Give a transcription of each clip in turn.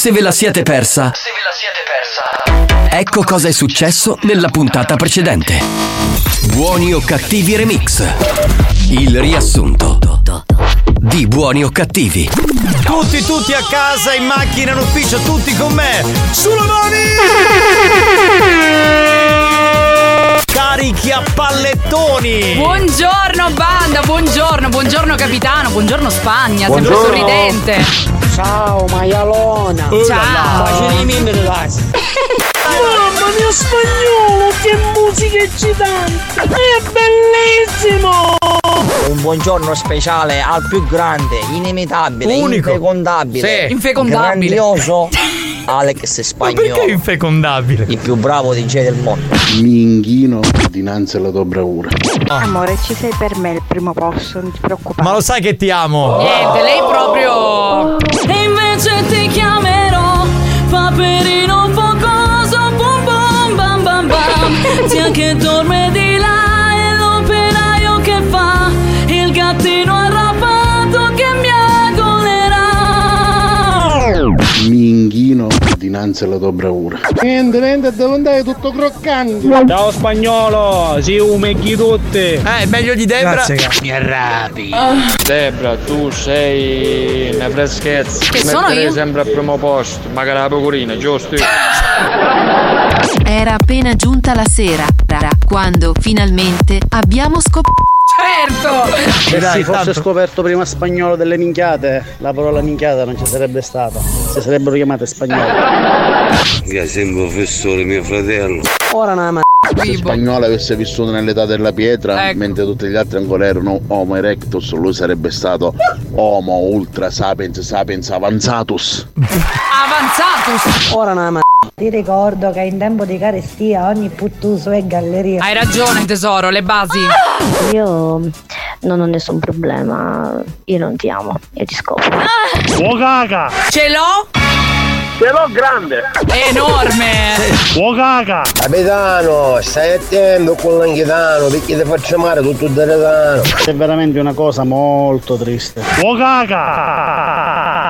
se ve la siete persa. Se ve la siete persa. Ecco cosa è successo nella puntata precedente. Buoni o cattivi remix. Il riassunto di buoni o cattivi. Tutti, tutti a casa, in macchina, in ufficio, tutti con me. Sulle mani! Carichi a pallettoni! Buongiorno banda, buongiorno, buongiorno capitano, buongiorno Spagna, sempre Buongiorno. sorridente. Ciao maialona. Ciao. Mimmi mia spagnolo, che musica eccitante! È bellissimo! Un buongiorno speciale al più grande, inimitabile, Unico. infecondabile, Sì. Infecondabile. grandioso Alex Spagnolo. Perché infecondabile? Il più bravo DJ del mondo. Minghino dinanzi alla tua bravura. Amore, ci sei per me il primo posto, non ti preoccupare. Ma lo sai che ti amo? Niente, lei proprio. Dinanzi alla tua bravura. Niente, niente, devo andare tutto croccante. Ciao spagnolo, si umecchi tutte. Eh, meglio di Debra. Mi arrabbi. Debra, tu sei una freschezza. Che sono io? sempre al primo posto, magari la pecorina, giusto? Era appena giunta la sera, quando finalmente abbiamo scoperto. Certo! Se dai, si fosse tanto- scoperto prima spagnolo delle minchiate, la parola minchiata non ci sarebbe stata. Si sarebbero chiamate spagnole. Che sei un professore, mio fratello. Ora una ma. Se spagnolo avesse vissuto nell'età della pietra, Ecco. mentre tutti gli altri ancora erano Homo erectus, lui sarebbe stato Homo ultra sapiens sapiens avanzatus. Avanzatus! Ora una ma. Ti ricordo che in tempo di carestia ogni puttuso è galleria. Hai ragione tesoro, le basi. Io non ho nessun problema, io non ti amo, io ti scopro. Oh caca! Ce l'ho? Ce l'ho grande! Enorme! Oh caca! Capitano, stai attento con l'anghitano, perché ti faccio male tutto il deretano. È veramente una cosa molto triste. Oh caca!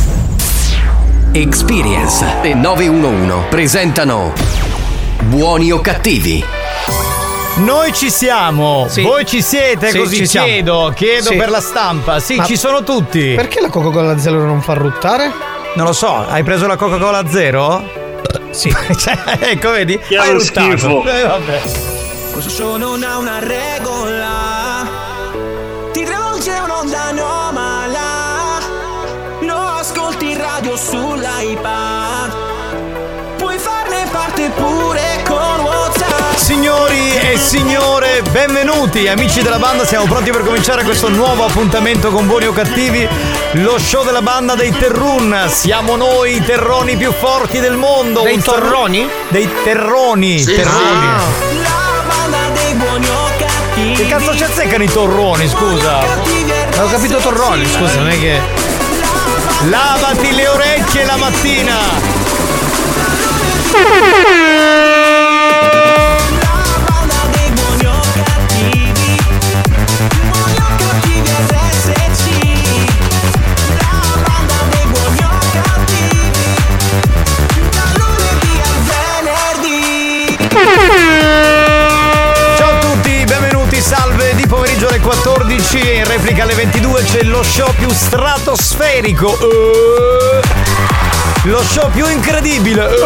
Experience e 911 presentano Buoni o cattivi? Noi ci siamo, Sì. voi ci siete, Sì, così ci siamo. chiedo, chiedo Sì. per la stampa. Sì, Ma- ci sono tutti. Perché la Coca-Cola zero non fa ruttare? Non lo so, hai preso la Coca-Cola zero? Sì. Cioè, ecco, vedi? Che Hai è lo ruttato. schifo. Eh, vabbè. Questo show non ha una regola sull'iPad Puoi farne parte pure con WhatsApp Signori e signore, benvenuti amici della banda, siamo pronti per cominciare questo nuovo appuntamento con buoni o cattivi, lo show della banda dei Terrun. Siamo noi i terroni più forti del mondo. Dei saluto- torroni? Dei terroni, terroni. La banda dei buoni o cattivi Che cazzo ci azzeccano i torroni, scusa? Ho capito Torroni, scusa, non è che. Lavati le orecchie la mattina. Pomeriggio alle 14 e in replica alle 22 c'è lo show più stratosferico. eh, lo show più incredibile. eh,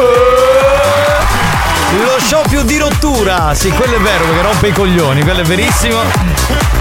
lo show più di rottura. Sì, quello è vero perché rompe i coglioni, quello è verissimo.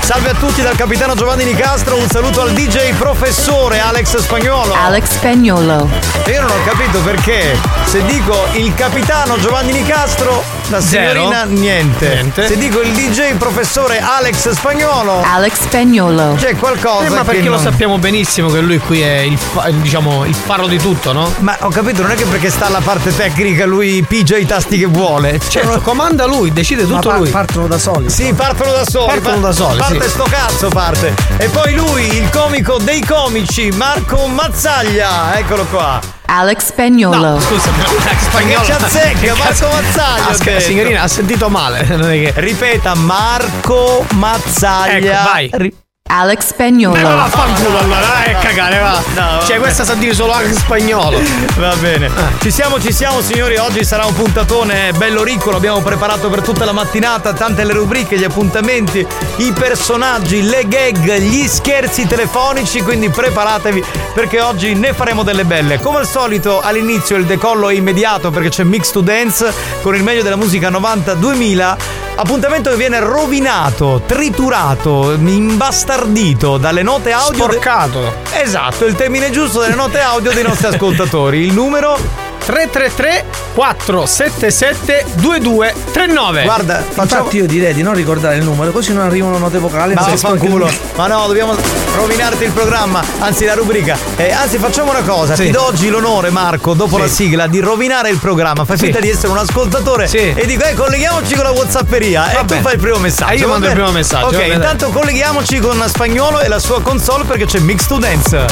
Salve a tutti dal capitano Giovanni Nicastro, un saluto al DJ professore Alex Spagnolo. Alex Spagnolo. Io non ho capito perché se dico il capitano Giovanni Nicastro, la Zero. signorina niente. Niente. Se dico il DJ professore Alex Spagnolo, Alex Spagnolo. c'è qualcosa Eh, ma che perché lo non- sappiamo benissimo che lui qui è il, fa- diciamo, il faro di tutto, no? Ma ho capito, non è che perché sta alla parte tecnica lui pigia i tasti che vuole. Certo, comanda lui, decide tutto Ma pa- lui. partono da soli. Sì, partono da soli. Partono pa- da soli, Parte sto cazzo, parte. E poi lui, il comico dei comici, Marco Mazzaglia. Eccolo qua. Alex Spagnolo. No, scusami, Alex Spagnolo. Che ci azzecca, Marco Mazzaglia, Ah, sc- signorina, ha sentito male. Non è che. Ripeta, Marco Mazzaglia. Ecco, vai. Ri- Alex Spagnolo. Ma vaffanculo allora, dai, a cagare, va. No, cioè, questa sa dire solo anche spagnolo. Va bene. Ci siamo, ci siamo, signori. Oggi sarà un puntatone bello ricco. Lo abbiamo preparato per tutta la mattinata. Tante le rubriche, gli appuntamenti, i personaggi, le gag, gli scherzi telefonici. Quindi preparatevi perché oggi ne faremo delle belle. Come al solito, all'inizio il decollo è immediato perché c'è Mix to Dance con il meglio della musica 90-2000. Appuntamento che viene rovinato, triturato, imbastardito dalle note audio. de- Sporcato. Esatto, il termine giusto delle note audio dei nostri ascoltatori. Il numero 333 477 2239. Guarda, facciamo. Infatti io direi di non ricordare il numero, così non arrivano note vocali. Ma fanculo. spacca- Ma no, dobbiamo rovinarti il programma, anzi la rubrica. Eh, anzi, facciamo una cosa. Sì. Ti do oggi l'onore, Marco, dopo Sì. la sigla, di rovinare il programma. Fai Sì. finta di essere un ascoltatore Sì. e dico, eh, colleghiamoci con la Whatsapperia. E Va tu bene. fai il primo messaggio. Ah, io mando il primo messaggio, Ok, intanto colleghiamoci con Spagnolo e la sua console perché c'è Mix to Dance.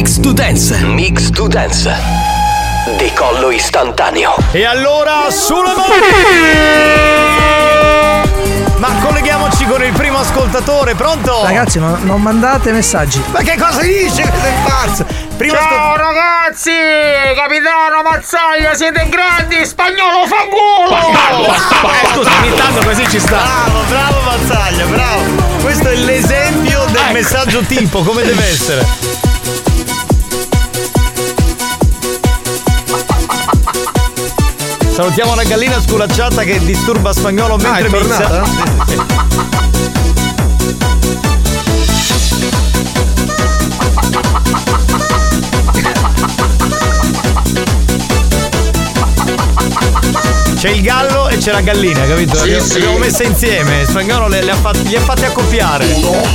Mix to Dance. Mix to Dance. Decollo istantaneo. E allora sulle mani! Ma colleghiamoci con il primo ascoltatore, pronto? Ragazzi, ma non mandate messaggi. Ma che cosa dice? Che sei pazzo? Primo Ciao ragazzi! Capitano Mazzaglia, siete grandi! Spagnolo fanculo! Eh, scusa, ogni tanto così ci sta. Bravo, bravo Mazzaglia, bravo. Questo è l'esempio del Ecco. messaggio tipo, come deve essere. Salutiamo una gallina sculacciata che disturba spagnolo mentre Ah, tornata? Sì, sì. C'è il gallo e c'è la gallina, capito? Sì, le, le sì. abbiamo messe insieme. Spagnolo le, le ha fatti, li ha fatti accoppiare.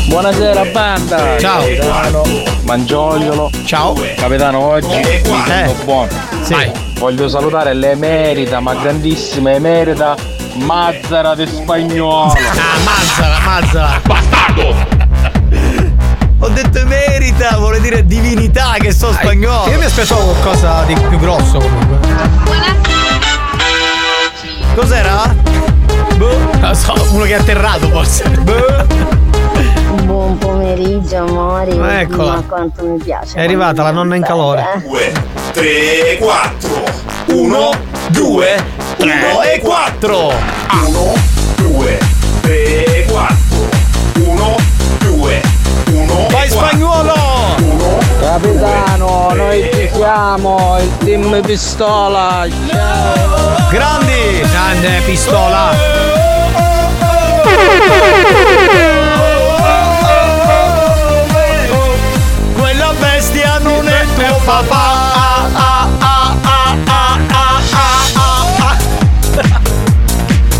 Buonasera banda! Ciao. Capitano, Mangiogliolo. Ciao. Capitano, oggi Eh. buono. Sì. Voglio salutare l'emerita, ma grandissima emerita Mazzara di Spagnolo. Ah, Mazzara, Mazzara. Ho detto emerita, vuole dire divinità che so spagnolo. Io mi aspettavo qualcosa di più grosso comunque. Cos'era? Boh. Non so, uno che è atterrato forse. Boh. Buon pomeriggio, amori. Ma eccola. Ma quanto mi piace. È arrivata la nonna in calore. 2, 3, 4. 1, 2, 3 e 4. 1, 2, 3, 4. 1, 2, 1. Vai spagnolo! Capitano, noi ci siamo, il team pistola. Ciao. Grandi! Grande pistola. Tuo papà. Ah, ah, ah, ah, ah, ah, ah.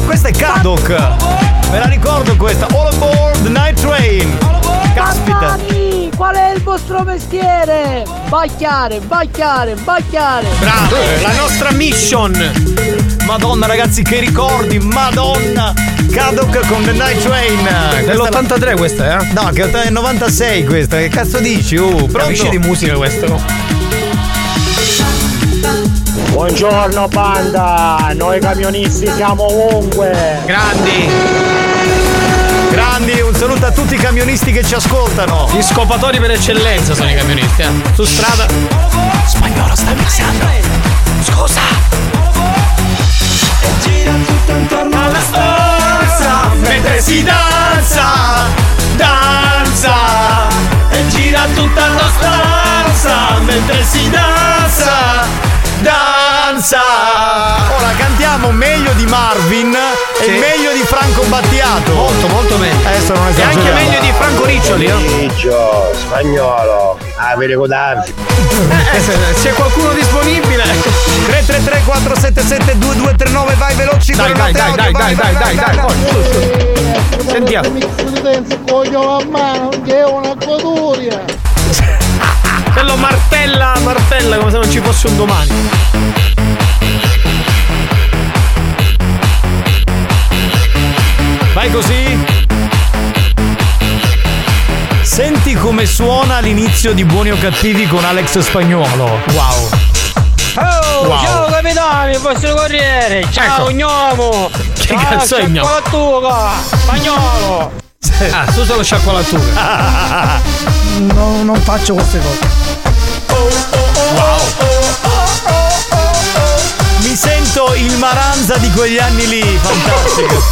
Questa è Kadok. Me la ricordo questa. All aboard the night train. Caspita. qual è il vostro mestiere? Bacchiare, bacchiare, bacchiare. Bravo, la nostra mission. Madonna ragazzi che ricordi, madonna! Kadok con The Night Train! Questa è la- Dell'83 questa, eh? No, che è 96 questa, che cazzo dici? Uh, Capisci di pronto? musica questo, no? Buongiorno banda, noi camionisti siamo ovunque. Grandi. Grandi, un saluto a tutti i camionisti che ci ascoltano! Gli scopatori per eccellenza sono i camionisti, eh. Su strada. Spagnolo sta mixando. Scusa. Alla stanza, mentre si danza, danza, e gira tutta la stanza mentre si danza danza! Ora cantiamo meglio di Marvin sì. e meglio di Franco Battiato. Molto, molto meglio. Adesso non esageriamo. E anche meglio di Franco Riccioli. Eh. Riccio, spagnolo, spagnolo. Avere codarsi. Eh, se c'è qualcuno disponibile. 333 477 2239 vai veloci Dai, dai, dai, dai, vai, dai, dai, dai, dai, poi, Sentiamo. Coglio a mano, che è una goduria. Quello martella, martella come se non ci fosse un domani. Vai così. Senti come suona l'inizio di Buoni o Cattivi con Alex Spagnuolo. Wow. Oh, Wow. ciao capitani, il vostro corriere. Ciao, Ecco. gnomo. Che Ciao, cazzo è gnomo? Spagnolo. Ah, tu solo sciacqualatura. No, non faccio queste cose. Mi sento il Maranza di quegli anni lì, fantastico.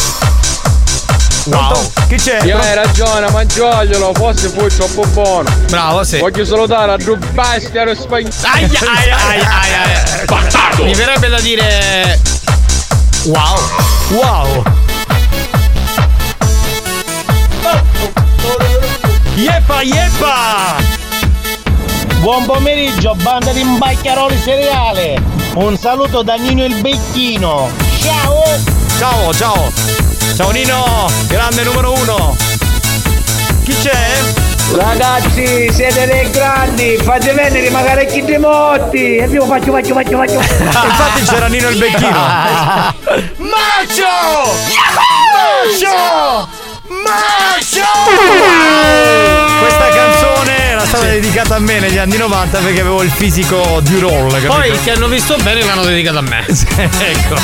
Wow. Chi c'è? Io hai ragione, mangiaglielo, forse fu troppo buono. Bravo, sì. Voglio salutare a Drew Bastiano spagnolo. Aia, aia, aia, aia, aia. Bastardo! Mi verrebbe da dire. Wow. Wow. Yeppa, yeppa! Buon pomeriggio, banda di imbacchiaroli cereale. Un saluto da Nino il Becchino. Ciao! Ciao, ciao! Ciao Nino, grande numero uno! Chi c'è? Ragazzi, siete dei grandi, fate venire magari chi dei morti. E io faccio, faccio, faccio, faccio. Infatti c'era Nino il becchino. Macio! Macio! Macio! Questa canzone era stata dedicata a me negli anni 90 perché avevo il fisico di roll, capito? Poi che hanno visto bene l'hanno dedicata a me. ecco.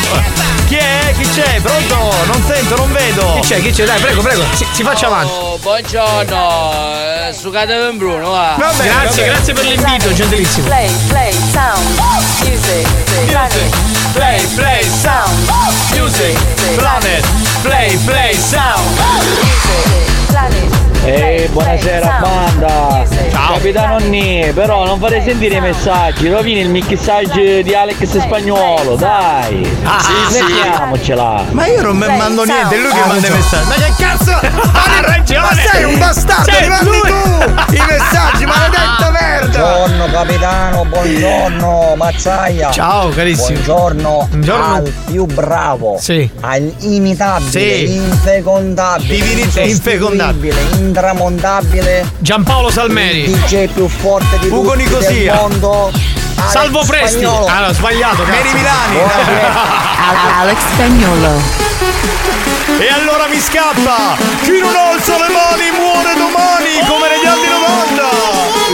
Chi è? Chi c'è? Pronto? Non sento, non vedo. Chi c'è? Chi c'è? Dai, prego, prego. Si, si faccia avanti. Oh, buongiorno, eh, sucate Bruno, va. Vabbè, grazie, vabbè. grazie per l'invito, gentilissimo. Play, play, sound, music, planet, Play, play, sound, music, planet, play, play, sound. planet. Ehi, buonasera banda! Capitano Nì, però non fate sentire i messaggi, rovini il mixaggio di Alex Spagnuolo, dai! Ah, sì, sì. Mettiamocela! Ma io non mi mando niente, è lui che Ah, manda i messaggi. Ma che cazzo? Ha ragione. Ma sei un bastardo, Sei li mandi lui. tu i messaggi, maledetta merda! Buongiorno capitano, buongiorno Mazzaia. Ciao, carissimo. Buongiorno, Buongiorno. al più bravo. Sì. Al imitabile, Sì. infecondabile, Divinità infecondabile. Intramontabile. Giampaolo Salmeri. Il DJ più forte di Ugo tutti Nicosia. del mondo. Alex Salvo Presti. Spagnolo. Ah, no, sbagliato. Meri. Milani. Alex Spagnolo. E allora mi scappa! Chi non alza le mani muore domani, come negli anni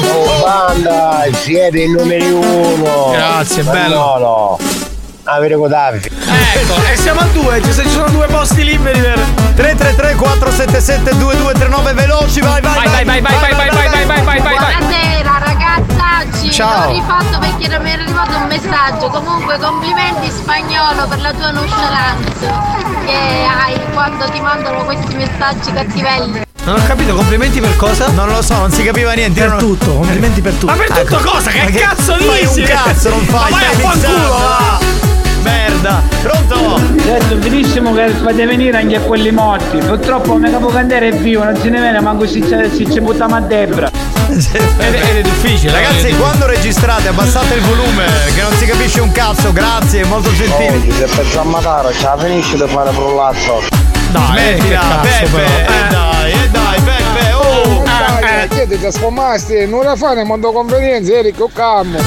90! Oh banda, siete i numeri uno. Grazie, bello. Spagnolo. Avere codarsi. Ecco, e siamo a due, ci ci sono due posti liberi per. 333 477 2239 veloci, vai, vai, Vai, vai, vai, vai, vai, vai, vai, vai, vai, vai, vai, vai. Buonasera ragazzacci, Ciao. ho rifatto perché non mi era arrivato un messaggio. Comunque complimenti spagnolo per la tua nonchalance che hai quando ti mandano questi messaggi cattivelli. Non ho capito, complimenti per cosa? Non lo so, non si capiva niente. Per erano- tutto, complimenti per tutto. Ma per tutto cosa? Che, Ma che- cazzo fai dici? un cazzo, non fai, Ma vai a fanculo, va! Merda, pronto? Certo, benissimo che fate venire anche a quelli morti. Purtroppo mio capocannoniere è vivo, non se ne viene manco se ci, ci buttiamo a Debra. Ed, ed è difficile, Ragazzi, quando registrate abbassate il volume, che non si capisce un cazzo, grazie, molto gentili. se per Giammataro ce la finisce di fare prollazzo. Dai, eh, Smettila, cazzo, Peppe, e Eh. dai, e dai, Peppe, oh! Dai, chiedi che sfumasti, non la fai nel mondo convenienza, eri che cammo.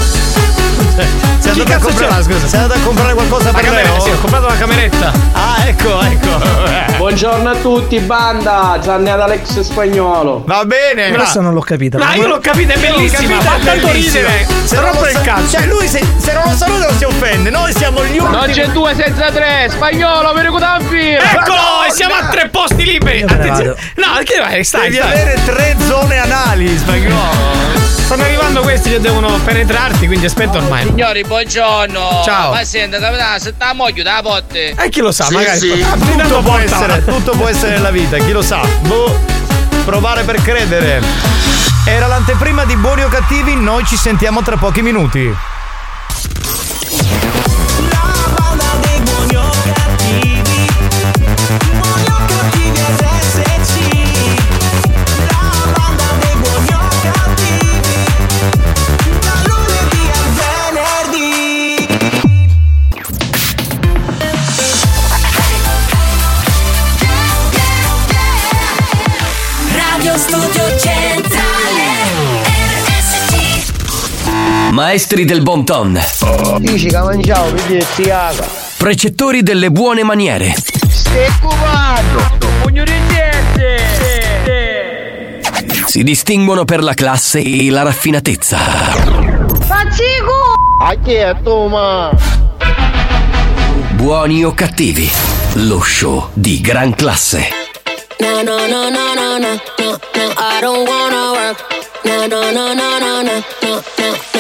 Sei andato, a comprare, scusa? sei andato a comprare qualcosa per cameretta, Leo? sì, ho comprato la cameretta. Ah, ecco, ecco. Buongiorno a tutti, banda! Gianni ad Alex Spagnolo. Va bene. Questa non l'ho capita. No, io l'ho capita, è bellissima, fa tanto ridere. Se rompe lo il cazzo. Cioè, lui se, se non lo saluta non si offende. Noi siamo gli ultimi. Non c'è due senza tre, spagnolo, mi ricordavi! Eccolo, e siamo a tre posti liberi. Attenzione. No, che vai, stai, Devi stai. avere tre zone anali, spagnolo. Stanno arrivando questi che devono penetrarti, quindi aspetta ormai. Signori, buongiorno. Ciao. Ma senta, se sta a moglie da botte. E chi lo sa, Sì, magari. sì. Ah, Tutto può, essere, tutto può essere nella vita, chi lo sa. Boh, provare per credere. Era l'anteprima di Buoni o Cattivi, noi ci sentiamo tra pochi minuti. Maestri del bon ton. Precettori delle buone maniere. Si distinguono per la classe e la raffinatezza. Buoni o cattivi. Lo show di gran classe. No, no, no, no, no, no, no, no, I don't wanna work. No, no, no, no, no, no, no, no.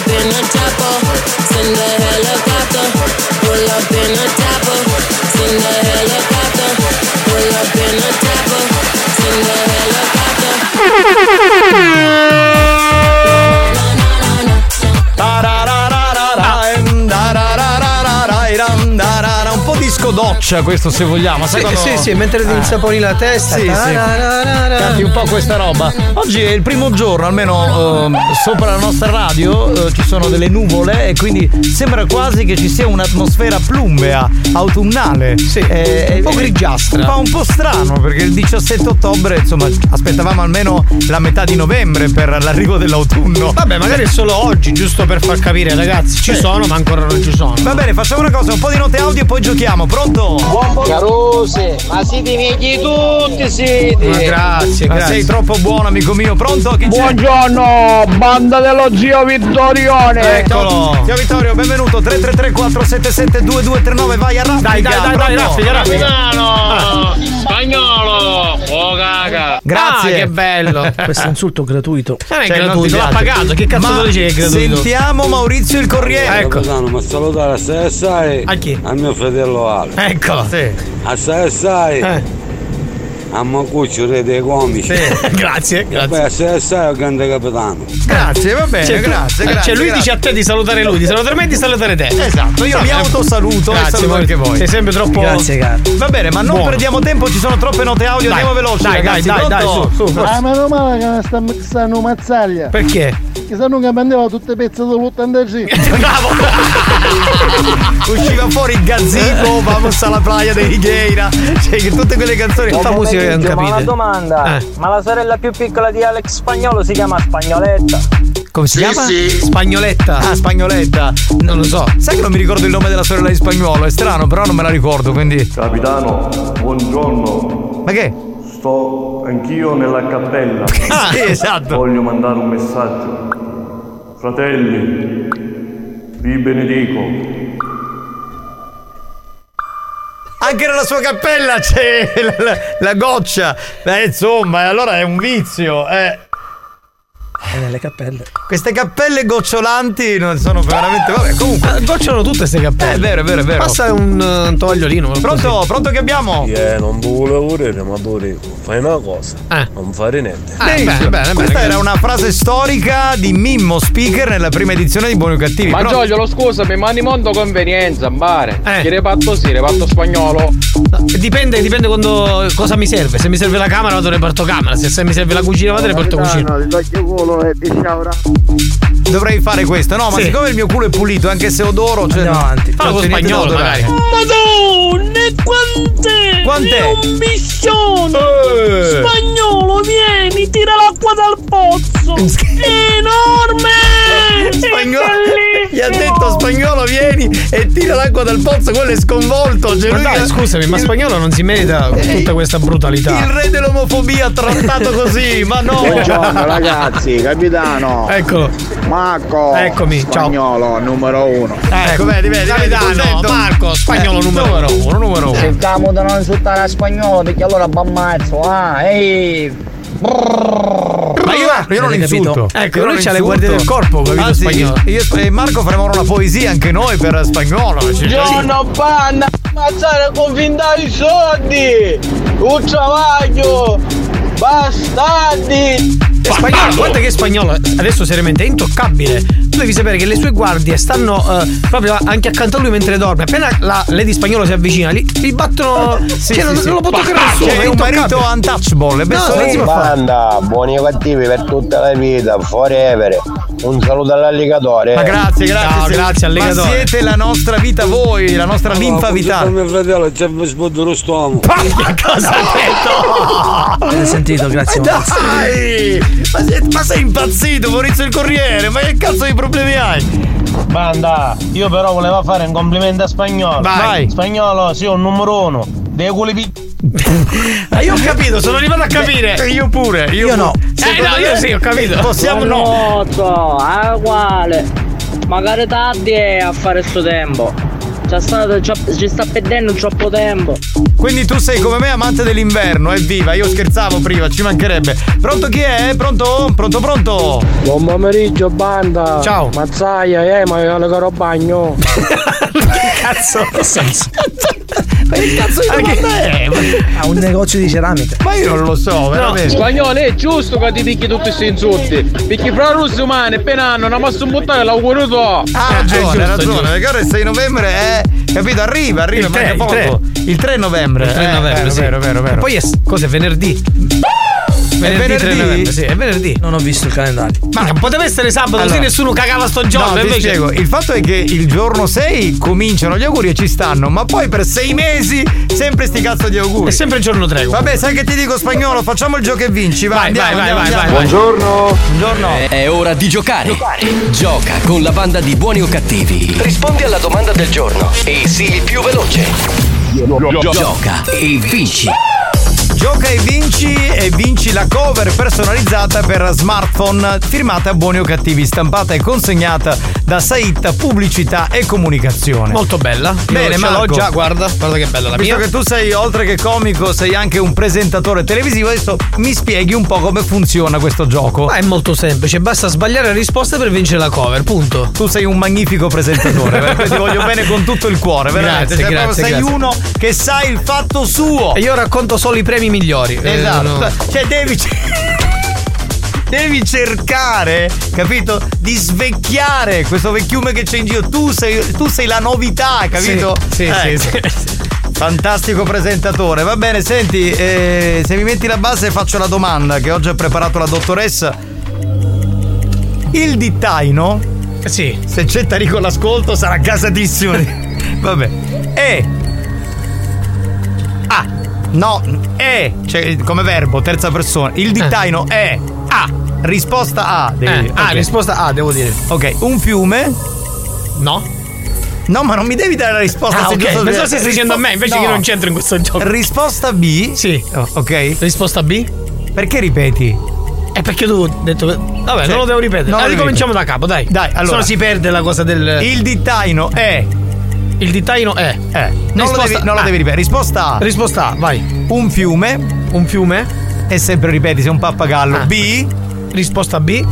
Up in a. doccia questo se vogliamo. Sì, quando- sì, sì, mentre ti Eh. insaponi la testa. Sì, sì. Canti un po' questa roba. Oggi è il primo giorno, almeno ehm, sopra la nostra radio eh, ci sono delle nuvole e quindi sembra quasi che ci sia un'atmosfera plumbea, autunnale. Sì, un po' grigiastra. Un po', un po' strano perché il 17 ottobre, insomma, aspettavamo almeno la metà di novembre per l'arrivo dell'autunno. Vabbè, magari è solo oggi, giusto per far capire, ragazzi, ci sono, ma ancora non ci sono. Va bene, facciamo una cosa, un po' di note audio e poi giochiamo. Pronto? Carose, ma siete miei tutti siete. Ma grazie, Ma grazie. sei troppo buono, amico mio. Pronto? Chi c'è? Buongiorno, banda dello zio Vittorione. Eccolo. Zio Vittorio, benvenuto. 333 477 2239 vai a raffica. Dai, dai, dai, dai, raffica, raffica. Spagnolo! Oh caga! Grazie. Ah, che bello. Questo è insulto gratuito. Non è Cioè, gratuito, ti l'ha pagato. Che cazzo Ma lo dici che è gratuito? Sentiamo Maurizio il Corriere. Ecco. Capitano, ma salutare assai assai A chi? a mio fratello Ale. Ecco. Sì. Assai assai Eh. A Macuccio re dei comici. Grazie, Beh, grazie. assai assai al grande capitano. Grazie, va bene, Cioè, grazie, eh, grazie. Cioè, lui grazie. dice a te di salutare lui, di salutare me e di salutare te. Esatto, io mi autosaluto e Grazie, saluto anche voi. Sei sempre troppo. Grazie, caro. Va bene, ma non Buono. perdiamo tempo, ci sono troppe note audio, Dai, andiamo veloci. dai, ragazzi. dai, dai, dai, su, su. Ah, meno male che ne sta mixando mazzaglia. Perché? Che se non che prendeva tutte le pezze dell'85. Bravo! Usciva fuori il gazebo, vamos alla playa de Higueira. Cioè, che tutte quelle canzoni Fa musica che non Ma una capite. domanda, Eh. ma la sorella più piccola di Alex Spagnolo si chiama Spagnoletta? Come si Sì, chiama? sì. Spagnoletta. Ah, Spagnoletta. Non lo so. Sai che non mi ricordo il nome della sorella di spagnolo? È strano, però non me la ricordo, quindi. Capitano, buongiorno. Ma che? Sto anch'io nella cappella. Ah, sì, esatto. Voglio mandare un messaggio. Fratelli, vi benedico. Anche nella sua cappella c'è la, la- la goccia. Beh, insomma, allora è un vizio. Eh. E nelle cappelle. Queste cappelle gocciolanti non sono veramente. Vabbè, comunque. Gocciolano tutte queste cappelle. Eh, È vero, è vero, è vero. Passa un eh, tovagliolino. Pronto? Pronto che abbiamo? Eh, non volevo volere, ma volevo. Fai una cosa. Non fare niente. Benissimo. Questa era una frase storica di Mimmo Speaker nella prima edizione di Buoni o Cattivi. Ma Giorgio, scusami, ma di mondo convenienza, bare. Eh. Che reparto sì, reparto spagnolo. Dipende, dipende quando cosa mi serve. Se mi serve la camera vado reparto camera. Se, se mi serve la cucina vado reparto cucina. il culo e sciaura. Dovrei fare questo, no? Ma Sì. siccome il mio culo è pulito, anche se odoro, cioè. Andiamo avanti. Fallo non con spagnolo, odorare. Madonna, quant'è? Quant'è? È un biscione! Eh. Spagnolo, vieni, tira l'acqua dal pozzo! È enorme! Spagnolo, È gli ha detto spagnolo vieni e tira l'acqua dal pozzo, quello è sconvolto. Cioè Ma dai, che- scusami, ma spagnolo non si merita tutta questa brutalità. Il re dell'omofobia trattato così, ma no! Buongiorno ragazzi, capitano. Eccolo. Marco. Eccomi, ciao. Spagnolo numero uno. Ecco, vedi, vedi, vedi, Capitano? Marco, spagnolo Eh, numero uno, numero uno. Cercamo di non insultare a spagnolo perché allora bammazzo, ah, ehi! Ma io, io non Avete capito? insulto. Ecco, Io lui c'ha le insulto. guardie del corpo, capito, Anzi, spagnolo. Io e Marco faremo una poesia anche noi per spagnolo. Cioè, Giorno banda, ammazzare con findare i soldi! Un travaglio! Bastardi! Spagnolo, guarda che spagnolo adesso seriamente è intoccabile. Tu devi sapere che le sue guardie stanno eh, proprio anche accanto a lui mentre dorme. Appena la lady spagnolo si avvicina, li, li battono. Sì, cioè, sì, non, sì. non lo può toccare nessuno. C'è è un marito untouchable, è No, non si può fare. Banda, buoni o cattivi per tutta la vita, forever. Un saluto all'alligatore. Ma grazie, grazie. Se- grazie, Ma alligatore. siete la nostra vita voi, la nostra linfa vitale. mio fratello c'è mi sbondo lo stomaco. Che cosa ha detto? Sentito, grazie. Dai! Ma sei, ma sei impazzito, Maurizio il Corriere? Ma che cazzo di problemi hai? Banda, io però volevo fare un complimento a spagnolo. Vai. Spagnolo, sì, un numero uno. Dei culi pi- Ma io ho capito, sono arrivato a capire. Eh, Io pure, io, Io no. Eh, no, io sì, ho capito. Possiamo no. Ah, uguale. Magari tardi è a fare sto tempo. C'è stato, c'è- ci sta perdendo troppo tempo. Quindi tu sei come me amante dell'inverno, evviva, io scherzavo prima, ci mancherebbe. Pronto chi è? Pronto? Pronto, pronto? Buon pomeriggio, banda. Ciao. Mazzaia, eh, ma io le caro bagno. Cazzo, che senso? Ma che cazzo di domanda è? Ma- Ha un negozio di ceramica. Ma io non lo so, veramente. Spagnolo, è giusto che ti picchi tutti questi insulti. Perché fra russi umani appena hanno una mossa un buttare l'auguro tu. Ha Eh, ragione, ha ragione, perché ora il 6 novembre è. Capito? Arriva, arriva, Il tre, manca il poco. Il 3 novembre. Il 3 eh, novembre, vero, sì. vero, vero, vero. E poi è cos'è venerdì? Venerdì, 3 venerdì? sì, è venerdì. Non ho visto il calendario. Ma poteva essere sabato, Allora. così nessuno cagava sto giorno. No, ti invece... spiego, il fatto è che il giorno 6 cominciano gli auguri e ci stanno, ma poi per sei mesi sempre sti cazzo di auguri. È sempre il giorno 3. Vabbè, sai che ti dico spagnolo, facciamo il gioco e vinci, vai, Vai, andiamo, vai, andiamo, vai, andiamo. vai, Buongiorno. Buongiorno. È ora di giocare. Gioca con la banda di buoni o cattivi. Rispondi alla domanda del giorno e sii il più veloce. Gioca e vinci. Gioca e vinci e vinci la cover personalizzata per smartphone firmata Buoni o Cattivi, stampata e consegnata da Saitta Pubblicità e Comunicazione. Molto bella. Bene, ce l'ho già, guarda, guarda che bella la Visto mia. che tu sei, oltre che comico, sei anche un presentatore televisivo, adesso mi spieghi un po' come funziona questo gioco. Ma è molto semplice, basta sbagliare la risposta per vincere la cover, punto. Tu sei un magnifico presentatore, ti voglio bene con tutto il cuore, veramente. Grazie, Cioè, proprio grazie, sei grazie. uno che sa il fatto suo. E io racconto solo i premi migliori. Eh, Esatto. no. Cioè, devi. Devi cercare, capito? Di svecchiare questo vecchiume che c'è in giro. Tu sei, tu sei la novità, capito? Sì, sì, Ecco. sì, sì. Fantastico presentatore. Va bene, senti, eh, se mi metti la base faccio la domanda che oggi ha preparato la dottoressa. Il dittaino, Sì. se c'è Tarico all'ascolto, sarà casatissimo. Vabbè. È. No, è. Cioè, come verbo, terza persona. Il dittaino è. A. risposta A. devi Eh, dire. ah, Ok. risposta A, devo dire. Ok, un fiume. No. No, ma non mi devi dare la risposta. Ah, se ok. giusto- Pensavo stessi dicendo a me, invece No. che non c'entro in questo gioco. Risposta B. Sì. ok. Risposta B? Perché ripeti? È perché tu hai detto. Vabbè, Sì. non lo devo ripetere. Non lo Ah, ricominciamo da capo, dai. Dai, allora. Se no si perde la cosa del. Il dittaino è. Il dittaino è. Eh. Non, lo Risposta- devi, non lo devi ripetere. Risposta A. Risposta A, vai. Un fiume. Un fiume. E sempre ripeti, sei un pappagallo. Ah. B. Risposta B.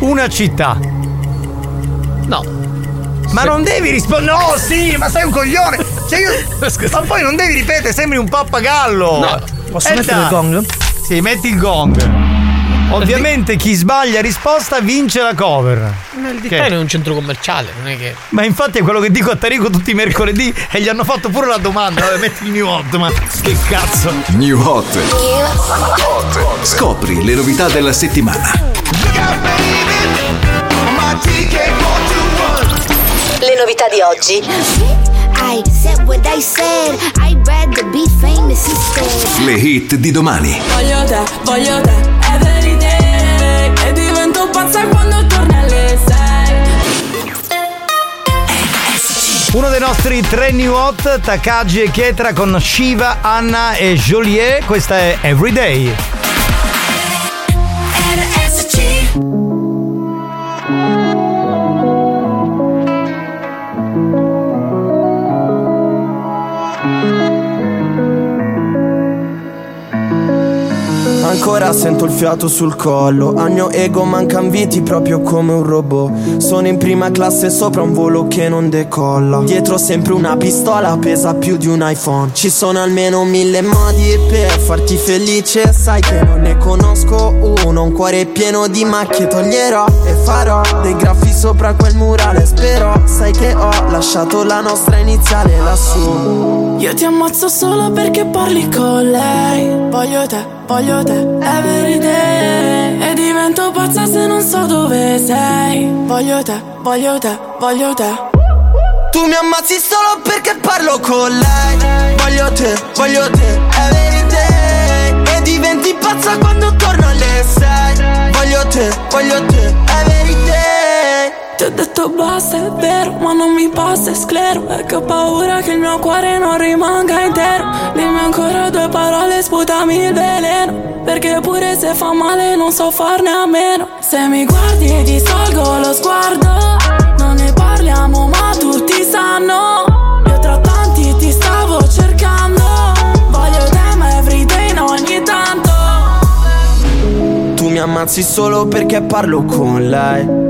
Una città. No. Ma non devi rispondere. No, sì, ma sei un coglione. Cioè io... Ma poi non devi ripetere, sembri un pappagallo. No. Posso Eh, mettere dai. il gong? Sì, metti il gong. Ovviamente chi sbaglia risposta vince la cover. Ma il Che? dittaino è un centro commerciale, non è che. Ma infatti è quello che dico a Tarico tutti i mercoledì e gli hanno fatto pure la domanda. Vabbè, metti il new hot, ma che cazzo. New Hot. Scopri le novità della settimana. Le novità di oggi. I said what I said. I'd rather be famous instead. Le hit di domani. Voglio te, voglio te, pazza quando torni alle sei Uno dei nostri tre new hot, Takagi e Ketra con Shiva, Anna e Joliet. Questa è Everyday. Ancora sento il fiato sul collo. Al mio ego mancan viti proprio come un robot. Sono in prima classe sopra un volo che non decolla. Dietro sempre una pistola pesa più di un iPhone. Ci sono almeno mille modi per farti felice. Sai che non ne conosco uno Un cuore pieno di macchie. Toglierò E farò dei graffi sopra quel murale. Spero sai che ho lasciato la nostra iniziale lassù. Io ti ammazzo solo perché parli con lei. Voglio te, voglio te, every day. E divento pazza se non so dove sei. Voglio te, voglio te, voglio te. Tu mi ammazzi solo perché parlo con lei. Voglio te, voglio te, every day. E diventi pazza quando torno alle sei. Voglio te, voglio te, every day Ti ho detto basta, è vero, ma non mi passa, è sclero. Che ho paura che il mio cuore non rimanga intero. Dimmi ancora due parole, sputami il veleno. Perché pure se fa male non so farne a meno. Se mi guardi e ti salgo lo sguardo Non ne parliamo ma tutti sanno. Io tra tanti ti stavo cercando. Voglio te ma everyday no ogni tanto. Tu mi ammazzi solo perché parlo con lei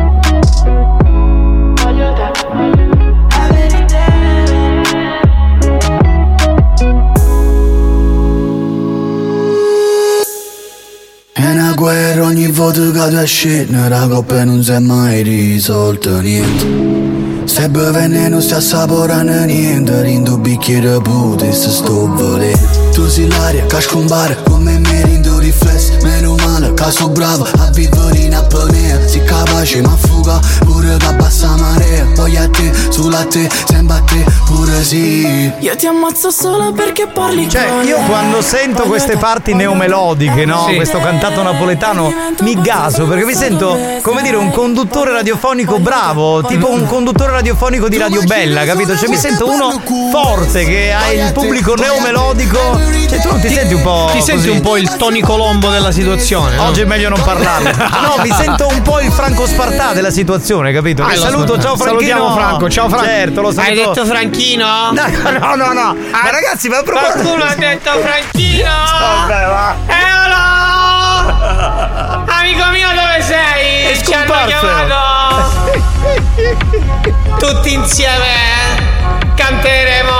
guerra ogni volta che tu esci La coppa non si è mai risolta niente. Se beve non si assaporano niente. Rindo bicchiere pute se sto volendo. Tu sei l'aria che scompare come me rindo riflesso. Meno male che sono bravo a vivere capace ma fuga pure che bassa marea Poi a te, sulla te, sempre a te pure sì Io ti ammazzo solo perché parli Cioè, con io quando sento queste parti neomelodiche, no? Sì. Questo cantato napoletano, mi gaso perché mi sento, come dire, un conduttore radiofonico bravo, tipo un conduttore radiofonico di Radio Bella, capito? Cioè, mi sento uno forte che ha il pubblico neomelodico. Cioè, tu ti senti un po'. Ti senti così? un po' il Tony Colombo della situazione. no? Oggi è meglio non parlarne. No, mi sento un po' il Franco Spartà della situazione, capito? Ah, saluto, ciao Franchino. Salutiamo Franco, ciao Franco. Certo, lo saluto. Hai detto Franchino? No, no, no, no. Ma ragazzi, ma a proposito. Qualcuno ha detto Franchino? Vabbè, va. Eolo! Amico mio dove sei? È Ci hanno chiamato Tutti insieme Canteremo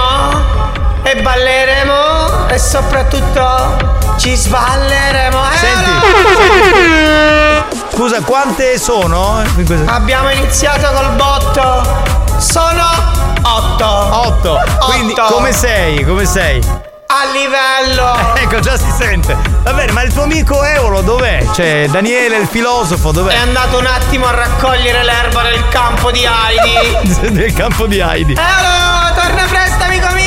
E balleremo E soprattutto Ci sballeremo Eh, Senti. Scusa, quante sono? Abbiamo iniziato col botto Sono Otto. 8. Quindi Otto. come sei? Come sei? A livello. Ecco, già si sente. Va bene, ma il tuo amico Eolo dov'è? Cioè, Daniele il filosofo dov'è? È andato un attimo a raccogliere l'erba nel campo di Heidi. Nel campo di Heidi. Eolo, torna presto, amico mio.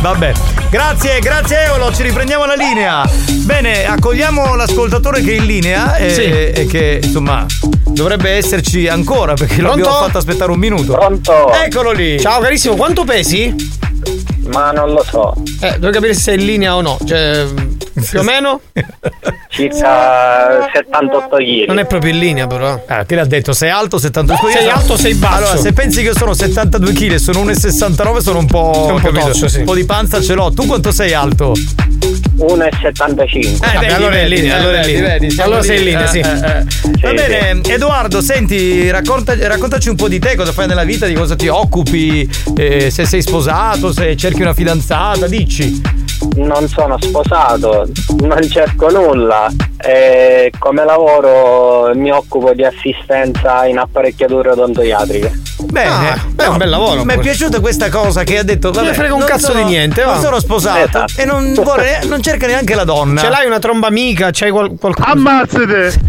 Vabbè, grazie, grazie Eolo, ci riprendiamo la linea. Bene, accogliamo l'ascoltatore che è in linea e, Sì. e che insomma dovrebbe esserci ancora perché Pronto? l'abbiamo fatto aspettare un minuto. Pronto? Eccolo lì. Ciao carissimo, quanto pesi? Ma non lo so. Eh, devo capire se sei in linea o no. Cioè, più o meno? Circa 78 kg. Non è proprio in linea, però. Ah, che l'ha detto? Sei alto 72 kg? Sei alto, sei basso. Allora, se pensi che sono 72 kg e sono 1,69 sono un po'. Un po' capito? tozzo, sì. Un po' di panza ce l'ho. Tu quanto sei alto? 1,75. Eh, vedi, allora è in vedi, linea, eh, allora è in linea. vedi, Allora sei in linea, sì. Va bene, Edoardo, senti, racconta- raccontaci un po' di te, cosa fai nella vita, di cosa ti occupi, eh, se sei sposato, se cerchi una fidanzata, dici. Non sono sposato, non cerco nulla. E come lavoro mi occupo di assistenza in apparecchiature odontoiatriche. Bene, Ah, beh, è un bel lavoro. Mi è piaciuta questa cosa che ha detto. Non Vabbè, ne frega un non cazzo sono- di niente, Non va. sono sposato Esatto. e non, vuole- non cerca neanche la donna. Ce l'hai una tromba amica? C'hai qual- qualcosa? Ammazzate!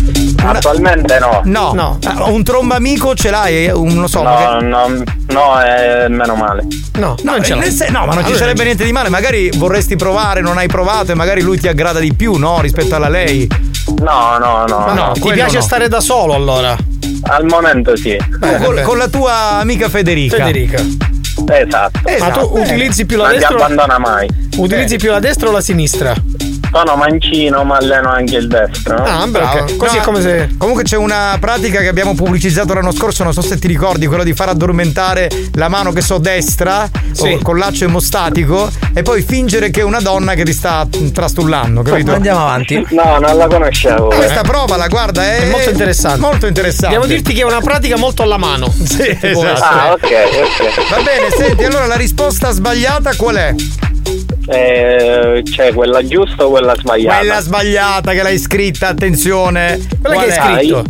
Attualmente no. No, No. Ah, un tromba amico ce l'hai? Un, non so, No, no, no, è meno male. No, No, non ce l'hai. sen- no, ma non ci Allora, sarebbe niente di male. Magari vorresti provare, non hai provato e magari lui ti aggrada di più, no? Rispetto alla lei. No, no, no. Ma no, no. Ti piace no. stare da solo allora? Al momento sì. Tu Eh, con, con la tua amica Federica. Federica. Esatto. Ma Esatto, tu eh. utilizzi più la Non ti destra o abbandona mai. utilizzi più la destra o la sinistra? Sono mancino, ma alleno anche il destro. no? Ah, bravo. Ok. Così No, è come se. Comunque c'è una pratica che abbiamo pubblicizzato l'anno scorso, non so se ti ricordi, quello di far addormentare la mano che so destra Sì. o con laccio emostatico e poi fingere che è una donna che ti sta trastullando, capito? Andiamo avanti. No, non la conoscevo. Questa provala, guarda, è, È molto interessante. Molto interessante. Devo dirti che è una pratica molto alla mano. Sì, esatto. Ah, ok, ok. Va bene, senti, allora la risposta sbagliata qual è? Eh, c'è quella giusta o quella sbagliata? Quella sbagliata che l'hai scritta, attenzione. Quella Qual che hai scritto.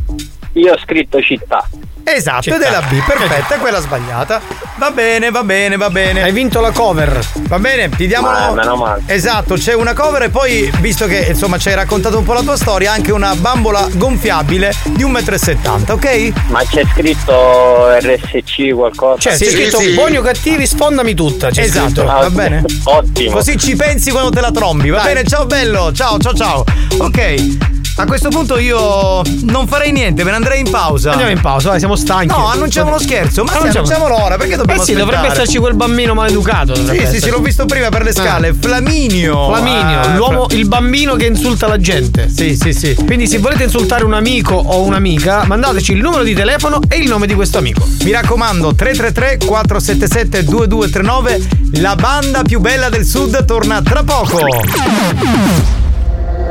Io ho scritto città. Esatto, Città. ed è la B, perfetta, è quella sbagliata. Va bene, va bene, va bene. Hai vinto la cover. Va bene, ti diamo. Ma meno male. Esatto, c'è una cover e poi, visto che insomma ci hai raccontato un po' la tua storia, anche una bambola gonfiabile di 1,70 m, ok? Ma c'è scritto RSC qualcosa? Cioè, Sì, c'è scritto sì. buoni o cattivi, sfondami tutta. C'è Esatto, scritto. va bene. Ottimo. Così ci pensi quando te la trombi, va Dai. bene? Ciao bello, ciao ciao ciao. Ok. A questo punto io non farei niente, me ne andrei in pausa. Andiamo in pausa, vai, siamo stanchi. No, annunciamo lo scherzo. Ma sì, Annunciamo. annunciamolo ora, perché dobbiamo Eh sì, aspettare? dovrebbe esserci quel bambino maleducato. Sì, sì, sì, l'ho visto prima per le scale. Flaminio. Flaminio, Ah, l'uomo, il bambino che insulta la gente. Sì, sì, sì. Quindi se volete insultare un amico o un'amica, mandateci il numero di telefono e il nome di questo amico. Mi raccomando, 333 477 2239, la banda più bella del sud torna tra poco.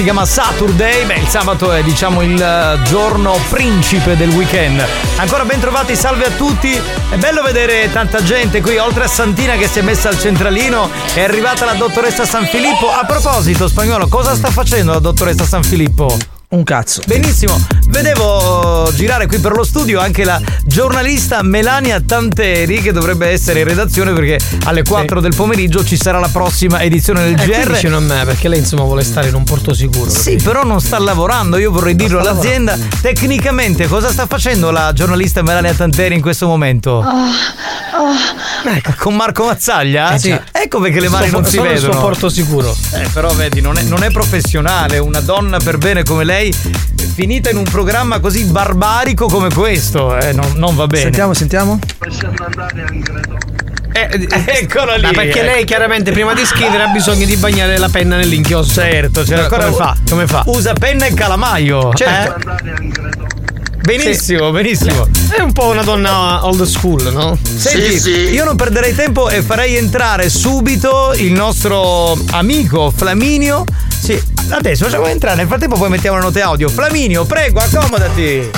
Si chiama Saturday. Beh, il sabato è diciamo il eh, giorno principe del weekend. Ancora ben trovati, salve a tutti. È bello vedere tanta gente qui, oltre a Santina che si è messa al centralino, è arrivata la dottoressa San Filippo. A proposito, spagnolo, cosa sta facendo la dottoressa San Filippo? Un cazzo. Benissimo, vedevo girare qui per lo studio anche la giornalista Melania Tanteri che dovrebbe essere in redazione perché alle 4 del pomeriggio ci sarà la prossima edizione del Eh, GR. vicino a me, perché lei insomma vuole stare in un porto sicuro. Sì, però non sta lavorando, io vorrei dirlo sta all'azienda. Tecnicamente cosa sta facendo la giornalista Melania Tanteri in questo momento? Ecco, con Marco Mazzaglia? Eh, sì. Ecco perché le mani Sono- non si sono il vedono. suo porto sicuro. Eh, però vedi, non è, non è professionale, una donna per bene come lei, finita in un programma così barbarico come questo, eh, non, non va bene. Sentiamo, sentiamo. Eh, eccola lì. Ma perché lei chiaramente prima di scrivere ha bisogno di bagnare la penna nell'inchiostro. Certo, c'era Eh, ancora come fa? Come fa? Usa penna e calamaio. Certo. eh? Benissimo, benissimo. È un po' una donna old school, no? Senti, io non perderei tempo e farei entrare subito il nostro amico Flaminio. Adesso facciamo entrare, nel frattempo poi mettiamo le note audio. Flaminio, prego, accomodati.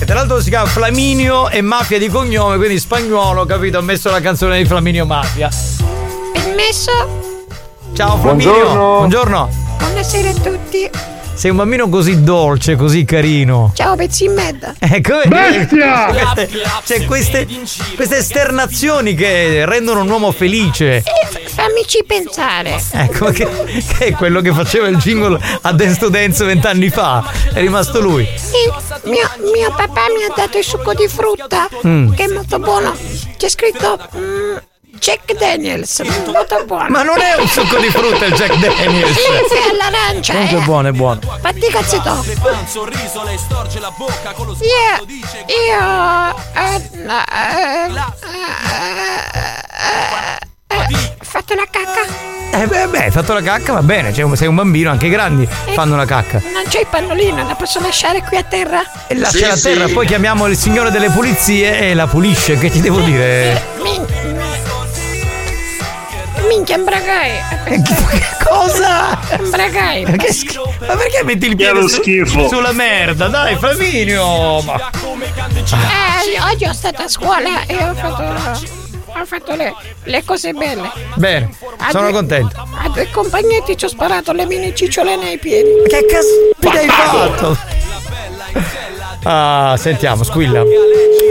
E tra l'altro si chiama Flaminio e Mafia di cognome, quindi spagnolo, capito? Ho messo la canzone di Flaminio Mafia. Permesso? Ciao Flaminio. Buongiorno. Buongiorno. Buonasera a tutti. Sei un bambino così dolce, così carino. Ciao pezzi in merda. Ecco, Bestia! Queste- C'è queste, queste esternazioni che rendono un uomo felice. Fammici pensare. Ecco, che, che è quello che faceva il jingle a Dance to Dance vent'anni fa. È rimasto lui. Sì, mio, mio papà mi ha dato il succo di frutta, Mm. che è molto buono. C'è scritto mm, Jack Daniels, molto buono. Ma non è un succo di frutta il Jack Daniels. Sì, sì, all'arancia. Comunque è eh. buono, è buono. Fatti cazzetto. Io, io, eh, eh, eh, eh, ho fatto la cacca. Eh beh, beh, hai fatto la cacca, va bene. Cioè, sei un bambino, anche i grandi fanno la cacca. Non c'è il pannolino, la posso lasciare qui a terra? E lascia a terra, poi chiamiamo il signore delle pulizie e la pulisce. Che ti devo dire? Min- Minchia, imbragai. Cosa? Imbragai. Ma che schifo. Ma perché metti il piede su- schifo. sulla merda? Dai, Flaminio! Ma... Eh, oggi ho stato a scuola e ho fatto, ho fatto le, le cose belle. Bene, A sono due- contento. A due compagnetti ci ho sparato le mini cicciole nei piedi. Che caspita hai fatto? Ah, sentiamo, squilla.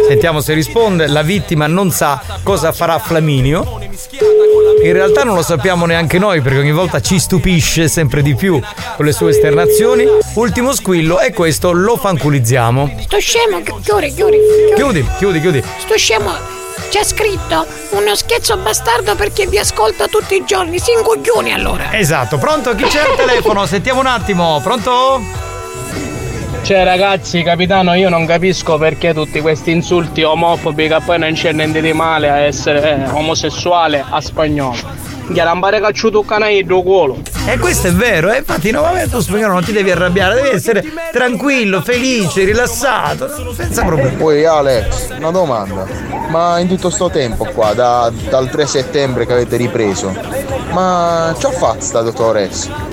Sentiamo se risponde. La vittima non sa cosa farà Flaminio. In realtà non lo sappiamo neanche noi perché ogni volta ci stupisce sempre di più con le sue esternazioni. Ultimo squillo e questo lo fanculizziamo. Sto scemo, chi- chiudi, chiudi. Chiudi, chiudi, chiudi. Sto scemo c'è scritto uno scherzo bastardo perché vi ascolta tutti i giorni. Si incoglioni allora. Esatto, pronto? Chi c'è al telefono? Sentiamo un attimo. Pronto? Cioè ragazzi, capitano, io non capisco perché tutti questi insulti omofobi che poi non c'è niente di male a essere eh, omosessuale a spagnolo. Chiarambare cacciuto un canaido culo. E questo è vero, eh? infatti no, vabbè, tu spagnolo non ti devi arrabbiare, devi essere tranquillo, felice, rilassato, senza problemi. Poi Alex, una domanda. Ma in tutto sto tempo qua, da- dal 3 settembre che avete ripreso, ma ci ha fatto sta dottoressa?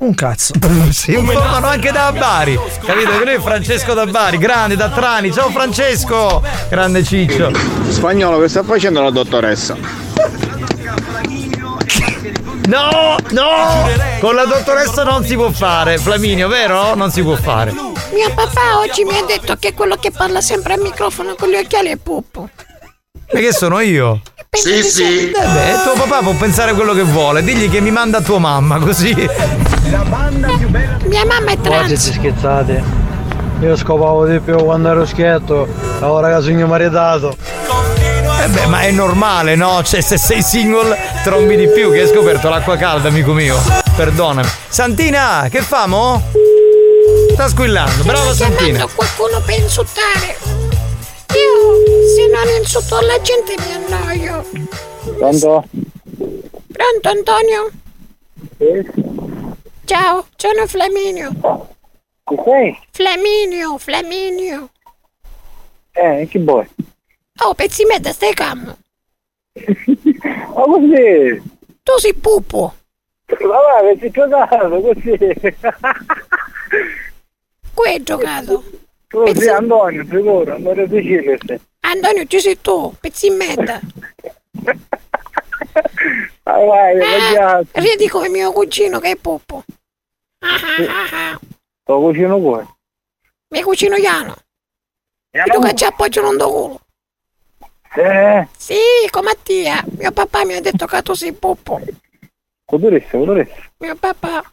Un cazzo. Si informano anche da Bari, capito? Che lui è Francesco da Bari, grande da Trani. Ciao Francesco! Grande Ciccio. Spagnolo, che sta facendo la dottoressa? No, no! Con la dottoressa non si può fare, Flaminio, vero? Non si può fare. Mio papà oggi mi ha detto che quello che parla sempre al microfono con gli occhiali è Puppo. Perché sono io? Sì, sì. Eh beh, tuo papà può pensare quello che vuole, digli che mi manda tua mamma, così. Mia mamma è Oggi trans. si scherzate. Io scopavo di più quando ero schietto, ora che sono maritato. Eh beh, ma è normale, no? Cioè, se sei single, trombi di più, che hai scoperto l'acqua calda, amico mio. Perdonami. Santina, che famo? Sta squillando, brava Santina. qualcuno per insultare. Io, se non insulto la gente, mi annoio. Pronto? Pronto, Antonio? Ciao, sono Flaminio. Chi sei? Flaminio, Flaminio. Eh, chi vuoi? Oh, pezzi merda, stai calmo. Ma così? Tu sei Pupo. Ma va, ci giocato così. Qui hai giocato. Tu sei Antonio, sicuro, Antonio Sicilia. Antonio, ci sei tu, pezzimetta. Vai, vai, Ah, vai, ridi come mio cugino che è Poppo. Ah, ah, ah, ah. Lo cucino poi. Mio cugino Iano. E tu che ci appoggiano un culo. Eh, Sì, come a tia. Mio papà mi ha detto che tu sei Poppo. culturista, culturista. Mio papà.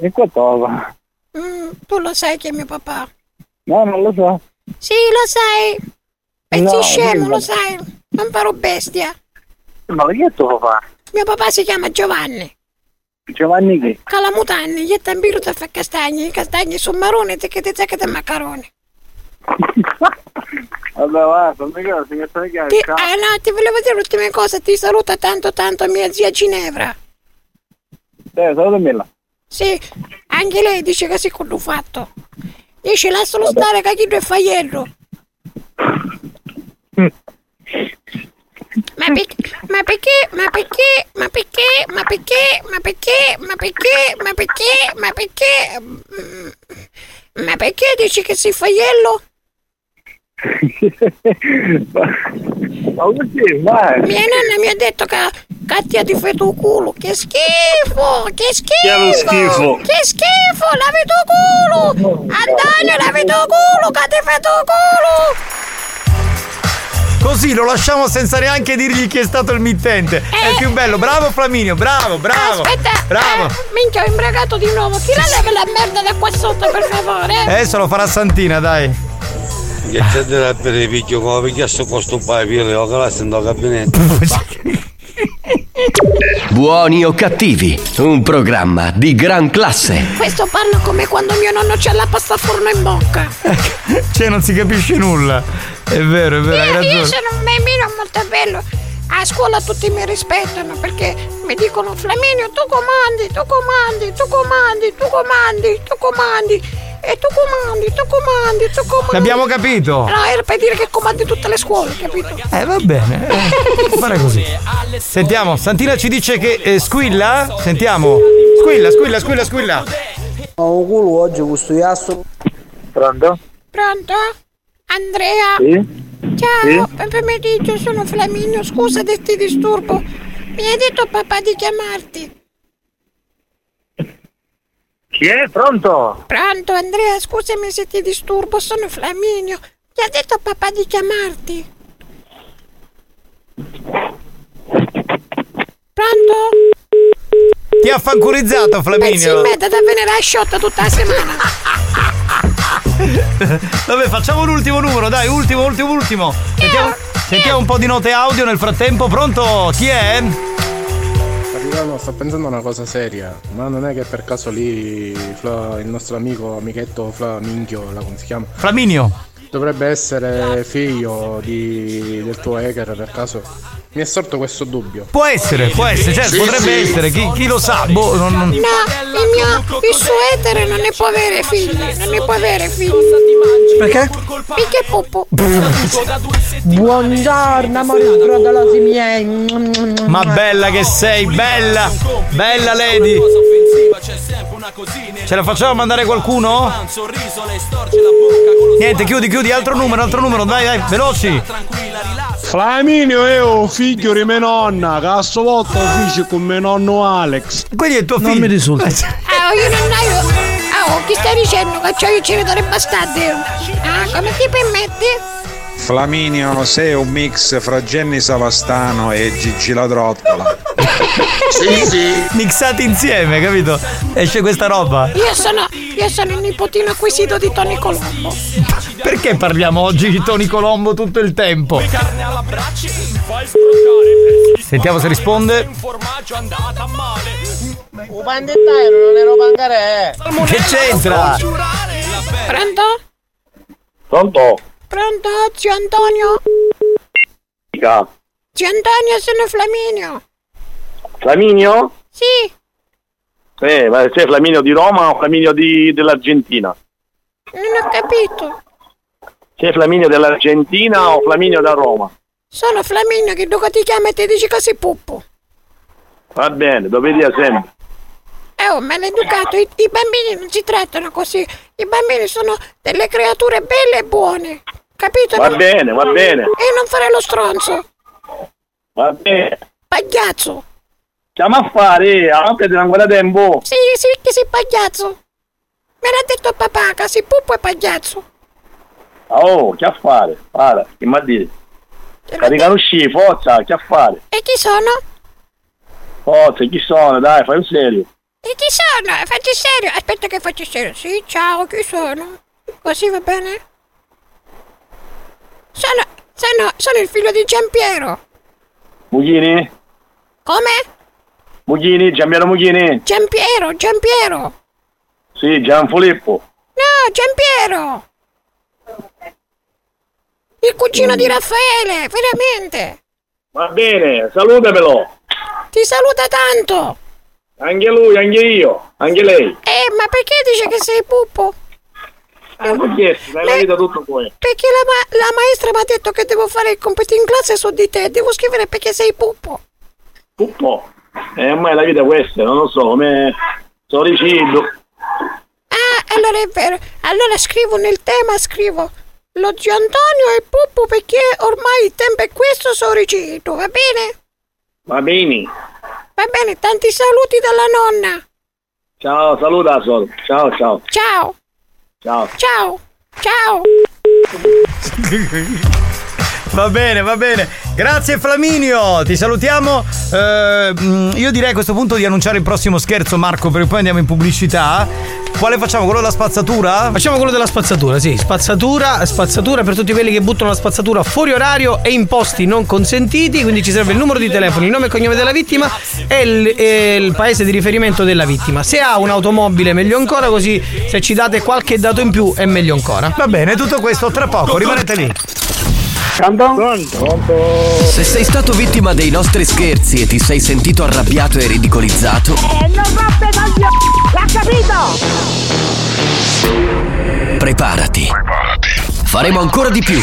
E qua trova. mm, tu lo sai che è mio papà. No, non lo so. Sì, lo sai. Pezzi No, scemo, non- lo sai. Non farò bestia. Ma che tu lo fa? Mio papà si chiama Giovanni. Giovanni che? Calamutanni, gli tambiro te fa castagni, i castagni sono marroni, te che te te maccaroni. Vabbè, va, sono mica, si mette le Ti, ah no, ti volevo dire l'ultima cosa, ti saluta tanto tanto mia zia Ginevra. Eh, salutamela. Sì, anche lei dice che si quello fatto. Dice lascialo stare che chi è faiello. Ma, perché, ma perché, ma perché, ma perché, ma perché, ma perché, ma perché, ma perché, ma perché, mm, ma perché dici che sei faiello? Ma così, vai. Mia nonna mi ha detto che Katia ti fai tu culo. Che schifo, che schifo. Che schifo? Che schifo, lavi tu culo. Antonio, lavi tu culo, che ti fai tu culo. Così lo lasciamo senza neanche dirgli chi è stato il mittente. È il più bello. Bravo Flaminio, bravo, bravo. Aspetta, Bravo. eh, minchia, ho imbragato di nuovo. Tira leve la merda da qua sotto, per favore. Adesso lo farà Santina, dai. Che c'è da per il picchio come perché sto con sto paio io le ho classe in gabinetto. Buoni o cattivi, un programma di gran classe. Questo parla come quando mio nonno c'ha la pasta al forno in bocca. Cioè, non si capisce nulla. È vero, è vero, hai Io, io ragione. sono un bambino molto bello. A scuola tutti mi rispettano perché mi dicono Flaminio tu comandi, tu comandi, tu comandi, tu comandi, tu comandi. E tu comandi, tu comandi, tu comandi. L'abbiamo capito. No, era per dire che comandi tutte le scuole, capito? Eh, va bene. eh, fare così. Sentiamo, Santina ci dice che eh, squilla? Sentiamo. Squilla, squilla, squilla, squilla. Ho un culo oggi questo iasso. Pronto? Pronto? Andrea? Sì? Ciao, Sì? pomeriggio, sono Flaminio, scusa se ti disturbo. Mi ha detto papà di chiamarti. Chi è? Pronto? Pronto Andrea, scusami se ti disturbo, sono Flaminio. Ti ha detto papà di chiamarti. Pronto? Ti ha fancurizzato, Flaminio. in merda da venire a sciotta tutta la settimana. Vabbè, facciamo l'ultimo numero, dai, ultimo, ultimo, ultimo. Sentiamo, sentiamo un po' di note audio nel frattempo. Pronto? Chi è? Capitano, sto pensando a una cosa seria, ma non è che per caso lì Fla- il nostro amico, amichetto Flaminchio, la come si chiama? Flaminio. Dovrebbe essere figlio di- del tuo hacker per caso? Mi è sorto questo dubbio. Può essere, può essere, certo, potrebbe essere, chi, chi lo sa? Boh, non, non- No, il mio il suo etere non ne può avere figli, non ne può avere figli. Perché? Perché Poppo? Buongiorno, amore brodolosi miei. Ma bella che sei, bella! Bella lady! Ce la facciamo mandare qualcuno? Niente, chiudi, chiudi, altro numero, altro numero, dai, dai, veloci! Flaminio è un figlio di mia nonna, che a sua volta fece con mio nonno Alex. Quindi è tuo figlio. Non mi risulta. Ah, io non ho. Ah, chi stai dicendo che c'ho io genitore bastardi? Ah, come ti permetti? Flaminio, sei un mix fra Jenny Savastano e Gigi la Trottola. Sì, sì. Mixati insieme, capito? Esce questa roba. Io sono, io sono il nipotino acquisito di Tony Colombo. Perché parliamo oggi di Tony Colombo tutto il tempo? Sentiamo se risponde. Un pandettaio non ero pangare. Che c'entra? Pronto? Pronto? Pronto, zio Antonio? Zio Antonio, sono Flaminio. Flaminio? Sì, Eh, ma sei Flaminio di Roma o Flaminio di- dell'Argentina? non ho capito. Sei Flaminio dell'Argentina o Flaminio da Roma? Sono Flaminio che dopo ti chiama e ti dici che sei puppo. Va bene, dove dia sempre. oh, maleducato, i, i bambini non si trattano così. I bambini sono delle creature belle e buone. Capito? Va Non- bene, va bene. E non fare lo stronzo. Va bene. Pagliazzo. Chiama a fare, a notte di ancora tempo. Sì, sì, che sei pagliazzo. Me l'ha detto papà, che sei puppo e pagliazzo. Oh, che a fare? Guarda, che mi dire? Caricano sci, forza, che a fare? E chi sono? Forza, chi sono? Dai, fai un serio. E chi sono? Facci serio. Aspetta che faccio serio. Sì, ciao, chi sono? Così va bene? Sono, sono, sono il figlio di Giampiero. Mughini? Come? Mughini, Giampiero Mughini? Giampiero, Giampiero. Sì, Gianfilippo. No, Giampiero. Il cugino di Raffaele, veramente. Va bene, salutamelo. Ti saluta tanto. Anche lui, anche io, anche lei. Eh, ma perché dice che sei puppo? Ah, non chiesto, dai la vita tutto poi. Perché la, ma- la maestra mi ha detto che devo fare il compito in classe su di te. Devo scrivere perché sei puppo. Puppo. Eh, ormai la vita è questa, non lo so, come sono rigido. Ah, allora è vero. Allora scrivo nel tema, scrivo. Lo zio Antonio è puppo perché ormai il tempo è questo, sono rigito, va bene? Va bene. Va bene, tanti saluti dalla nonna. Ciao, saluta Sol. Ciao, ciao. Ciao, Ciao. ciao, ciao. Va bene, va bene. Grazie Flaminio, ti salutiamo. Eh, mm, io direi a questo punto di annunciare il prossimo scherzo, Marco, perché poi andiamo in pubblicità. Quale facciamo? Quello della spazzatura? Facciamo quello della spazzatura, sì. Spazzatura, spazzatura per tutti quelli che buttano la spazzatura fuori orario e in posti non consentiti. Quindi ci serve il numero di telefono, il nome e cognome della vittima e il, e il paese di riferimento della vittima. Se ha un'automobile, meglio ancora, così se ci date qualche dato in più è meglio ancora. Va bene, tutto questo tra poco, rimanete lì. Se sei stato vittima dei nostri scherzi e ti sei sentito arrabbiato e ridicolizzato, Eh, non roppe coglioni, l'ha capito? preparati. Faremo ancora di più.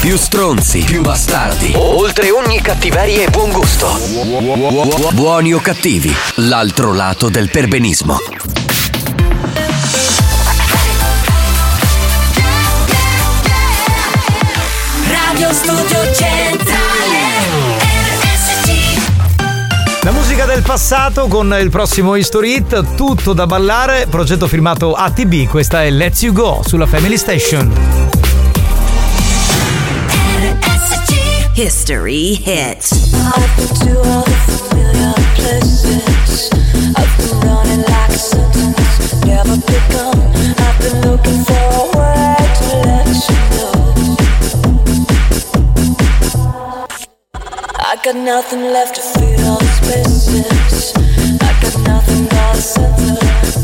Più stronzi, più bastardi. Oltre ogni cattiveria e buon gusto. Buoni o cattivi, l'altro lato del perbenismo. Passato con il prossimo History Hit, tutto da ballare, progetto firmato ATB, questa è Let's You Go sulla Family Station. History begun. I've been looking for a way to let you got nothing left to feed all the spaces. I got nothing but a center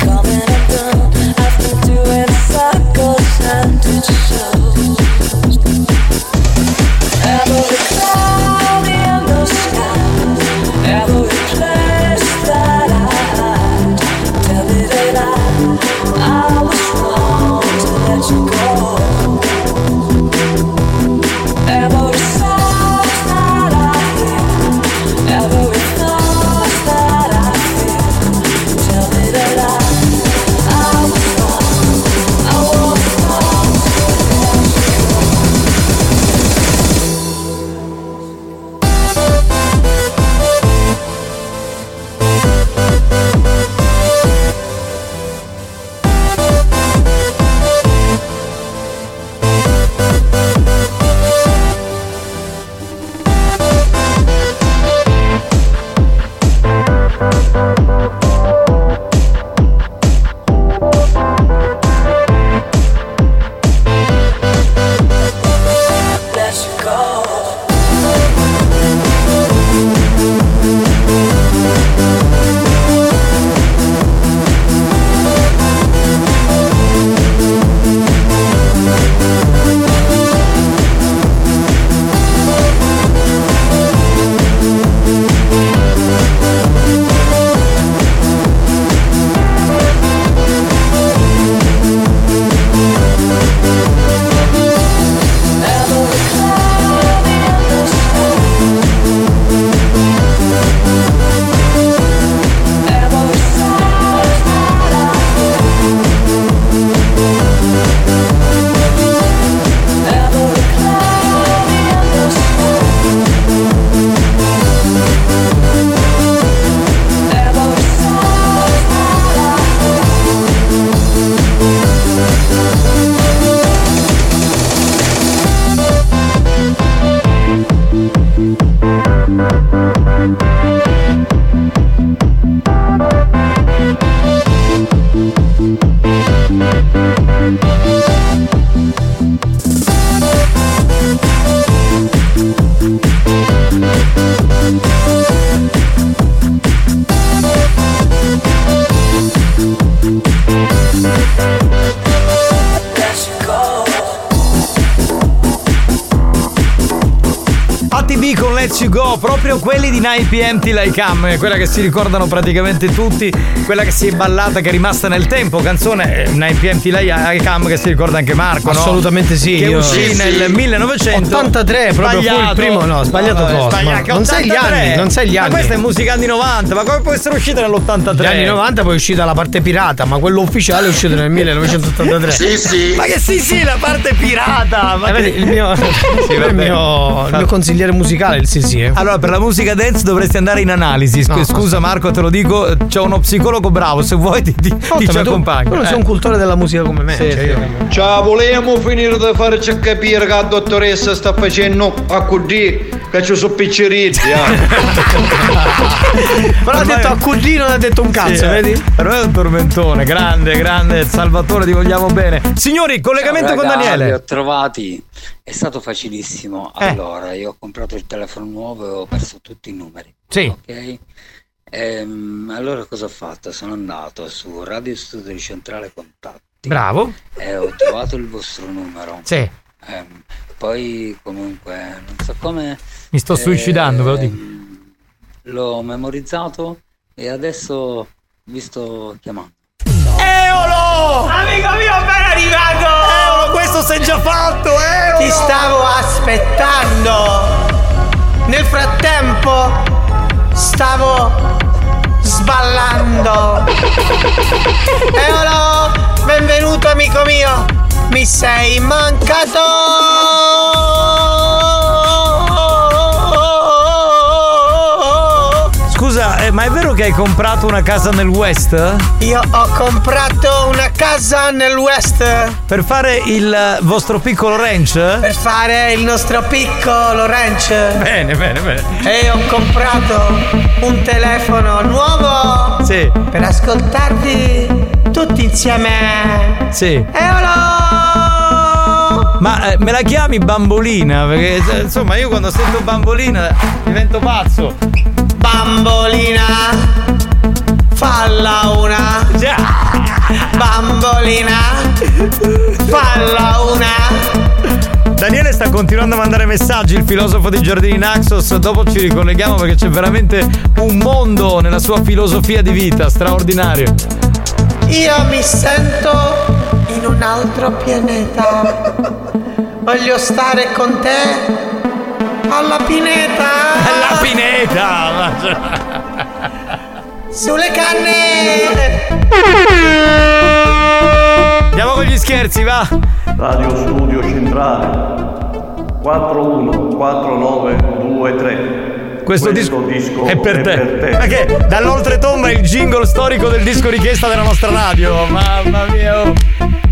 coming and gone. I've been doing circles and it shows. Every cloud quelli di 9pm Till I Come, quella che si ricordano praticamente tutti, quella che si è ballata, che è rimasta nel tempo, canzone eh, 9pm Till I Come che si ricorda anche Marco, no? Assolutamente sì, Che io- uscì Sì, nel sì. 1900. 83, proprio fu il Sbagliato. primo- no, sbagliato vabbè, cosa, sbagliato, ma non sai gli 83. anni, non sai gli Ma anni. questa è musica anni 90, ma come può essere uscita nell'83? Negli anni 90 poi è uscita la parte pirata, ma quello ufficiale è uscito nel 1983. Sì, sì. Ma che sì, sì, la parte pirata. Ma Eh, vedi, il mio, Sì, il vabbè. mio, il mio consigliere musicale, il sì sì. eh. Allora, per la musica dance dovresti andare in analisi. No. Scusa Marco, te lo dico, c'è uno psicologo bravo, se vuoi ti, ti, ti Ascolta, ci accompagno. tu non sei Eh. un cultore della musica come me. Sì, cioè sì. io- Ciao, volevamo finire di farci capire che la dottoressa sta facendo a così che ci sono picciritti. Però ha detto a cugino non ha detto un cazzo, Sì, eh. vedi? Per me è un tormentone, grande, grande, Salvatore, ti vogliamo bene. Signori, collegamento Ciao, con raga, Daniele. Li ho trovati. È stato facilissimo. Eh. Allora, io ho comprato il telefono nuovo e ho perso tutti i numeri. Sì. Ok? Ehm, allora cosa ho fatto? Sono andato su Radio Studio di Centrale Contatti. Bravo. E ho trovato il vostro numero. Sì. Ehm, poi comunque non so come. Mi sto suicidando, ve lo dico. ehm, L'ho memorizzato e adesso vi sto chiamando. Eolo! Amico mio, appena arrivato! Eolo, questo sei già fatto, Eolo! Ti stavo aspettando! Nel frattempo stavo sballando! Eolo, benvenuto amico mio! Mi sei mancato! Ma è vero che hai comprato una casa nel West? Io ho comprato una casa nel West Per fare il eh, vostro piccolo ranch? per fare il nostro piccolo ranch. Bene, bene, bene. E ho comprato un telefono nuovo Sì. per ascoltarvi tutti insieme. Sì. Eolo! Ma eh, me la chiami bambolina? Perché eh, insomma io quando sento bambolina divento pazzo. Bambolina, falla una. Bambolina, falla una. Daniele sta continuando a mandare messaggi, il filosofo dei giardini Naxos. Dopo ci ricolleghiamo perché c'è veramente un mondo nella sua filosofia di vita, straordinario. Io mi sento in un altro pianeta. Voglio stare con te alla pineta. La pineta! Sulle canne. Andiamo con gli scherzi, va! Radio Studio Centrale 414923 Questo, disco, è per te. Ma che dall'oltretomba è il jingle storico del disco richiesta della nostra radio. Mamma mia, oh.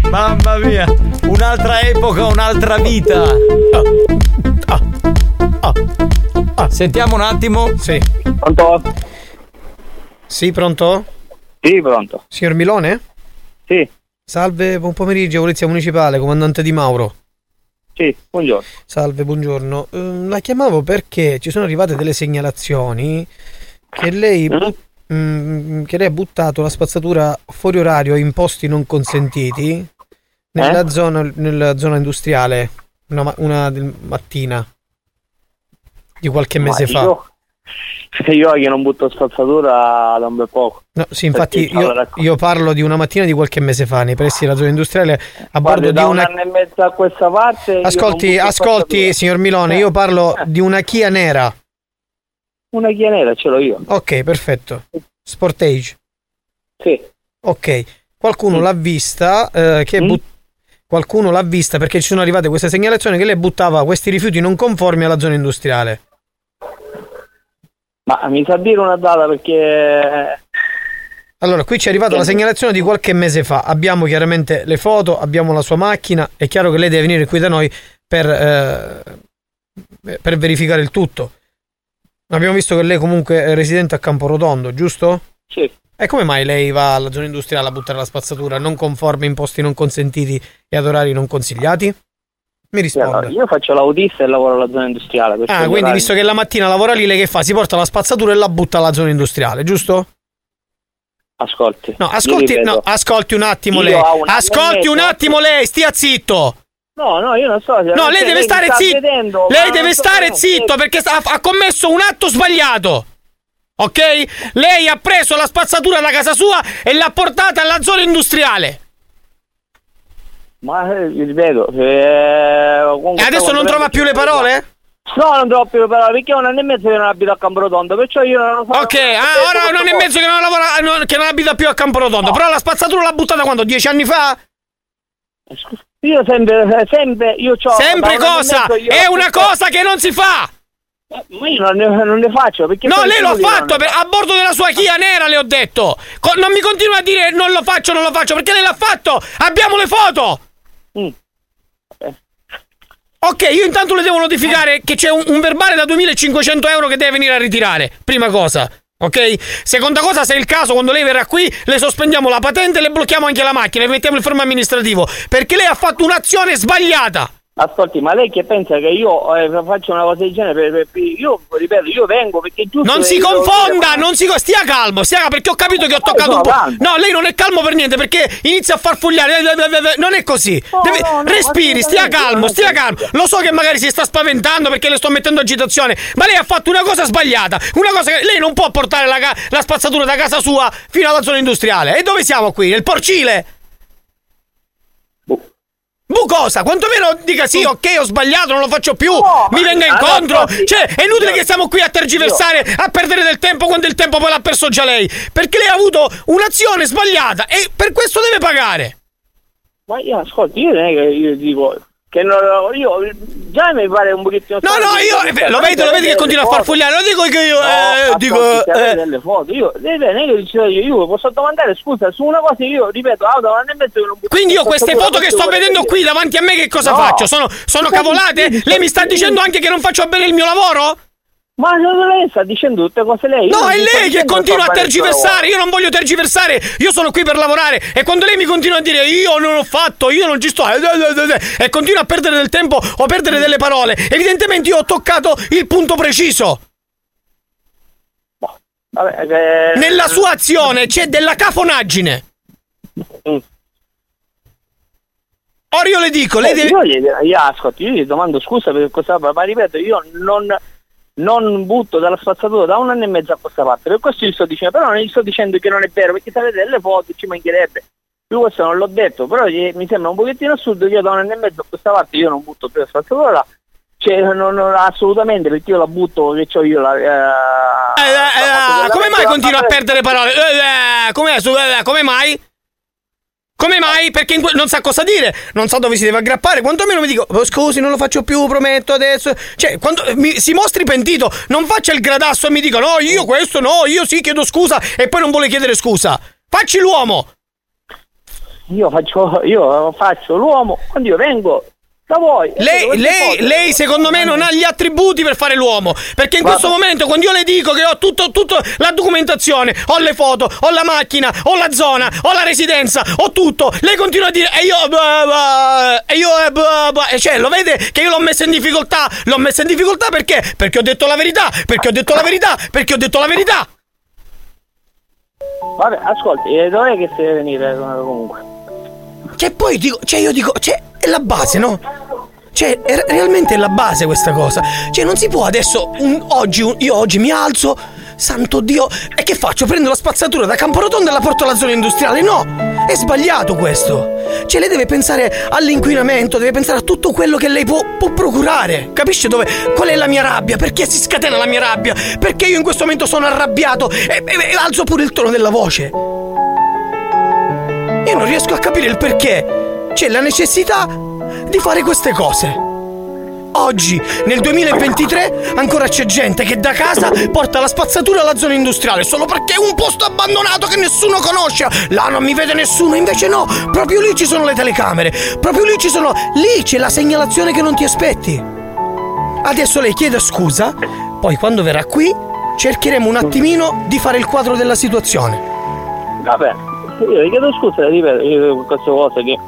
mamma mia. Un'altra epoca, un'altra vita. Ah. Ah. Ah. Sentiamo un attimo. Sì. Pronto? Sì, pronto? Sì, pronto. Signor Milone? Sì. Salve, buon pomeriggio, Polizia Municipale, comandante Di Mauro. Sì, buongiorno. Salve, buongiorno. Ehm, la chiamavo perché ci sono arrivate delle segnalazioni che lei, mm, che lei ha buttato la spazzatura fuori orario in posti non consentiti nella, Eh? zona, nella zona industriale una, una mattina di qualche mese Ma fa. Io, io che non butto spazzatura da un bel poco. No, sì, infatti io, io parlo di una mattina di qualche mese fa nei pressi della zona industriale a Guardi, bordo di un una anno e mezzo a questa parte. Ascolti, ascolti, signor Milone, io parlo di una Kia nera. Una Kia nera ce l'ho io. Ok, perfetto. Sportage. Sì. Ok. Qualcuno l'ha vista, eh, che but- qualcuno l'ha vista perché ci sono arrivate queste segnalazioni che lei buttava questi rifiuti non conformi alla zona industriale. Ma mi sa dire una data perché. Allora, qui ci è arrivata la segnalazione di qualche mese fa. Abbiamo chiaramente le foto, abbiamo la sua macchina. È chiaro che lei deve venire qui da noi per, eh, per verificare il tutto. Abbiamo visto che lei comunque è residente a Camporotondo, giusto? Sì. E come mai lei va alla zona industriale a buttare la spazzatura non conforme in posti non consentiti e ad orari non consigliati? Mi risponda. Io faccio l'autista e lavoro alla zona industriale. Ah, quindi orari- visto che la mattina lavora lì, lei che fa? Si porta la spazzatura e la butta alla zona industriale, giusto? Ascolti. No, ascolti, no, ascolti un attimo io lei. un Ascolti un attimo lei, stia zitto. No, no, io non so. No, lei deve stare sta zitto. vedendo, Lei deve so stare zitto perché ha commesso un atto sbagliato. Ok? Lei ha preso la spazzatura da casa sua e l'ha portata alla zona industriale. Ma eh, ripeto, eh, E adesso non trova più le parole? No, non trovo più le parole perché è un anno e mezzo che non abito a Camprotondo, perciò io non lo so. Ok, ah, ora un anno e mezzo che non lavora, non- che non abita più a Camporotondo. Però la spazzatura l'ha buttata quando? Dieci anni fa? Io sempre, sempre, io c'ho... Sempre un cosa? io- È una cosa che non si fa! Ma io non ne, non ne faccio perché... No, lei l'ha fatto per- a bordo della sua Kia nera, le ho detto. Non mi continua a dire non lo faccio, non lo faccio, perché lei l'ha fatto. Abbiamo le foto. Mm. Ok, io intanto le devo notificare che c'è un, un verbale da 2500 euro che deve venire a ritirare. Prima cosa. Ok? Seconda cosa, se è il caso, quando lei verrà qui, le sospendiamo la patente e le blocchiamo anche la macchina e mettiamo il fermo amministrativo. Perché lei ha fatto un'azione sbagliata. Ascolti, ma lei che pensa che io eh, faccio una cosa del genere? Per, per- io, ripeto, io vengo perché è giusto... Non si confonda, non si. Stia calmo, stia calmo, perché ho capito che ho toccato un po'. No, lei non è calmo per niente perché inizia a farfugliare. eh, Non è così. Deve- no, no, respiri, stia calmo, stia calmo. Lo so che magari si sta spaventando perché le sto mettendo agitazione, ma lei ha fatto una cosa sbagliata. Una cosa che lei non può portare la, la spazzatura da casa sua fino alla zona industriale. E dove siamo qui? Nel porcile? Bu cosa? Quantomeno dica sì, ok, ho sbagliato, non lo faccio più. Mi venga allora, incontro. ascolti, Cioè, è inutile io- che siamo qui a tergiversare, a perdere del tempo quando il tempo poi l'ha perso già lei. Perché lei ha avuto un'azione sbagliata e per questo deve pagare. Ma io, ascolti, io non è che io dico... Che non, io già mi pare un pochettino... No, no, io cioè, lo vedi, lo vedi che continua a farfugliare. Lo dico che io, No, eh, dico. eh, delle foto, io, eh, non che dicevo io, io posso domandare scusa su una cosa che io ripeto, ah, da un anno e mezzo che non Quindi io queste foto che sto vedendo qui davanti a me che cosa No. faccio? Sono, sono cavolate? Lei mi sta dicendo anche che non faccio bene il mio lavoro? Ma non lei sta dicendo tutte cose lei. No, è lei che continua a tergiversare. Io non voglio tergiversare. Io sono qui per lavorare. E quando lei mi continua a dire io non ho fatto, io non ci sto, e continua a perdere del tempo o a perdere delle parole, evidentemente io ho toccato il punto preciso. lavoro. Vabbè, eh, Nella sua azione c'è della cafonaggine. Mm. Ora io le dico, lei Eh, deve. Io, gli, io ascolti, io gli domando scusa per questa ma ma ripeto, io non, non butto dalla spazzatura da un anno e mezzo a questa parte, per questo gli sto dicendo, però non gli sto dicendo che non è vero, perché se avete delle foto ci mancherebbe. Io questo non l'ho detto, però mi sembra un pochettino assurdo che io da un anno e mezzo a questa parte io non butto più la spazzatura là. Cioè, non, non- assolutamente, perché io la butto che ho io la... eh, Eh, eh, eh, come mai continua a perdere parole? Eh, eh, come, eh, come mai? Come mai? Perché que- non sa cosa dire, non sa dove si deve aggrappare. Quantomeno mi dico, "Oh, scusi, non lo faccio più, prometto adesso. Cioè, quando mi- si mostri pentito, non faccia il gradasso e mi dica, no, io questo no, io sì chiedo scusa e poi non vuole chiedere scusa. Facci l'uomo. Io faccio, io faccio l'uomo, quando io vengo da voi... Lei, queste lei, foto- lei, secondo me non ha gli attributi per fare l'uomo. Perché in questo momento, quando io le dico che ho tutto, tutto la documentazione, ho le foto, ho la macchina, ho la zona, ho la residenza, ho tutto, lei continua a dire e io. E io. eh, bah, bah", e cioè, lo vede che io l'ho messa in difficoltà? L'ho messa in difficoltà perché? Perché ho detto la verità, perché ho detto la verità, perché ho detto la verità. Vabbè, ascolti, eh, dov'è che si deve venire eh, comunque? Che poi dico, cioè io dico, cioè è la base, no? Cioè, è, realmente è la base questa cosa. Cioè, non si può adesso, un- oggi, un- io oggi mi alzo, santo Dio, e che faccio? Prendo la spazzatura da Camporotondo e la porto alla zona industriale? No, è sbagliato questo. Cioè, lei deve pensare all'inquinamento, deve pensare a tutto quello che lei può, può procurare. Capisce dove? Qual è la mia rabbia? Perché si scatena la mia rabbia? Perché io in questo momento sono arrabbiato e, e- e alzo pure il tono della voce. Io non riesco a capire il perché. C'è la necessità di fare queste cose. Oggi, nel 2023, ancora c'è gente che da casa porta la spazzatura alla zona industriale solo perché è un posto abbandonato che nessuno conosce. Là non mi vede nessuno, invece no, proprio lì ci sono le telecamere, proprio lì ci sono. Lì c'è la segnalazione che non ti aspetti. Adesso lei chiede scusa, poi quando verrà qui cercheremo un attimino di fare il quadro della situazione. Vabbè, io vi chiedo scusa, ripeto, io queste cose che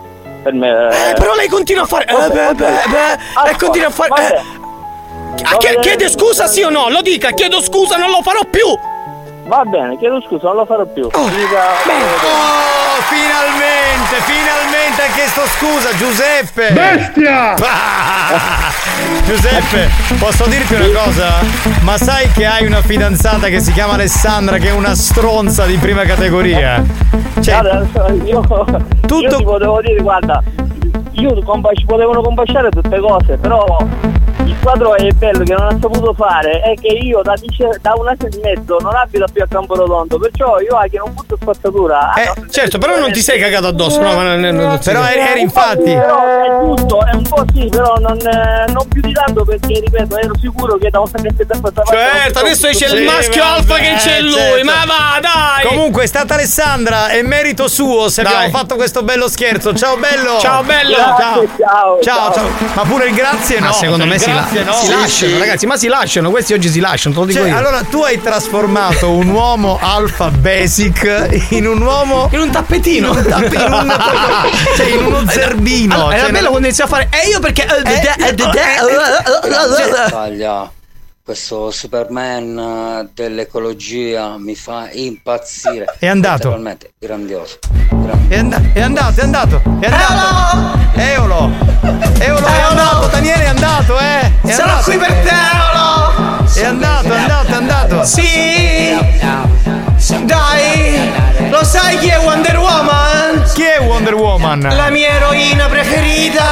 per me... Eh, però lei continua a fare. Eh, beh, beh, beh, e continua a fare. Eh. Ah, chie- chiede scusa sì o no? Lo dica, chiedo scusa, non lo farò più! Va bene, chiedo scusa, non lo farò più. Dica- Oh, finalmente, finalmente ha chiesto scusa Giuseppe! Bestia! Giuseppe, posso dirti una cosa? Ma sai che hai una fidanzata che si chiama Alessandra che è una stronza di prima categoria? Cioè, Guarda, io, io ti potevo dire, guarda, io combaci- potevano combaciare tutte cose, però il quadro è bello che non ha saputo fare è che io da, dice- da un anno e mezzo non abito più a Campo Rotondo, perché io anche non butto spazzatura. Eh, Certo, però non ti sei cagato addosso, no? Ma non- non- Però eri, eri infatti. Però è giusto, è un po' sì, però non, eh, non più di tanto perché ripeto, ero sicuro che da un anno e mezzo Certo, adesso c'è il maschio alfa che c'è lui, certo. ma va, dai! Comunque è stata Alessandra, è merito suo se Dai. abbiamo fatto questo bello scherzo. Ciao bello! Ciao, bello! Ciao, Grazie, ciao, ciao, ciao. ciao. Ma pure il grazie no. Ma secondo cioè, me si, grazie no. si Sì, lasciano, sì. ragazzi, ma si lasciano, questi oggi si lasciano, te lo dico Cioè, io. allora tu hai trasformato un uomo alfa basic in un uomo in un tappetino, in un, tapp- in un- cioè in uno zerbino. Allora, era Cioè, bello quando inizia a fare e io perché eh, Questo Superman eh, dell'ecologia mi fa impazzire. È andato. Letteralmente grandioso. È, and- è andato, è andato, è andato. Eolo! Eolo è andato, Daniele è andato, eh! È Sono andato. qui per te, Eolo! È andato, è andato, è andato. Sì! Dai! Lo sai chi è Wonder Woman? Chi è Wonder Woman? La mia eroina preferita!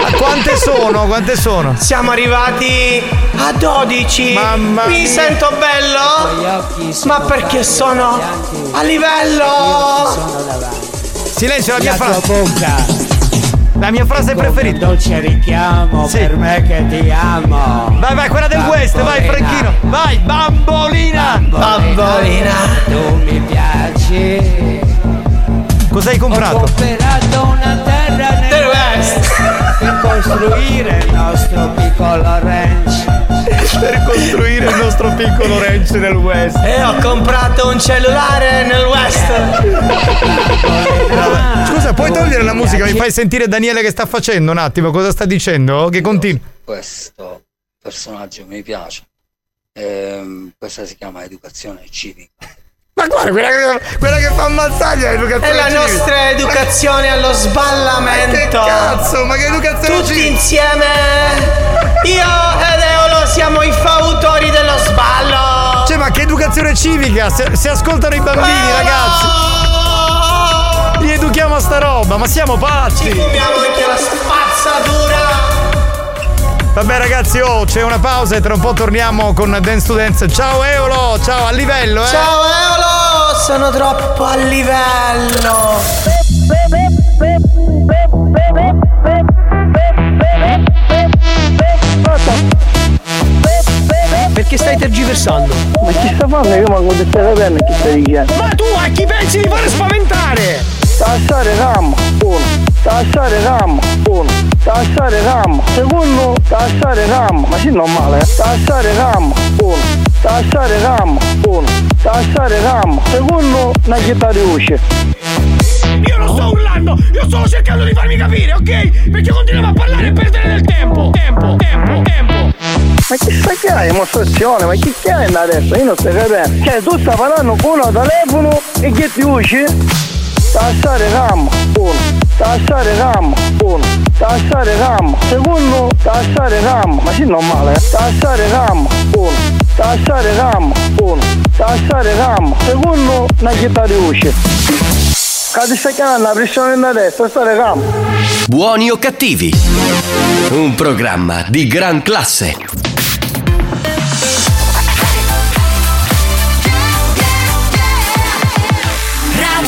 Ma quante sono? Quante sono? Siamo arrivati a 12! Mamma Mi mia. sento bello? Ma perché sono a livello? Silenzio, la mia frase. La mia frase preferita. dolce richiamo Sì. per me che ti amo. Vai, vai, quella del West, vai, Franchino. Vai, bambolina. Bambolina, tu mi piaci. Cosa hai Ho comprato? comprato una terra nel Del West. per costruire il nostro piccolo ranch. Per costruire il nostro piccolo ranch nel West. E ho comprato un cellulare nel West! Scusa, puoi togliere la musica? Mi fai sentire Daniele che sta facendo un attimo? Cosa sta dicendo? Che continua. Questo personaggio mi piace. Ehm, questa si chiama educazione civica. Ma guarda, quella che, quella che fa ammazzaglia è educazione È la civica. nostra educazione allo sballamento! Ma che cazzo, ma che educazione Tutti civica? insieme! Io ed Eolo siamo i fautori dello sballo! Cioè, ma che educazione civica? Se, se ascoltano i bambini, ragazzi. Li educhiamo a sta roba, ma siamo pazzi! Fumiamo anche la spazzatura! Vabbè ragazzi, oh, c'è una pausa e tra un po' torniamo con Dance to Dance. Ciao Eolo, ciao a livello, eh! Ciao Eolo! Sono troppo a livello! Perché stai tergiversando? Ma chi sta fanno? Io ma come stai sapendo chi stai dicendo? Ma tu a chi pensi di fare spaventare? Tassare RAM, uno. Tassare RAM, uno. Tassare RAM, secondo. Tassare RAM, ma sì normale, eh? Tassare RAM, uno. Tassare RAM, uno. Tassare RAM, secondo. Una chitarra di voce. Io non sto urlando, io sto cercando di farmi capire, ok? Perché continuiamo a parlare e perdere del tempo. Tempo, tempo, tempo. Ma che stai che hai? Dimostrazione, ma che che hai adesso? Io non stai capendo. Cioè tu stai parlando con uno telefono e che ti usci? Tassare RAM, uno. Tassare RAM, uno. Tassare RAM, secondo. Tassare RAM, ma sì normale, eh? Tassare RAM, uno. Tassare RAM, uno. Tassare RAM, secondo. Una chitarra di voce. Cade stai chiamando la pressione da destra, stare RAM. Buoni o cattivi? Un programma di gran classe.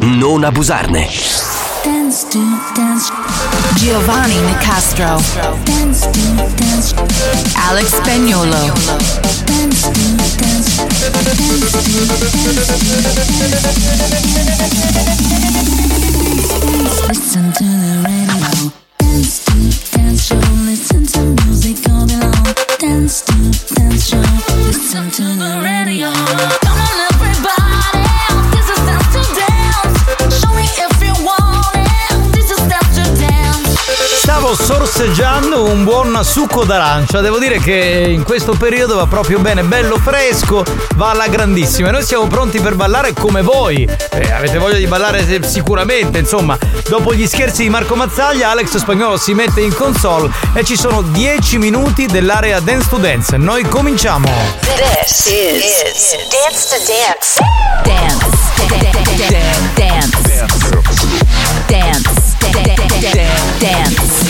non abusarne. Dance dance. Giovanni Nicastro. Dance dance. Alex Spagnolo. Dance dance. Dance dance. Listen to the radio. Dance dance show. Listen to music all day long. Dance dance show. Listen to the radio. Assaggiando un buon succo d'arancia. Devo dire che in questo periodo va proprio bene, bello fresco, va alla grandissima. E noi siamo pronti per ballare come voi. Eh, avete voglia di ballare sicuramente, insomma. Dopo gli scherzi di Marco Mazzaglia, Alex Spagnolo si mette in console e ci sono 10 minuti dell'area Dance to Dance. Noi cominciamo. This is, Dance to Dance. Dance. Dance. Dance. Dance. Dance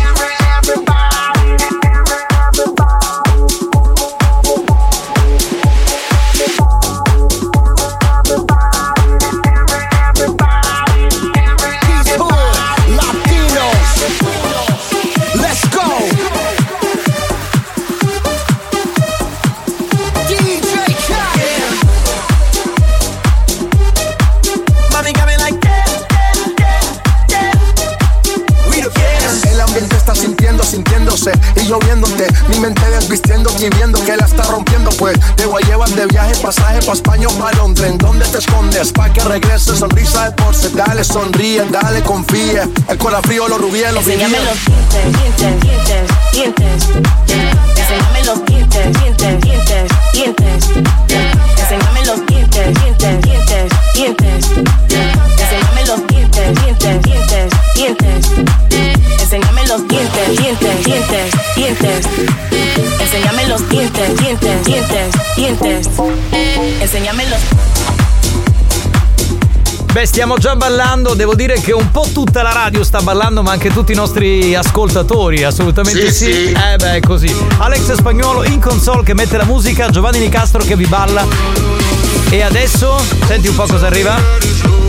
Pasaje pa' España o pa' Londres. ¿En dónde te escondes? Pa' que regrese, sonrisa de porce. Dale, sonríe, dale, confía. El corazón frío, los rubíes, los Enséñame los dientes, dientes, dientes, dientes. Enséñame los dientes, dientes, dientes, dientes. Enséñame los dientes, dientes, dientes, dientes. Enséñame los dientes, dientes, dientes, dientes. Enséñame los dientes, dientes, dientes, dientes. Enséñame los dientes, dientes, dientes, dientes. Enséñame los Beh, stiamo già ballando, devo dire che un po' tutta la radio sta ballando, ma anche tutti i nostri ascoltatori, assolutamente Sì, sì. sì. Eh beh, è così. Alex Spagnolo in console che mette la musica, Giovanni Nicastro che vi balla. E adesso, senti un po' cosa arriva.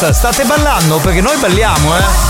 State ballando perché noi balliamo, eh.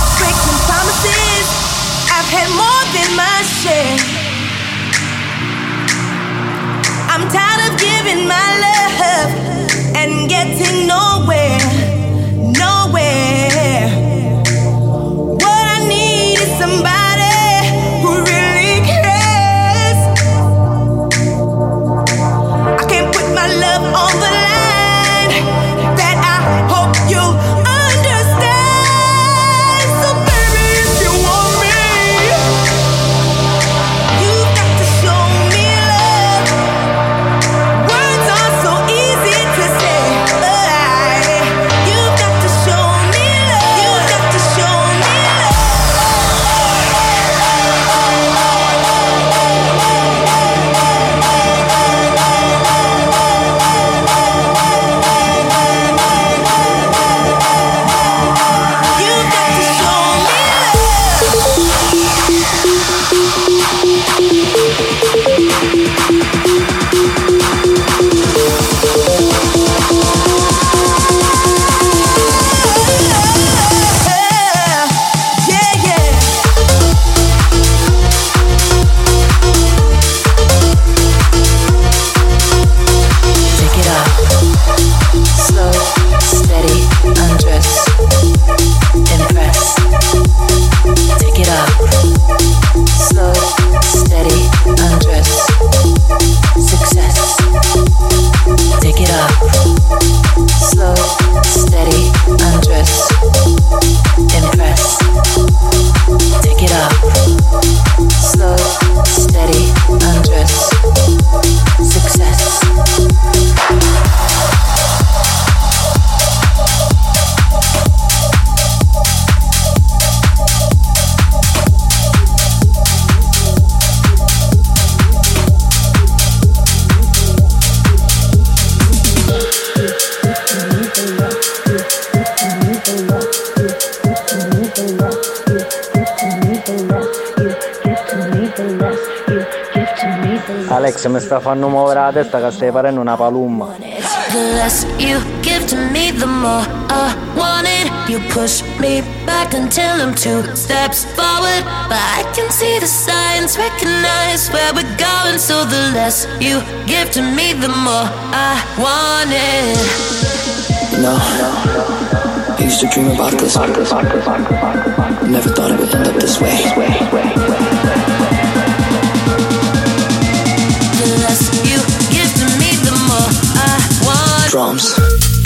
Alex mi sta fanno muovere la testa che stai parendo una palumma. The less you give to me, the more I want it. You push me back until I'm two steps forward. But I can see the signs, recognize where we're going. So the less you give to me, the more I want it. No, I used to dream about this. Never thought it would end up this way. Drums.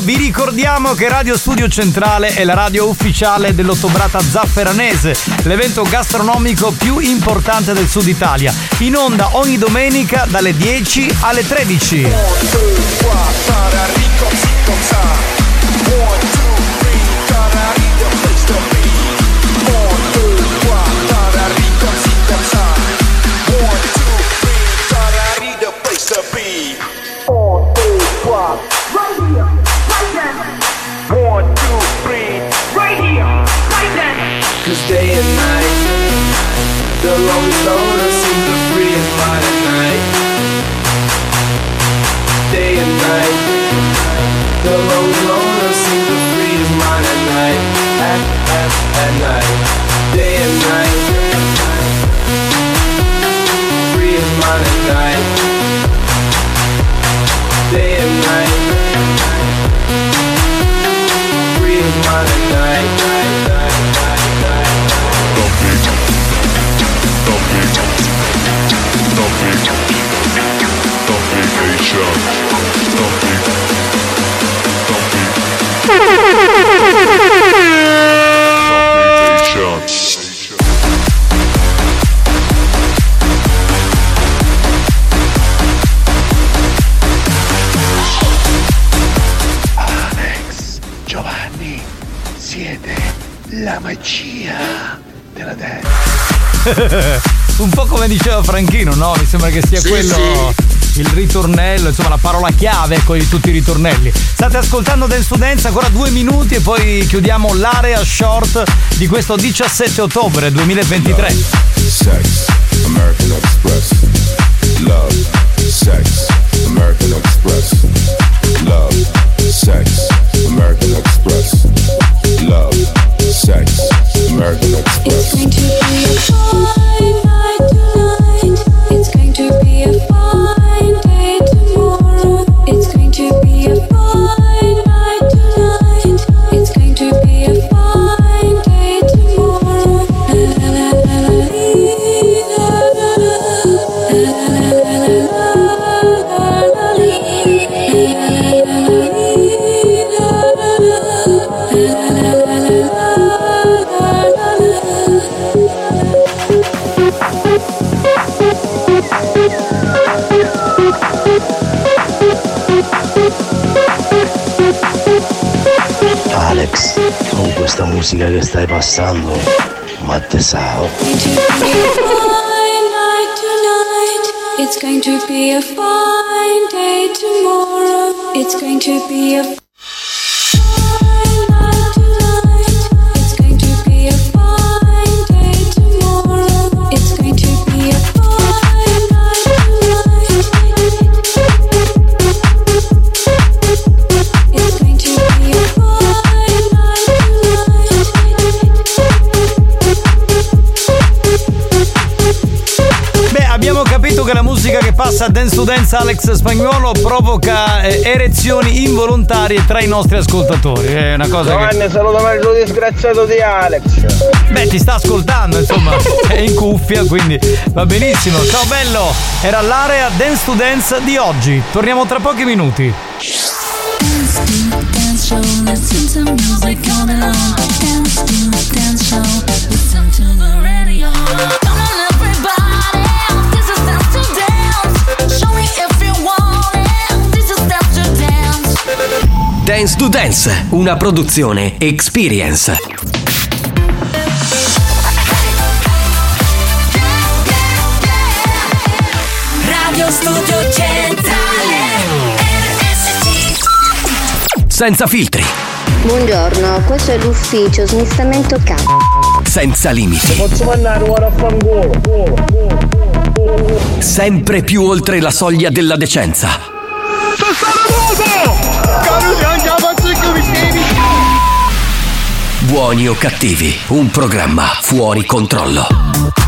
Vi ricordiamo che Radio Studio Centrale è la radio ufficiale dell'Ottobrata Zafferanese, l'evento gastronomico più importante del sud Italia. In onda ogni domenica dalle 10 alle 13. Diceva Franchino, no? Mi sembra che sia Sì, quello il ritornello, insomma la parola chiave ecco, di tutti i ritornelli. State ascoltando Dance to Dance ancora due minuti e poi chiudiamo l'area short di questo 17 ottobre 2023. Sex, American Express. Love, sex, American Express. Love, sex, American Express. Love, sex, American Express. Questa musica che stai passando, ma te sao. fine night tonight. It's going to be a fine day tomorrow. It's going to be a musica che passa a Dance to Dance Alex Spagnuolo provoca eh, erezioni involontarie tra i nostri ascoltatori. È una cosa che. Giovanni, salutami il disgraziato di Alex. Beh, ti sta ascoltando, insomma, è in cuffia, quindi va benissimo. Ciao bello, era l'area Dance to Dance di oggi. Torniamo tra pochi minuti. Dance to dance show, dance. To Dance, una produzione Experience. Radio Studio Centrale. Senza filtri, Buongiorno, questo è l'ufficio smistamento K. senza limiti, Posso mandare ora a fangolo? sempre più oltre la soglia della decenza. Buoni o cattivi, un programma fuori controllo.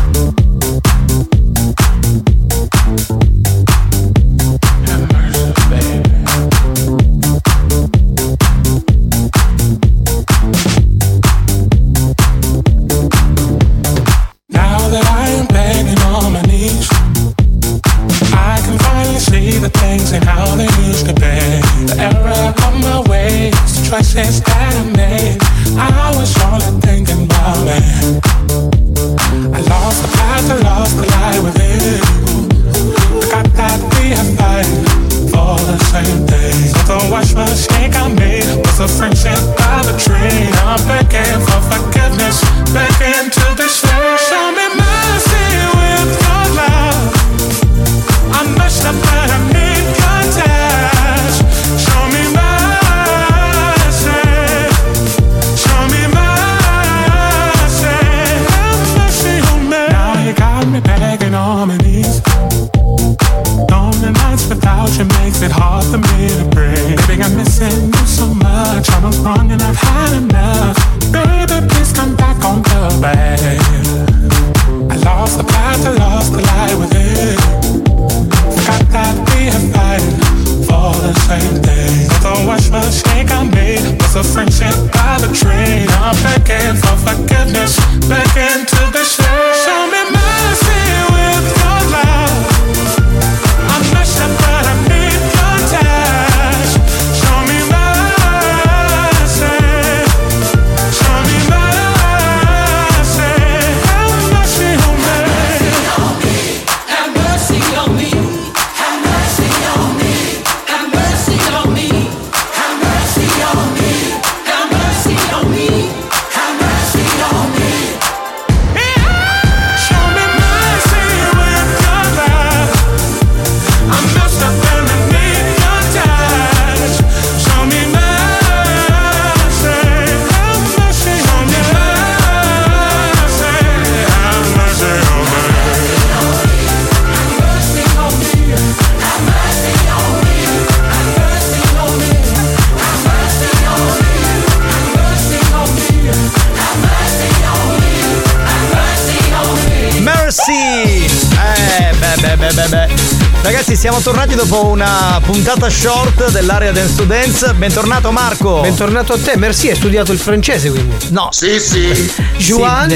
Puntata short dell'area Dance to Dance. Bentornato Marco. Bentornato a te, merci, hai studiato il francese quindi. No. Sì, sì. Juan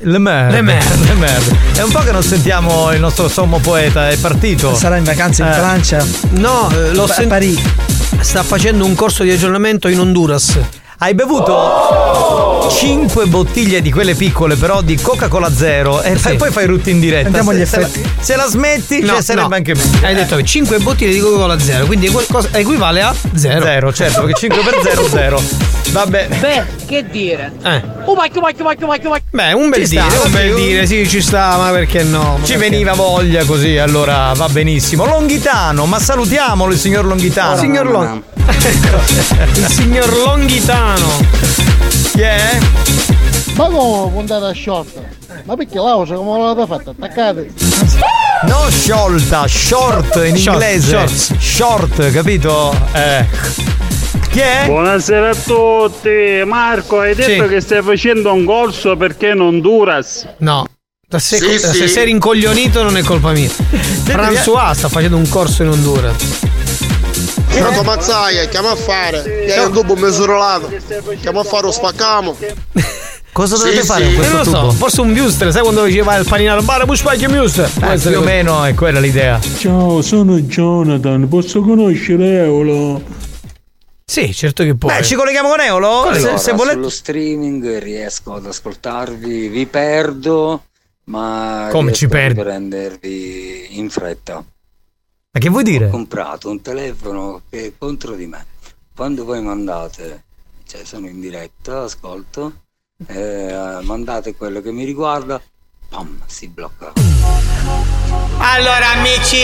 Le Mer. Le Mer. Le Mer. È un po' che non sentiamo il nostro sommo poeta, è partito. Sarà in vacanza in Eh. Francia. No, eh, l'ho A sentito. Parigi. Sta facendo un corso di aggiornamento in Honduras. Hai bevuto 5 bottiglie di quelle piccole, però di Coca-Cola zero e fai- poi fai rutti in diretta. Andiamo agli se, se la, effetti. se la smetti, No, cioè, sarebbe no. anche meglio. Hai detto che 5 bottiglie di Coca-Cola zero, quindi qualcosa equivale a zero. Zero, certo, perché 5 per 0 0. Vabbè. Beh, che dire? Eh. Oh, vai, vai, vai, vai, vai. Beh, un bel Ci dire, sta, un bel sì, dire, sì, ci sta, ma perché no? Ma Ci perché? veniva voglia così, allora va benissimo. Longhitano, ma salutiamolo il signor Longhitano. Signor Long. Il signor Longhitano. Chi è? Ma come puntata short? Ma perché l'ausa come l'avete fatta? Attaccate? No sciolta, short in Short, inglese. shorts. Short, capito? Eh. Chi è? Buonasera a tutti, Marco, hai detto Sì. che stai facendo un corso perché in Honduras? No. Da se, Sì, da sì. se sei rincoglionito non è colpa mia. François sta facendo un corso in Honduras. Pronto Mazzaia, chiama a fare. Che è un tubo misurolato. Chiama a fare lo spaccamo. Cosa Sì, dovete fare con sì. Questo non lo so, tubo? forse un Buster, sai quando dice vai al panino al bar, puoi spacchi Buster? Eh, più o meno è quella l'idea. Ciao, sono Jonathan, posso conoscere Eolo? Sì, certo che puoi. Beh, ci colleghiamo con Eolo? Se, Allora, se volete. sullo streaming riesco ad ascoltarvi, vi perdo, ma Come ci a perdi? riprendervi in fretta. Ma che vuoi dire? Ho comprato un telefono che è contro di me. Quando voi mandate, cioè sono in diretta, ascolto, eh, mandate quello che mi riguarda, pam, si blocca. Allora amici,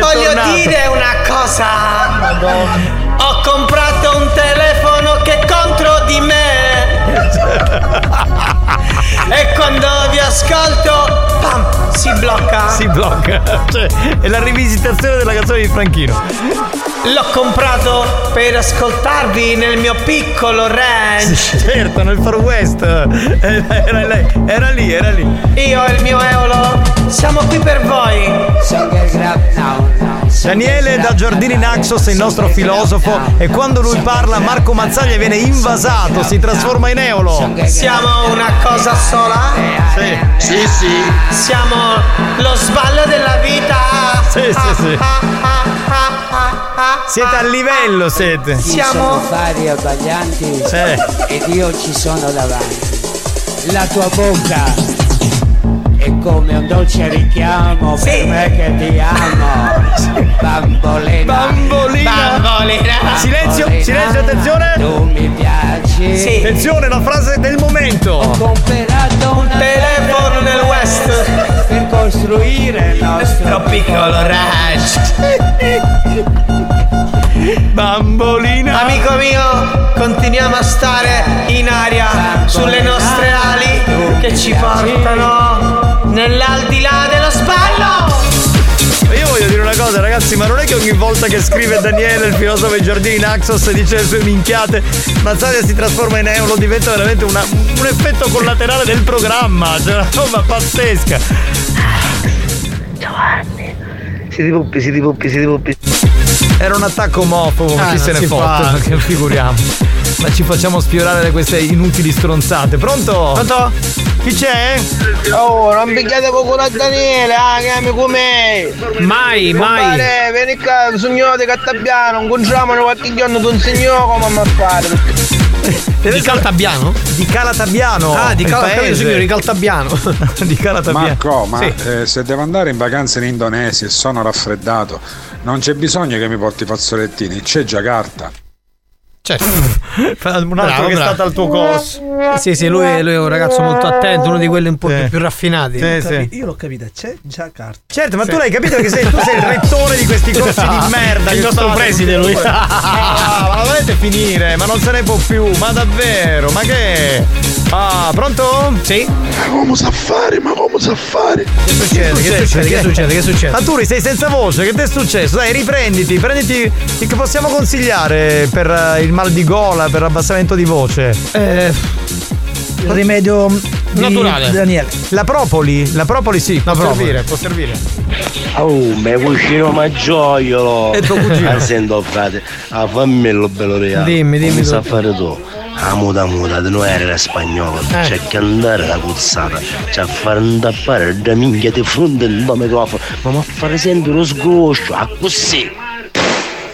voglio tornato. dire una cosa. Ho comprato un telefono che è contro di me. e quando vi ascolto, pam, si blocca. Si blocca. Cioè, è la rivisitazione della canzone di Franchino. L'ho comprato per ascoltarvi nel mio piccolo ranch. Certo, nel Far West. Eh, Era, lei, era lì, era lì. Io e il mio Eolo siamo qui per voi. Daniele da Giardini Naxos è il nostro filosofo e quando lui parla Marco Mazzaglia viene invasato, si trasforma in Eolo. Siamo una cosa sola? Sì. Sì, sì. Siamo lo sballo della vita. Sì, sì, sì. Siete a livello, siete. Siamo vari abbaglianti Sì. ed io ci sono davanti. La tua bocca è come un dolce richiamo per me che ti amo. Bambolina. Bambolina. Bambolina. Silenzio, Bambolina, silenzio, attenzione. Tu mi piaci. Sì. Attenzione, la frase del momento. Comprato un telefono nel West. per costruire il nostro piccolo ranch. Bambolina. Amico mio, continuiamo a stare in aria sulle nostre ali che ci portano nell'aldilà dello sballo. Una cosa, ragazzi, ma non è che ogni volta che scrive Daniele, il filosofo dei giardini Naxos, e dice le sue minchiate, Mazzaglia si trasforma in euro, diventa veramente una- un effetto collaterale del programma. Cioè, una roba pazzesca. Siete puppi, siete puppi, siete puppi. Era un attacco omofobo, ma Ah, chi se ne fotte? che figuriamo. Ma ci facciamo sfiorare da queste inutili stronzate. Pronto? Pronto? Chi c'è? Oh, non picchiate poco da Daniele, ah, che amico me! Mai, mai. Compare, vieni qua, signore di Cattabbiano, incontriamone qualche giorno con signore come a fare. Di Caltabiano? Di Calatabiano. Ah, di Calatabiano, di Caltabiano. di Calatabiano. Marco, ma Sì. eh, se devo andare in vacanza in Indonesia e sono raffreddato, non c'è bisogno che mi porti i fazzolettini, c'è già carta. Certo. Un altro che è stato al tuo corso. Sì, sì, lui, lui è un ragazzo molto attento, uno di quelli un po' più, più raffinati. Sì, sì. Io l'ho capita, c'è già carta. Certo, ma tu l'hai capito che sei, tu sei il rettore di questi corsi di merda. Il che nostro preside, lui. Ah, ma la volete finire? Ma non se ne può più, ma davvero? Ma che? Ah, pronto? Sì. Ma come sa fare? Ma come sa fare? Che succede? Che succede? Che succede? Che succede? Arturi, sei senza voce, che ti è successo? Dai, riprenditi, prenditi. Che possiamo consigliare per eh, il mal di gola, per abbassamento di voce? Eh, rimedio di Naturale. Daniele. La propoli? La propoli sì, può propoli. servire, può servire. Oh, mio cugino maggiolo. E tuo cugino? Ah, sento frate, ah, fammi il bello reale. Dimmi, dimmi Come tu. sa fare tu? Ah, muta muta, non era spagnolo. Eh. C'è che andare la cuzzata. C'è a fare intappare da minchia di fronte il microfono. Ma mi fare sempre lo sgoscio, ah così.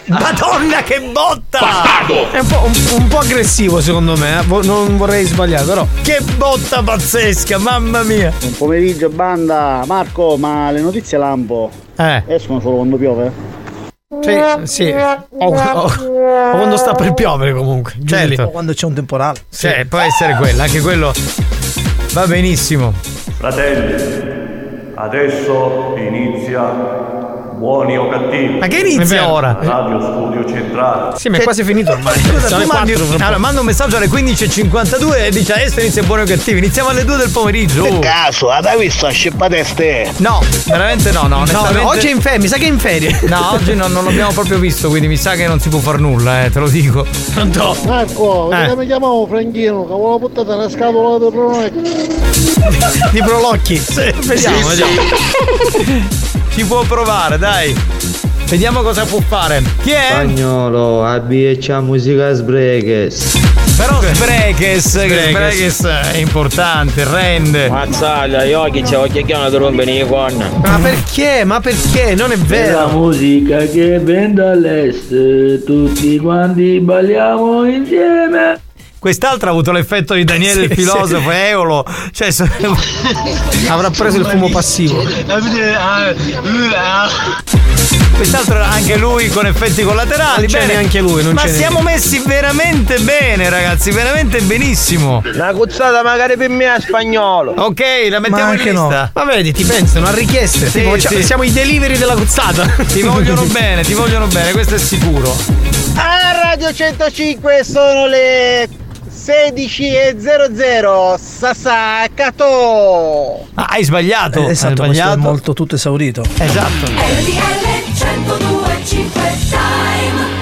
Madonna, che botta! È un po', un, un po' aggressivo secondo me, eh. Non vorrei sbagliare, però. Che botta pazzesca, mamma mia! Buon pomeriggio banda, Marco, ma le notizie lampo Eh. escono solo quando piove? Sì, sì. O, o- o quando sta per piovere comunque. giù di lì. Certo. Quando c'è un temporale. Sì, può essere quella, anche quello va benissimo. Fratelli, adesso inizia Buoni o cattivi. Ma che inizia ora? Radio Studio Centrale. Sì, ma è quasi finito ormai. Scusa, Sono tu mandi, allora, manda un messaggio alle 15.52 e dice adesso inizia buoni o cattivi. Iniziamo alle 2 del pomeriggio. Per Oh. caso, hai visto a scippateste? No, veramente no, no. No, onestamente- no, oggi è in ferie, mi sa che è in ferie. No, oggi non, non l'abbiamo proprio visto, quindi mi sa che non si può far nulla, eh, te lo dico. Pronto? Marco, Eh. mi chiamavo Franchino, che avevo buttata una scatola di pronocchi. Di Prolocchi. Vediamo, vediamo. Ci può provare, dai. Vediamo cosa può fare. Chi è? Spagnolo, abbia musica sbreches. Però Sbrekes. Sbrekes è importante, rende. Mazzaglia, io che c'è oggi che non rompe nei con. Ma perché? Ma perché? Non è La vero. musica che viene dall'est, tutti quanti balliamo insieme. Quest'altra ha avuto l'effetto di Daniele il Sì, filosofo, Eolo. Cioè, so- Avrà preso il fumo passivo. quest'altro anche lui con effetti collaterali. Non c'è bene. neanche lui, non Ma c'è siamo messi veramente bene, ragazzi, veramente benissimo. Una cuzzata magari per me a spagnolo. Ok, la mettiamo Ma in anche no. lista. Ma vedi, ti pensano a richieste. Sì, Tipo, faccia- sì. Siamo i delivery della cuzzata. Ti vogliono bene, ti vogliono bene, questo è sicuro. A Radio 105 sono le 16.00 Sassacato. Ah, hai sbagliato. Eh, esatto, hai questo è sbagliato. molto tutto esaurito. Esatto. RTL 1025 Time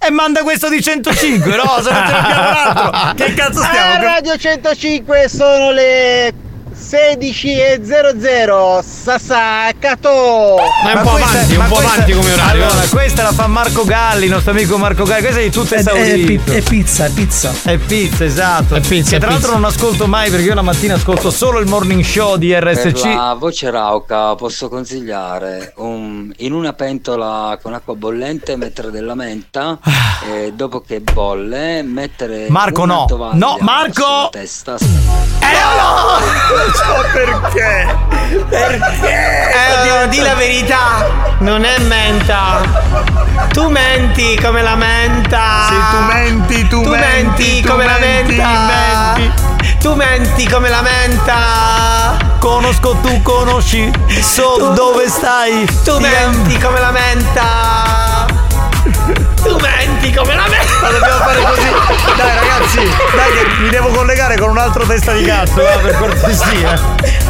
E manda questo di 105, no? Se non ce l'abbiamo l'altro. Che cazzo A stiamo? Radio 105 sono le 16.00 Sassacato. Ma è un po' questa- avanti, un ma po' questa- avanti come orario. Allora, questa la fa Marco Galli, il nostro amico Marco Galli. Questa è di tutto È, è, pi- è pizza, è pizza. È pizza, esatto. È pizza, che è tra l'altro non ascolto mai perché io la mattina ascolto solo il morning show di Per RSC. la voce rauca posso consigliare un- in una pentola con acqua bollente mettere della menta e dopo che bolle mettere Ah. Marco, no. tovaglia No, Marco! testa Eh no! Non so perché. Perché? Eh, di, di la verità, non è menta. Tu menti come la menta. Sì, tu menti, tu Tu menti, menti tu come la menti, menta. menti. Tu menti come la menta. Conosco, tu conosci, so Tu- dove stai. Tu Ti menti come la menta. Tu menti come la menta. Ma dobbiamo fare così. Dai ragazzi, dai che mi devo collegare con un altro testa di cazzo, va, per cortesia.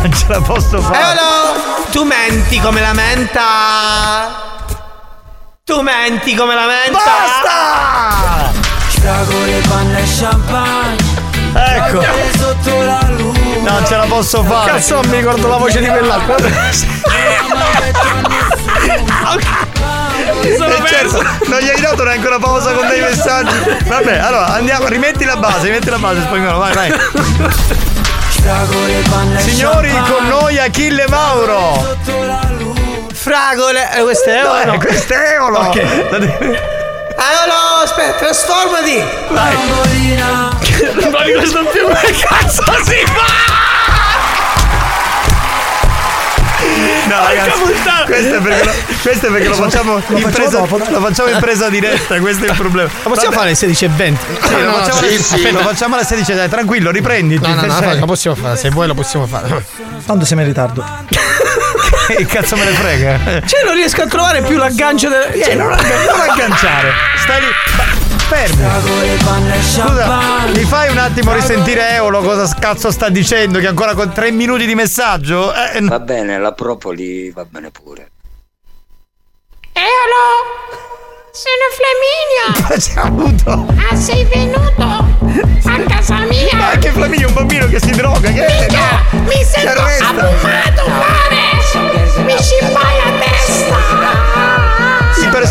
Non ce la posso fare. Eolo, tu menti come la menta. Tu menti come la menta. Basta! Fragole, panna e champagne Ecco. Notte sotto la luna Non ce la posso fare. Cazzo, non mi ricordo la voce di quell'altro. Mi sono Eh, certo, non gli hai dato neanche una pausa con dei messaggi. Vabbè, allora andiamo, rimetti la base, rimetti la base, spagnolo, vai, vai. Signori, con noi Achille Mauro. Fragole, eh, questo è No, Eolo. eh, questo è Eolo. Ok. Eolo, aspetta, trasformati. Non di questo più che cazzo si fa? No, ragazzi, questo è perché lo, questo è perché lo facciamo Lo in facciamo presa, dopo, lo facciamo in presa diretta, questo è il problema. Lo possiamo fare alle 16.20? Sì, lo, facciamo alle- aspetta, lo facciamo alle 16, dai, tranquillo, riprenditi. No, no, no, Cioè, lo possiamo fare, se vuoi lo possiamo fare. Tanto siamo in ritardo. Che cazzo me ne frega? Cioè non riesco a trovare più l'aggancio del. Cioè, non, aggan- non agganciare. Stai lì. Fermi. Scusa, mi fai un attimo risentire Eolo cosa cazzo sta dicendo? Che ancora con tre minuti di messaggio? Eh, Va bene, la propoli va bene pure. Eolo! Sono Flaminia! C'è avuto. Ah, sei venuto? A casa mia! Ma anche Flaminio è un bambino che si droga, che? Minchia! No, Mi sento abbumato, mare! Mi scimpai a testa!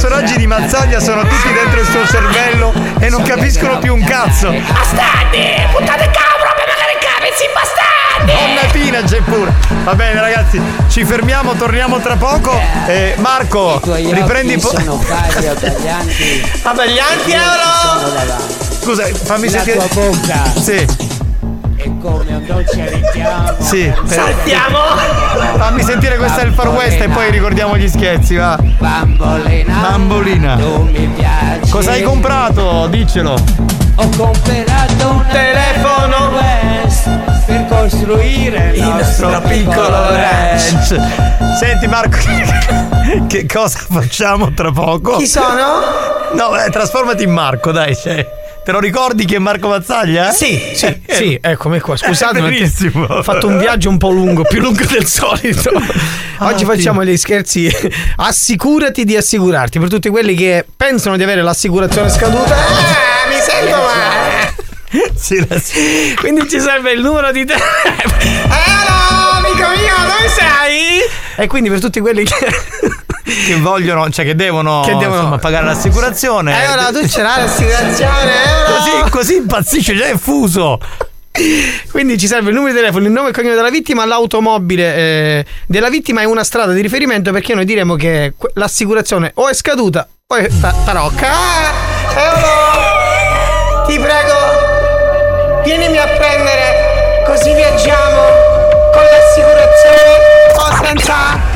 I personaggi di Mazzaglia sono tutti dentro il suo cervello e non capiscono più un cazzo. Bastardi! Puntate capro per magari capezzi, bastardi! Donna Pina c'è pure. Va bene ragazzi, ci fermiamo, torniamo tra poco. Eh, Marco, riprendi po- sono pari taglianti. Sono davanti. Scusa, fammi La sentire. tua bocca Sì, come un dolce richiamo. sì. Saltiamo! Fammi sentire questa il Far West e poi ricordiamo gli scherzi, va. Bambolina. Bambolina. Cosa hai comprato? Diccelo. Ho comprato un telefono West per costruire il nostro piccolo ranch. Senti Marco, che cosa facciamo tra poco? Chi sono? No, eh, trasformati in Marco, dai. cioè, te lo ricordi che è Marco Mazzaglia? Sì, sì, sì, eccomi qua. Scusate, È perché bellissimo. ho fatto un viaggio un po' lungo, più lungo del solito. Oggi Dio. facciamo gli scherzi. Assicurati di assicurarti per tutti quelli che pensano di avere l'assicurazione scaduta. Ah, mi sento male. Sì, la- Quindi ci serve il numero di telefono. Hello, amico mio, dove sei? E quindi per tutti quelli che. Che vogliono, cioè che devono, Che devono- insomma, pagare l'assicurazione. Eh, ora tu ce l'hai l'assicurazione, eh? Così, così impazzisce, già è fuso. Quindi ci serve il numero di telefono, il nome e il cognome della vittima, l'automobile eh, della vittima e una strada di riferimento perché noi diremo che l'assicurazione o è scaduta o è ta- tarocca. Ah, Eolo! Ti prego, vienimi a prendere così viaggiamo con l'assicurazione o senza.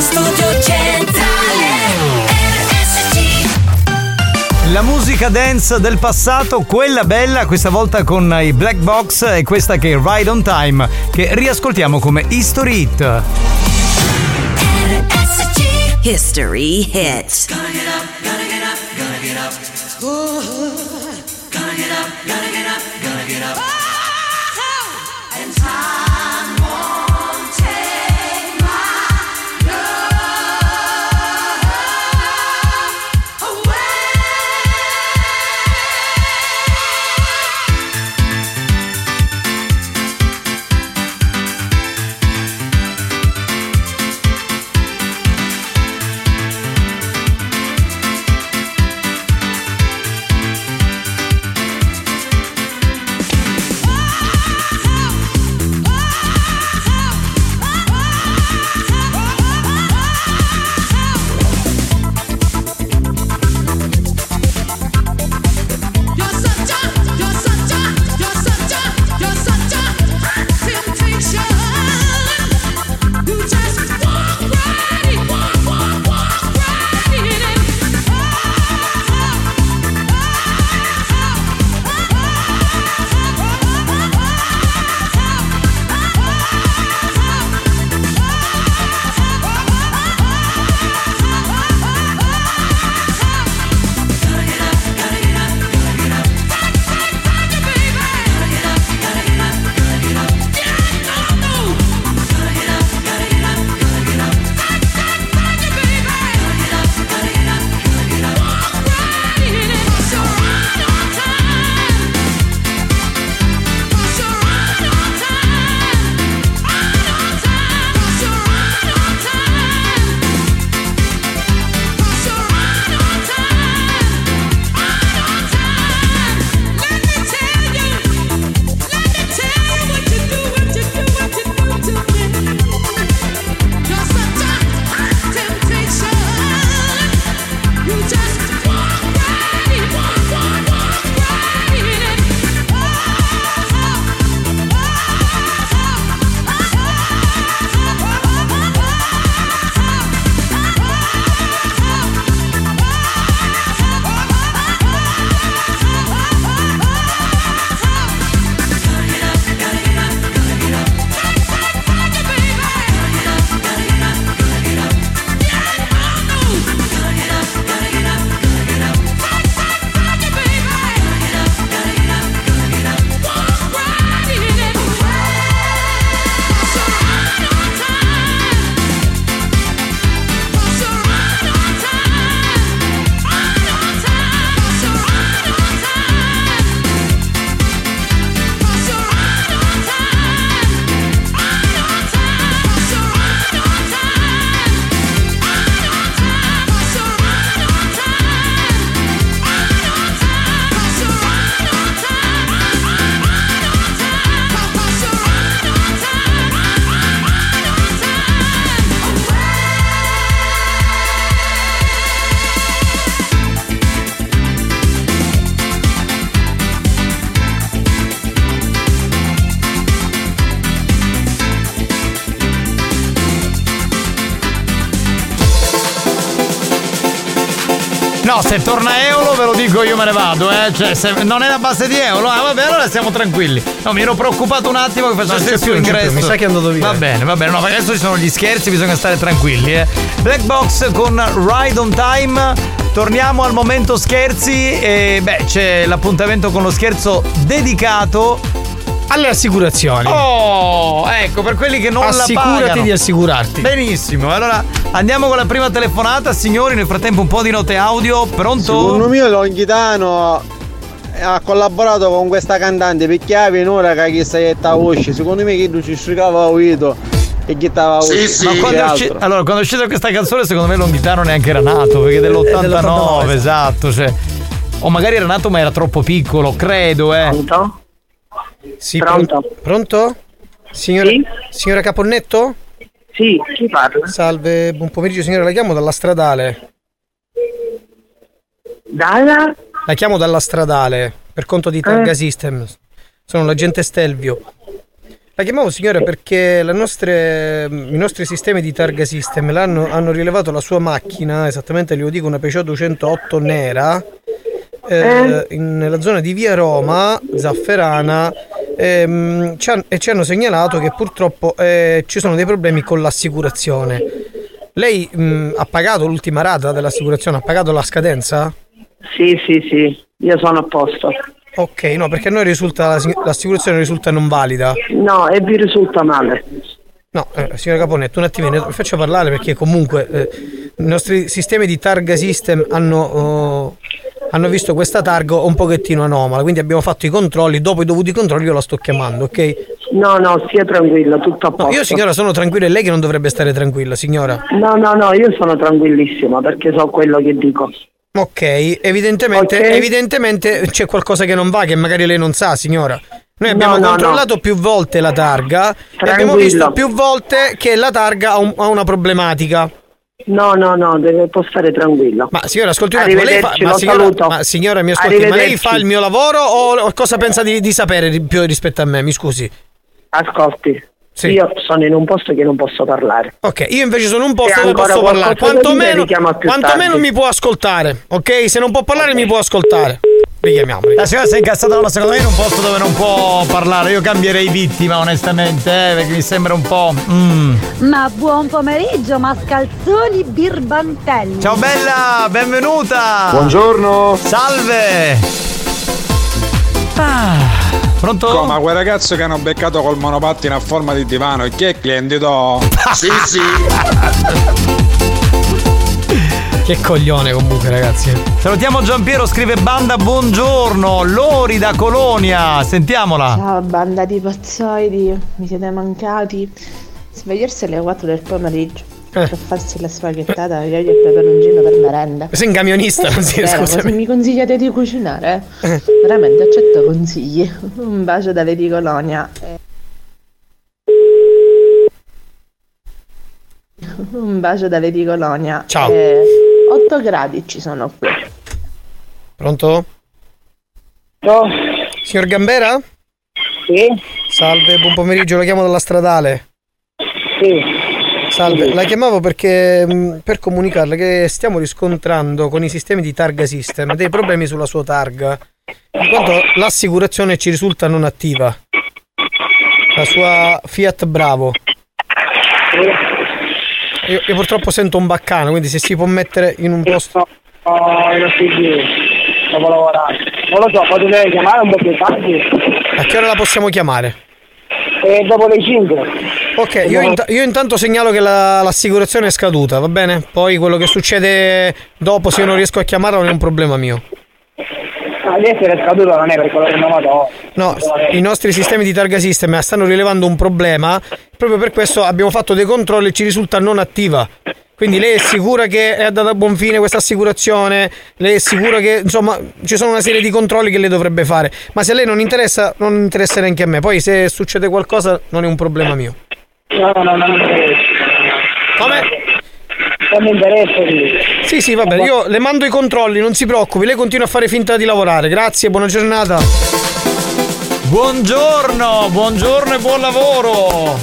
Studio Centrale RSC La musica dance del passato, quella bella, questa volta con i Black Box e questa che è Ride on Time, che riascoltiamo come History Hit. History Hit. No, se torna Eolo ve lo dico io me ne vado, eh. Cioè, se non è la base di Eolo, ah, vabbè, allora siamo tranquilli. No, mi ero preoccupato un attimo che facesse il più, ingresso. mi sa che è andato via. Va bene, va bene. No, adesso ci sono gli scherzi, bisogna stare tranquilli, eh. Black Box con Ride on Time. Torniamo al momento scherzi e beh, c'è l'appuntamento con lo scherzo dedicato alle assicurazioni. Oh, ecco, per quelli che non Assicurati la pagano. di assicurarti. Benissimo, allora andiamo con la prima telefonata, signori, nel frattempo un po' di note audio, pronto? Secondo me Longhitano ha collaborato con questa cantante perché ha un'ora che chi stai a voce. Secondo me che lui ci stricava udito e chi stava voce. Ma quando è, usci- allora, quando è uscita questa canzone, secondo me Longhitano neanche era nato, perché è dell'89, dell'89, esatto, cioè. O magari era nato ma era troppo piccolo, credo, eh. Pronto? Sì, Pronto? pron- pronto? Signora, signora Caponnetto? Sì, chi parla? Salve, buon pomeriggio signora, la chiamo dalla stradale. Dalla? La chiamo dalla stradale per conto di Targa Eh. System. Sono l'agente Stelvio. La chiamavo signora perché nostre- i nostri sistemi di Targa System l'hanno- hanno rilevato la sua macchina, esattamente glielo dico, una Peugeot 208 nera, eh, in- nella zona di Via Roma, Zafferana, ehm, ci han- e ci hanno segnalato che purtroppo eh, ci sono dei problemi con l'assicurazione. Lei mh, ha pagato l'ultima rata dell'assicurazione? Ha pagato la scadenza? Sì, sì, sì, io sono a posto. Ok, no, perché a noi risulta, l'assicurazione risulta non valida. No, e vi risulta male. No, eh, signora Caponnetto, un attimino, vi faccio parlare perché comunque eh, i nostri sistemi di targa system hanno, oh, hanno visto questa targa un pochettino anomala, quindi abbiamo fatto i controlli, dopo i dovuti controlli io la sto chiamando, ok? No, no, stia tranquilla, tutto a posto. No, io signora sono tranquilla, è lei che non dovrebbe stare tranquilla, signora. No, no, no, io sono tranquillissima perché so quello che dico. Ok, evidentemente, Ok. evidentemente c'è qualcosa che non va, che magari lei non sa, signora. Noi abbiamo No, no, controllato più volte la targa e abbiamo Tranquillo. visto più volte che la targa ha, un- ha una problematica. No, no, no, deve può stare tranquillo. Ma signora, ascolti un attimo, lei fa, ma, signora, ma signora, mi ascolti, ma lei fa il mio lavoro o, cosa pensa di, di sapere di più rispetto a me? Mi scusi. Ascolti, io sono in un posto che non posso parlare. Ok, io invece sono un posto dove posso parlare. Quantomeno, quantomeno mi può ascoltare, ok? Se non può parlare, mi può ascoltare. Richiamiamo. La signora si è incazzata, ma secondo me in un posto dove non può parlare. Io cambierei vittima, onestamente, eh, perché mi sembra un po'. mm. Ma buon pomeriggio, mascalzoni birbantelli. Ciao bella, benvenuta! Buongiorno! Salve! Ah, pronto? Ma quel ragazzo che hanno beccato col monopattino a forma di divano, chi è cliente do? Sì, sì. Che coglione comunque, ragazzi. Salutiamo Giampiero, scrive banda buongiorno, Lori da Colonia, sentiamola. Ciao banda di pazzoidi, mi siete mancati. Svegliarsi alle 4 del pomeriggio per farsi la spaghettata, io e il peperoncino per merenda. Sei un camionista, sì, Vero, scusami. se mi consigliate di cucinare, veramente accetto consigli. Un bacio da Lady Colonia. Un bacio da Lady Colonia. Ciao. 8 gradi ci sono qui. Pronto? Signor Gambera? Sì. Salve, buon pomeriggio, la chiamo dalla stradale. Sì. Salve, la chiamavo perché mh, per comunicarle che stiamo riscontrando con i sistemi di targa system dei problemi sulla sua targa, in quanto l'assicurazione ci risulta non attiva. La sua Fiat Bravo. Io, io purtroppo sento un baccano, quindi se si può mettere in un posto. Oh, non si. Devo lavorare. Non lo so, potete chiamare un po' più tardi? A che ora la possiamo chiamare? E dopo le 5. Ok, io, int- io intanto segnalo che la- l'assicurazione è scaduta, va bene? Poi quello che succede dopo, se io non riesco a chiamarla, non è un problema mio. Adesso è scaduto non è perché l'ho rinnovato. No, i nostri sistemi di targa system stanno rilevando un problema. Proprio per questo abbiamo fatto dei controlli e ci risulta non attiva. Quindi lei è sicura che è andata a buon fine questa assicurazione? Lei è sicura che insomma ci sono una serie di controlli che lei dovrebbe fare? Ma se a lei non interessa, non interessa neanche a me. Poi se succede qualcosa non è un problema mio. No, no, no, interessa. Come? Non mi interessa. sì. Sì, sì, va bene, io le mando i controlli, non si preoccupi, lei continua a fare finta di lavorare. Grazie, buona giornata. Buongiorno, buongiorno e buon lavoro.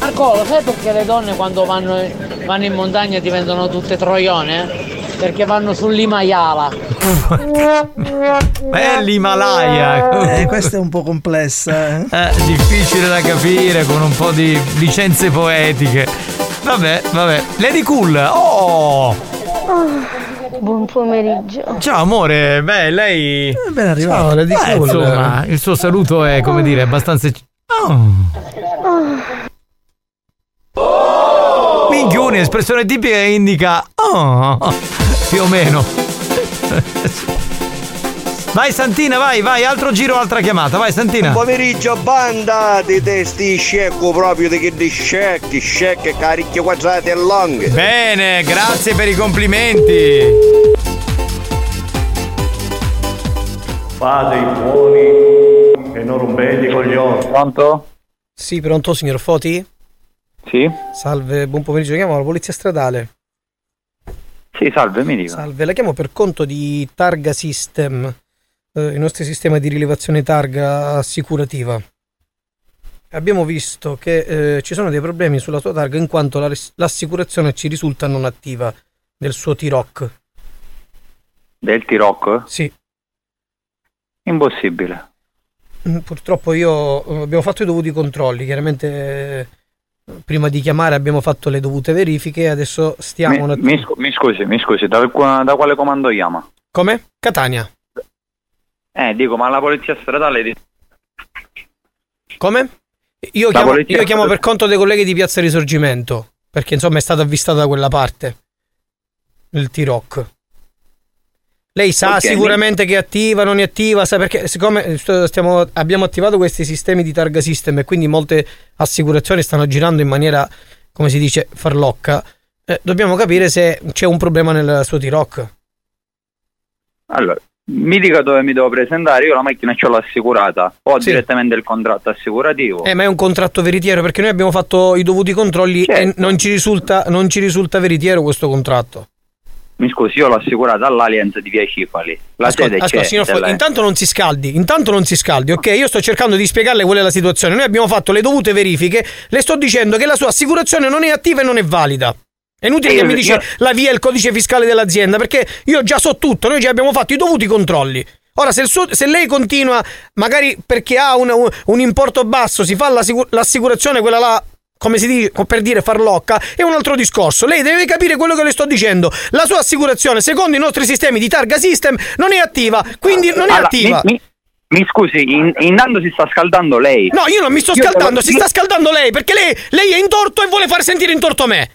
Marco, lo sai perché le donne quando vanno, vanno in montagna diventano tutte troione? Perché vanno sull'Himayala. È l'Himalaya. Eh, questa è un po' complessa. eh. Eh, difficile da capire con un po' di licenze poetiche. Vabbè, vabbè. Lady Cool. Oh! Buon pomeriggio. Ciao amore, beh, lei. ben arrivato. Ciao, Lady Eh, Cool. Insomma, il suo saluto è, come dire, abbastanza. Oh. Minchioni, espressione tipica che indica. Oh, più o meno. Vai Santina, vai, vai, altro giro, altra chiamata, vai Santina. Buon pomeriggio banda di testi scecco proprio di che di scecchi, scecche caricchie quadrate e lunghe. Bene, grazie per i complimenti. Fate i buoni e non rompete i coglioni. Pronto? Sì, pronto signor Foti? Sì? Salve, buon pomeriggio, chiamo la polizia stradale. Sì, salve, mi dica. Salve, la chiamo per conto di Targa System, eh, il nostro sistema di rilevazione targa assicurativa. Abbiamo visto che eh, ci sono dei problemi sulla tua targa in quanto la ris- l'assicurazione ci risulta non attiva del suo T-Rock. Del T-Rock? Sì. Impossibile. Mm, Purtroppo io eh, abbiamo fatto i dovuti controlli, chiaramente eh, prima di chiamare abbiamo fatto le dovute verifiche e adesso stiamo Mi, mi scu- mi scusi, mi scusi, da, da quale comando chiama? Come? Catania. Eh, dico, ma la polizia stradale. Come? Io chiamo, polizia- io chiamo per conto dei colleghi di Piazza Risorgimento, perché insomma è stato avvistato da quella parte. Il T-Rock. Lei sa Ok, sicuramente che è attiva, non è attiva, sa perché siccome st- stiamo- abbiamo attivato questi sistemi di targa system e quindi molte assicurazioni stanno girando in maniera, come si dice, farlocca, eh, dobbiamo capire se c'è un problema nel suo T-Rock. Allora, mi dica dove mi devo presentare, io la macchina ce l'ho assicurata, ho direttamente il contratto assicurativo. Eh, ma è un contratto veritiero perché noi abbiamo fatto i dovuti controlli e Certo. non ci risulta, non ci risulta veritiero questo contratto. Mi scusi, io l'ho assicurata all'Allianz di Via Cifali. La Ascolta, sede ascolta, c'è. signor della- intanto non si scaldi, intanto non si scaldi, ok? Io sto cercando di spiegarle qual è la situazione. Noi abbiamo fatto le dovute verifiche, le sto dicendo che la sua assicurazione non è attiva e non è valida. È inutile che mi dice io- la via e il codice fiscale dell'azienda, perché io già so tutto, noi già abbiamo fatto i dovuti controlli. Ora, se, suo- se lei continua, magari perché ha un, un- importo basso, si fa l'assicu- l'assicurazione, quella là, come si dice, per dire farlocca, è un altro discorso. Lei deve capire quello che le sto dicendo. La sua assicurazione, secondo i nostri sistemi di targa system, non è attiva, quindi non è Allora, attiva. Mi, mi- mi scusi, in- intanto si sta scaldando lei. No, io non mi sto Io scaldando, devo- si sta scaldando lei, perché lei, lei è in torto e vuole far sentire in torto me.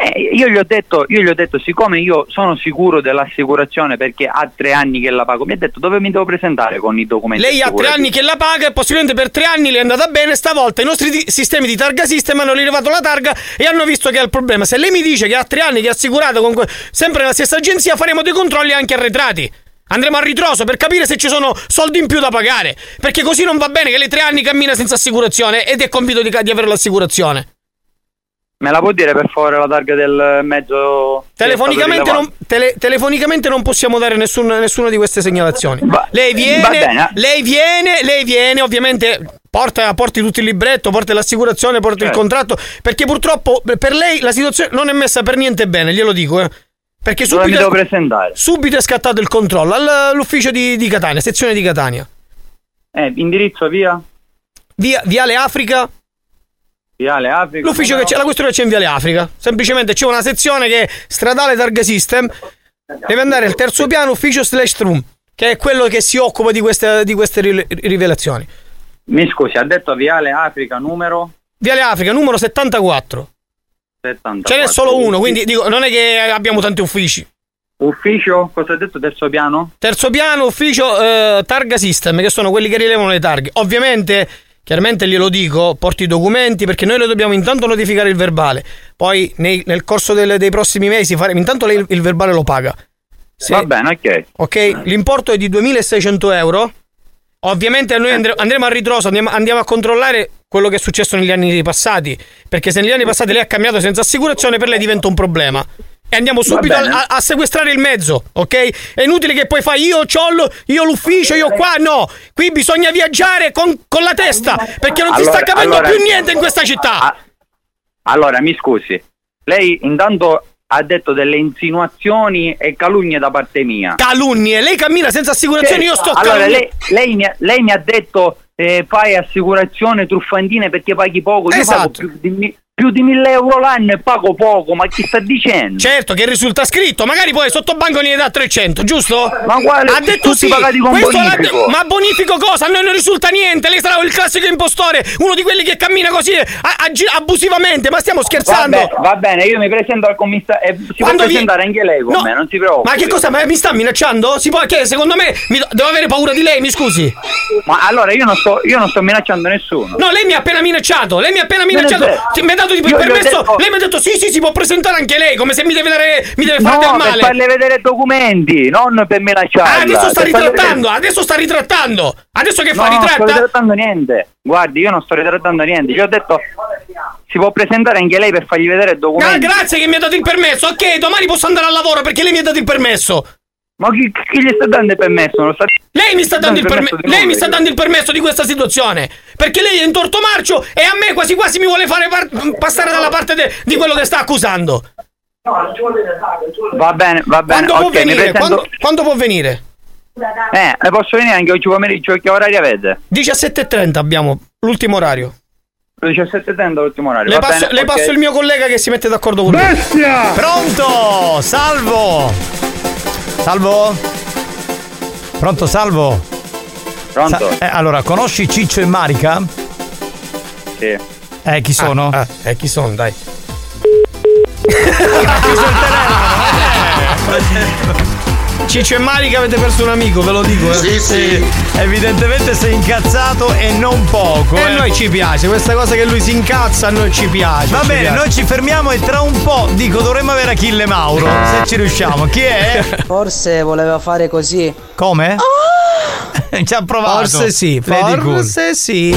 Eh, io, gli ho detto, io gli ho detto, siccome io sono sicuro dell'assicurazione perché ha tre anni che la pago, mi ha detto dove mi devo presentare con i documenti. Lei ha tre anni che la paga e possibilmente per tre anni le è andata bene. Stavolta i nostri di- sistemi di targa system hanno rilevato la targa e hanno visto che ha il problema. Se lei mi dice che ha tre anni che è assicurato con que- sempre nella stessa agenzia, faremo dei controlli anche arretrati. Andremo a ritroso per capire se ci sono soldi in più da pagare. Perché così non va bene che lei tre anni cammina senza assicurazione ed è convinto di, di avere l'assicurazione. Me la può dire per favore la targa del mezzo? Telefonicamente non, tele- telefonicamente non possiamo dare nessun- nessuna di queste segnalazioni. lei va viene, bene. lei viene, lei viene, ovviamente porta, porti tutto il libretto, porta l'assicurazione, porta il Certo. contratto, perché purtroppo per lei la situazione non è messa per niente bene, glielo dico, eh. Perché subito, subito è scattato il controllo all- all'ufficio di, di Catania, sezione di Catania. Eh, indirizzo via? Via, Viale Africa, Viale Africa. l'ufficio che c'è, la questura c'è in Viale Africa. Semplicemente c'è una sezione che è stradale Targa System. Deve andare al terzo piano, ufficio slash room, che è quello che si occupa di queste, di queste ri- rivelazioni. Mi scusi, ha detto Viale Africa numero Viale Africa, numero 74. 74. Ce n'è solo uno, quindi dico, non è che abbiamo tanti uffici. Ufficio, cosa ha detto terzo piano? Terzo piano, ufficio eh, Targa System, che sono quelli che rilevano le targhe. Ovviamente, chiaramente glielo dico, porti i documenti perché noi le dobbiamo intanto notificare il verbale. Poi nei- nel corso delle- dei prossimi mesi faremo. Intanto lei il, il verbale lo paga. Se- Va bene, ok. Ok, l'importo è di 2600 euro. Ovviamente noi andre- andremo a ritroso, andiamo, andiamo a controllare quello che è successo negli anni passati. Perché se negli anni passati lei ha cambiato senza assicurazione, per lei diventa un problema. E andiamo subito a, a sequestrare il mezzo, ok? È inutile che poi fai io c'ho l- io l'ufficio, io qua, no. Qui bisogna viaggiare con, con la testa, perché non si sta Allora- capendo allora- più niente in questa città. Allora, mi scusi, lei intanto ha detto delle insinuazioni e calunnie da parte mia. Calunnie, lei cammina senza assicurazione, io sto allora, lei, lei mi ha, lei mi ha detto eh, fai assicurazione truffandine perché paghi poco. Io pago Esatto. più di, più di 1000 euro l'anno e pago poco, ma chi sta dicendo? Certo che risulta scritto, magari poi sotto banco ne dà 300, giusto? Ma guarda, ha detto tutti sì. pagati con bonifico. de- ma bonifico cosa? A noi non risulta niente. Lei sarà il classico impostore, uno di quelli che cammina così a- agi- abusivamente. Ma stiamo scherzando? Vabbè, va bene, io mi presento al commissario e si può Quando vi- presentare anche lei con No, me, non si preoccupi. Ma che cosa? Ma mi sta minacciando? Si può che secondo me mi devo avere paura di lei, mi scusi. Ma allora io non sto, io non sto minacciando nessuno. No, lei mi ha appena minacciato. Lei mi ha appena minacciato. Mi ha dato il Io gli ho permesso. detto- Lei mi ha detto: sì, sì, si può presentare anche lei. Come se mi deve dare. Mi deve fare No, del per male. farle vedere documenti, non per minacciarla. Ah, adesso sta per ritrattando. Adesso sta ritrattando. Adesso che No, fa non sto ritratta? ritrattando niente. Guardi, io non sto ritrattando niente. Gli ho detto si può presentare anche lei per fargli vedere il Ah, documento. grazie che mi ha dato il permesso. Ok, domani posso andare al lavoro perché lei mi ha dato il permesso. Ma chi, chi gli sta dando il permesso? Non lo sta- Lei mi sta dando il permesso. di Lei mi sta dando il permesso di questa situazione. Perché lei è in torto marcio e a me quasi quasi mi vuole fare par- passare dalla parte de- di quello che sta accusando. Va bene, va bene. Quando può ok, mi venire? presento- Quando, quando può venire? Eh, posso venire anche oggi pomeriggio? Che orari avete? 17.30 abbiamo l'ultimo orario. 17.30 l'ultimo orario. Le va passo, bene? le Ok. passo il mio collega che si mette d'accordo con lui. Bestia! Pronto? Salvo! Salvo? Pronto, salvo? Pronto? Sa- eh, allora, conosci Ciccio e Marica? Sì. Eh, chi sono? Ah, eh, chi sono, dai. Ciccio e Marica avete perso un amico, ve lo dico. Eh. Sì, sì. Evidentemente sei incazzato e non poco. E a noi ci piace, questa cosa che lui si incazza a noi ci piace. Va ci bene, piace. noi ci fermiamo e tra un po' dico dovremmo avere Achille Mauro. Se ci riusciamo. Chi è? Forse voleva fare così. Come? Ci ha provato. Forse sì, Lady Cool. forse sì.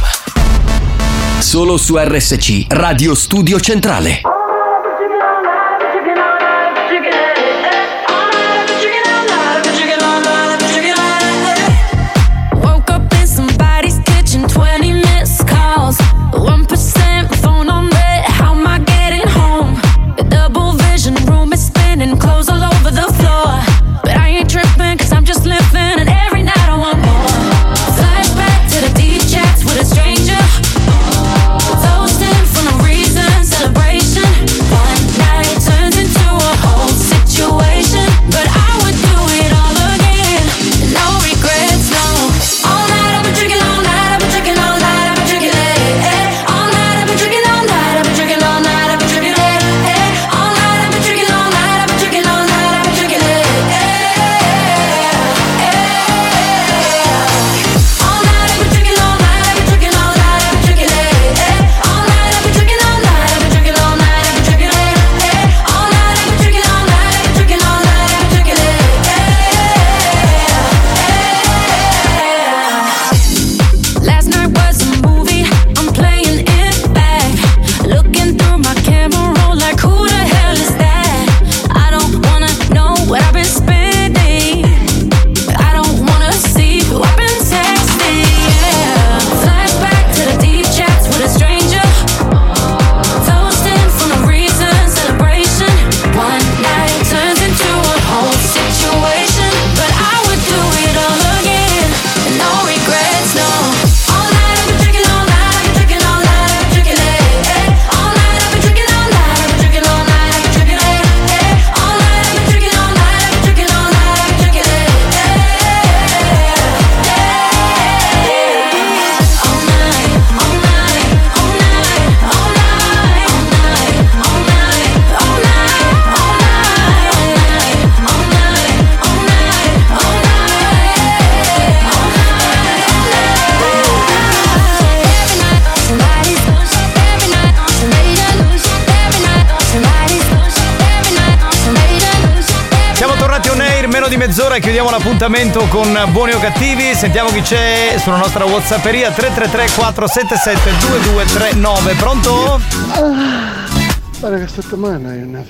Solo su RSC Radio Studio Centrale. E chiudiamo l'appuntamento con Buoni o Cattivi. Sentiamo chi c'è sulla nostra Whatsapperia 333 477 2239. Pronto? Guarda che settimana è una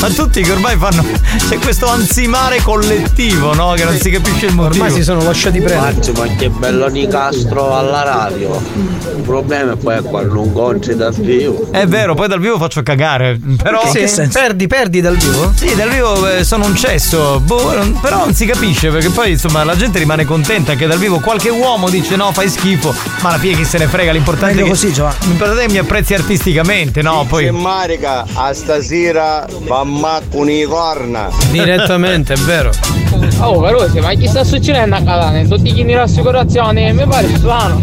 Ma tutti che ormai fanno. C'è questo ansimare collettivo, no? Che non si capisce il motivo. Ormai si sono lasciati prendere. Mazzo, ma che bello di Castro alla radio. Il problema è poi quando non incontri dal vivo. È vero, poi dal vivo faccio cagare. Però. Sì, perdi, perdi dal vivo? Sì, dal vivo eh, sono un cesso. Boh, non- però non si capisce perché poi insomma la gente rimane contenta che dal vivo qualche uomo dice no, fai schifo. Ma alla fine chi se ne frega, l'importante Meglio è che. così, Giovanni. L'importante è che mi apprezzi artisticamente, no? Poi. Marica a stasera va a con i corna. Direttamente, è vero. Oh, Carosi, ma chi sta succedendo a Catania? Tutti chi l'assicurazione mi pare strano.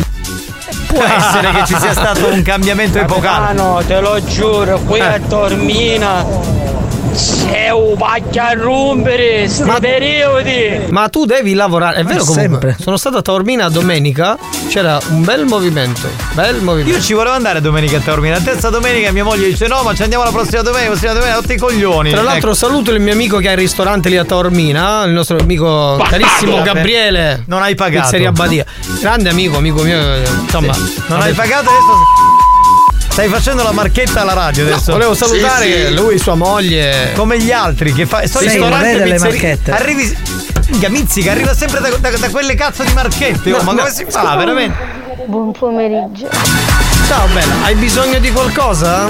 Può essere che ci sia stato un cambiamento epocale. no, te lo giuro, qui a Tormina c'è un pacchio a rompere, sti periodi. Ma tu devi lavorare, è vero comunque. sempre. Sono stato a Taormina domenica, c'era un bel movimento. Bel movimento. Io ci volevo andare domenica a Taormina. La terza domenica mia moglie dice: No, ma ci andiamo la prossima domenica, prossima domenica, tutti i coglioni. Tra l'altro Ecco. saluto il mio amico che ha il ristorante lì a Taormina, il nostro amico carissimo Gabriele. Non hai pagato. Pizzeria Badia. Grande amico, amico mio. Insomma, Non ha hai detto- pagato adesso. Stai facendo la marchetta alla radio adesso. volevo salutare lui, sua moglie. Come gli altri che fa. Sto Sei ristorante delle marchette. Arrivi. Minchia, Mizzica arriva sempre da, da- da quelle cazzo di marchette. oh, No, ma no, come si fa, veramente? Buon pomeriggio. Ciao bella, hai bisogno di qualcosa?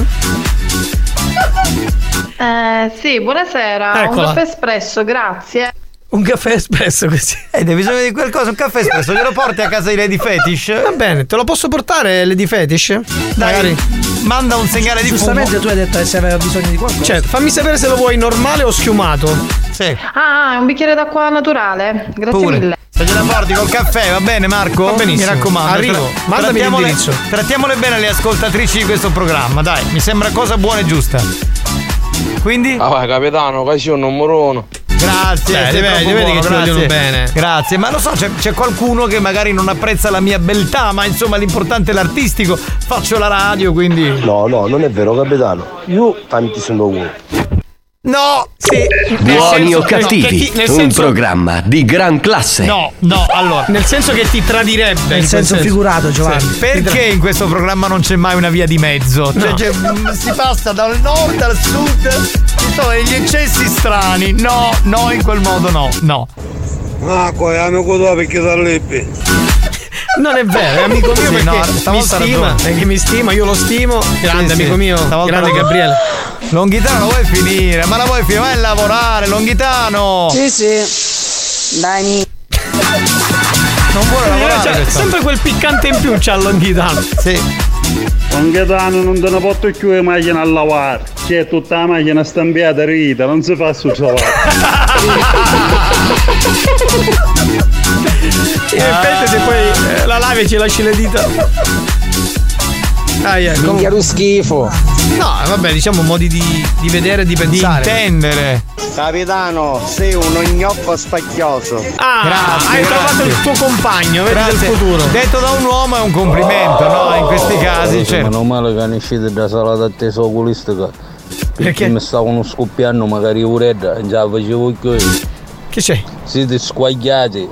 Eh, sì, buonasera. Eccola. Un caffè espresso, grazie. Un caffè espresso così. Eh, hai bisogno di qualcosa, un caffè espresso, glielo porti a casa di Lady Fetish? Va bene, te lo posso portare Lady Fetish? Dai, manda un segnale di fumo. Giustamente tu hai detto che se aveva bisogno di qualcosa. Cioè, fammi sapere se lo vuoi normale o schiumato. Sì. Ah, un bicchiere d'acqua naturale. Grazie Pure. mille. Se gliela porti col caffè, va bene Marco? Va benissimo. Mi raccomando. Arrivo. Tra- Mandami trattiamole- l'indirizzo. Trattiamole bene le ascoltatrici di questo programma, dai, mi sembra cosa buona e giusta. Quindi? Ah, vai, capitano, occasione numero uno. Grazie, sei vedi, vedi che grazie. vogliono bene. Grazie, ma lo so, c'è, c'è qualcuno che magari non apprezza la mia beltà, ma insomma l'importante è l'artistico. Faccio la radio, quindi. No, no, non è vero, capitano. Io tanti sono uguali. No! Sì! Buoni senso- o no, cattivi, ti- nel un senso- programma di gran classe. No, no, allora. Nel senso che ti tradirebbe. Nel quel senso figurato, Giovanni. Sì, Perché in questo programma non c'è mai una via di mezzo? Cioè, No. cioè, mm, si passa dal nord al sud, ci sono degli eccessi strani. No, no, in quel modo no, no. Ah, qua è amico tuo perché da Leppi. Non è vero, è amico mio Sì, perché no, mi stima, perché mi stima, io lo stimo. Grande Sì, sì. amico mio, Stavolta grande. Gabriele. Longhitano vuoi finire? Ma la vuoi finire? Vai a lavorare, Longhitano! Sì, sì. Dai, Non vuole lavorare Cioè, sempre quel piccante in più c'ha Longhitano. Sì. Longhitano non te ne porto più le macchine a lavare. C'è tutta la macchina stampiata rita, non si fa sul In effetti se poi eh, la lavi e ci lasci le dita. Ah, yeah, minchia lo schifo. No, vabbè, diciamo modi di, di vedere e di Di pensare. intendere. Capitano, sei uno gnoppo spacchioso. Ah, Grazie, hai grazie. trovato il tuo compagno, vedi del Grazie. futuro. Detto da un uomo è un complimento, no? In questi casi, certo. Meno male che hanno uscito da sala d'attesa oculistica. Perché? mi stavano scoppiando magari uredda, già facevo io. Che c'è? Siete squagliati.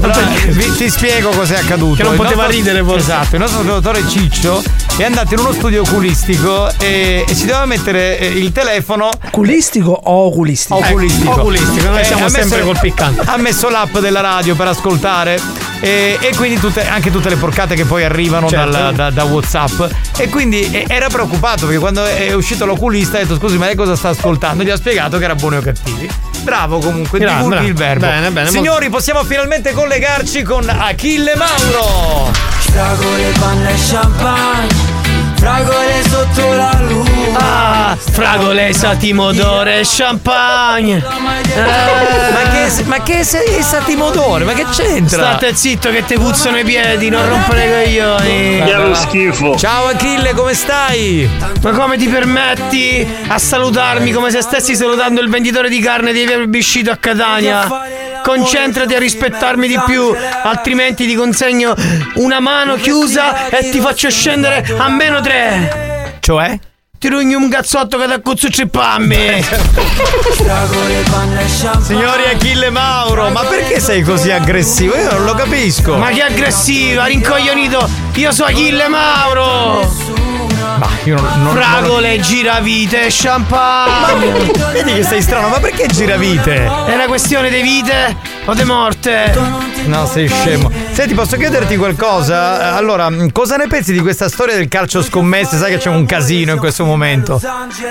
Allora, vi- ti spiego cos'è accaduto. Che non poteva nostro- ridere, forse. Esatto, il nostro ascoltatore Ciccio è andato in uno studio oculistico e, e si doveva mettere eh, il telefono Oculistico o oculistico? oculistico. oculistico, noi siamo ha messo- sempre col piccante. Ha messo l'app della radio per ascoltare e, e quindi tutte- anche tutte le porcate che poi arrivano Certo. dal- da, da Whatsapp. E quindi eh, era preoccupato perché quando è uscito l'oculista ha detto scusi ma lei cosa sta ascoltando? Gli ha spiegato che era buoni o cattivi. Bravo comunque, divulghi il verbo. Bene, bene, Signori, possiamo finalmente collegarci con Achille Mauro. Fragole, panna e champagne Fragole sotto la luna Ah, fragole, satimodore, champagne. Ma che, ma che è satimodore? Ma che c'entra? State zitto che te puzzano i piedi, non rompere i coglioni. Lo schifo. Ciao Achille, come stai? Ma come ti permetti a salutarmi come se stessi salutando il venditore di carne di Via Biscito a Catania? Concentrati a rispettarmi di più, altrimenti ti consegno una mano chiusa e ti faccio scendere a meno tre. Cioè? Ti rugni un cazzotto che ti accuzzo cippammi. Signori Achille Mauro, ma perché sei così aggressivo? Io non lo capisco. Ma che aggressiva, rincoglionito! Io sono Achille Mauro! Ma io non, non Fragole, giravite, champagne! Ma vedi che sei strano, ma perché giravite? È una questione di vite o di morte? No, sei scemo. Senti, posso chiederti qualcosa? Allora, cosa ne pensi di questa storia del calcio scommesse? Sai che c'è un casino in questo momento.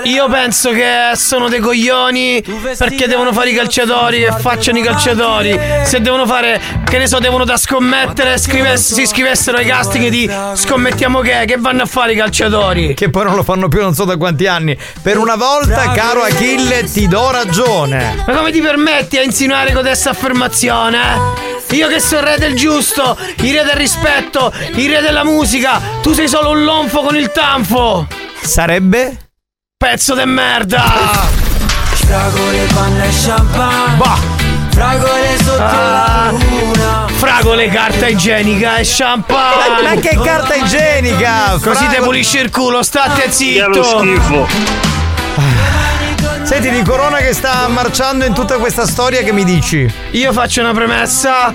Io penso che sono dei coglioni perché devono fare i calciatori e facciano i calciatori. Se devono fare, che ne so, devono da scommettere, scrivess- si iscrivessero ai casting di scommettiamo che, che vanno a fare i calciatori. Che poi non lo fanno più non so da quanti anni. Per una volta, caro Achille, ti do ragione. Ma come ti permetti a insinuare questa affermazione? Eh? Io che sono il re del giusto, il re del rispetto, il re della musica, tu sei solo un lonfo con il tanfo! Sarebbe? Pezzo de merda! Fragole, panna e champagne. Bah! Fragole sotto Ah. la luna. Fragole, carta igienica e champagne! Ma che carta igienica? Così te Fragole- pulisci il culo, state Che zitto! lo schifo. Senti, di Corona che sta marciando in tutta questa storia, che mi dici? Io faccio una premessa.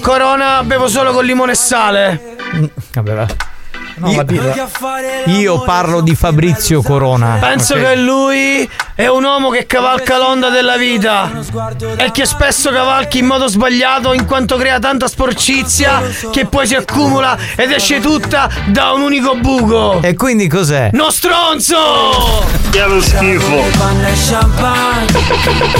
Corona bevo solo con limone e sale. Vabbè, va. No, Io-. Io parlo di Fabrizio Corona. Penso ok? che lui è un uomo che cavalca l'onda della vita e che spesso cavalchi in modo sbagliato in quanto crea tanta sporcizia che poi si accumula ed esce tutta da un unico buco. E quindi cos'è? No stronzo! Che lo schifo.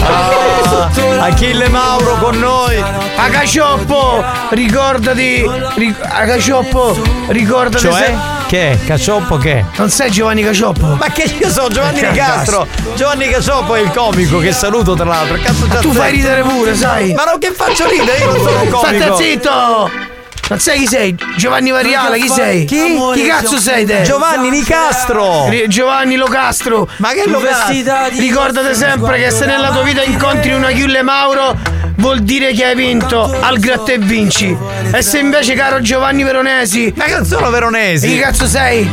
Ah, Achille Mauro con noi. Agacioppo, ricordati, ri- Agacioppo, ricordati Cioè? Se- Che è? Cacioppo che? Non sei Giovanni Cacioppo? Ma che io so Giovanni Che Nicastro Giovanni Cacioppo è il comico che saluto tra l'altro Cazzo già Tu fai ridere pure, sai? Ma no che faccio ridere io non sono un comico State zitto! Non sai chi sei? Giovanni Variale, chi sei? Chi? Chi cazzo sei te? Giovanni Nicastro Ri- Giovanni Locastro. Ma che lo Vestita di Ricordate sempre che se nella tua vita incontri una Chiulle Mauro vuol dire che hai vinto al gratta e vinci. E se invece caro Giovanni Veronesi Ma che sono Chi veronesi cazzo sei?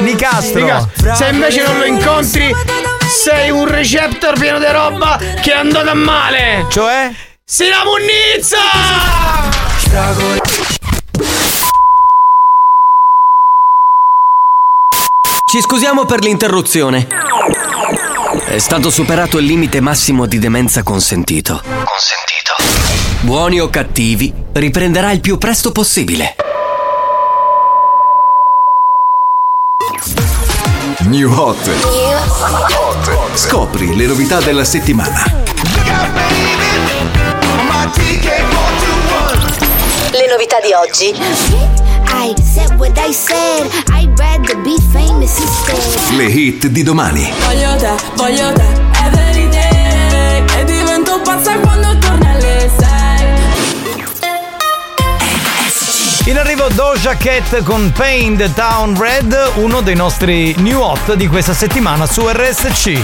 Nicastro Nicastro. Se invece non lo incontri sei un receptor pieno di roba che è andato a male. Cioè? Sei la munnizza! Ci scusiamo per l'interruzione. È stato superato il limite massimo di demenza consentito. Consentito. Buoni o cattivi, riprenderà il più presto possibile. New Hot. Scopri le novità della settimana. Le novità di oggi. I said what I said. I'd rather be famous instead. Le hit di domani. Voglio te, voglio te, every day E divento pazza quando In arrivo Doja Cat con Pain the Town Red Uno dei nostri new hot di questa settimana su RSC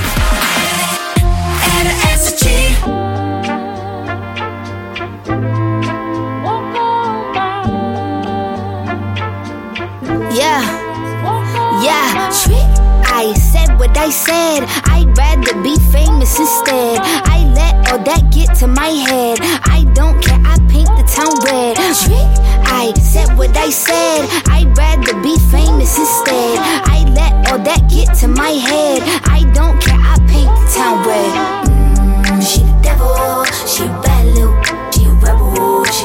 Yeah, yeah. I said what I said. I'd rather be famous instead. I let all that get to my head. I don't care. I paint the town red. I said what I said. I'd rather be famous instead. I let all that get to my head. I don't care. I paint the town red. Mm, she the devil. She a bad little. She a rebel. She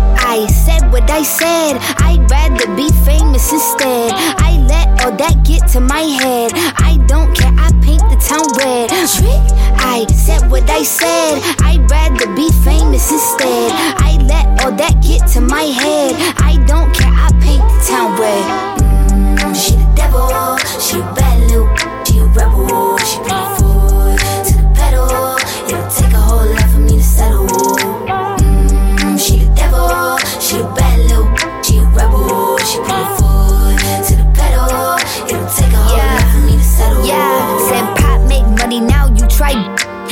I said what I said. I'd rather be famous instead. I let all that get to my head. I don't care. I paint the town red. Trick. I said what I said. I'd rather be famous instead. I let all that get to my head. I don't care. I paint the town red. Mm, she the devil. She a bad little. She a rebel. She bring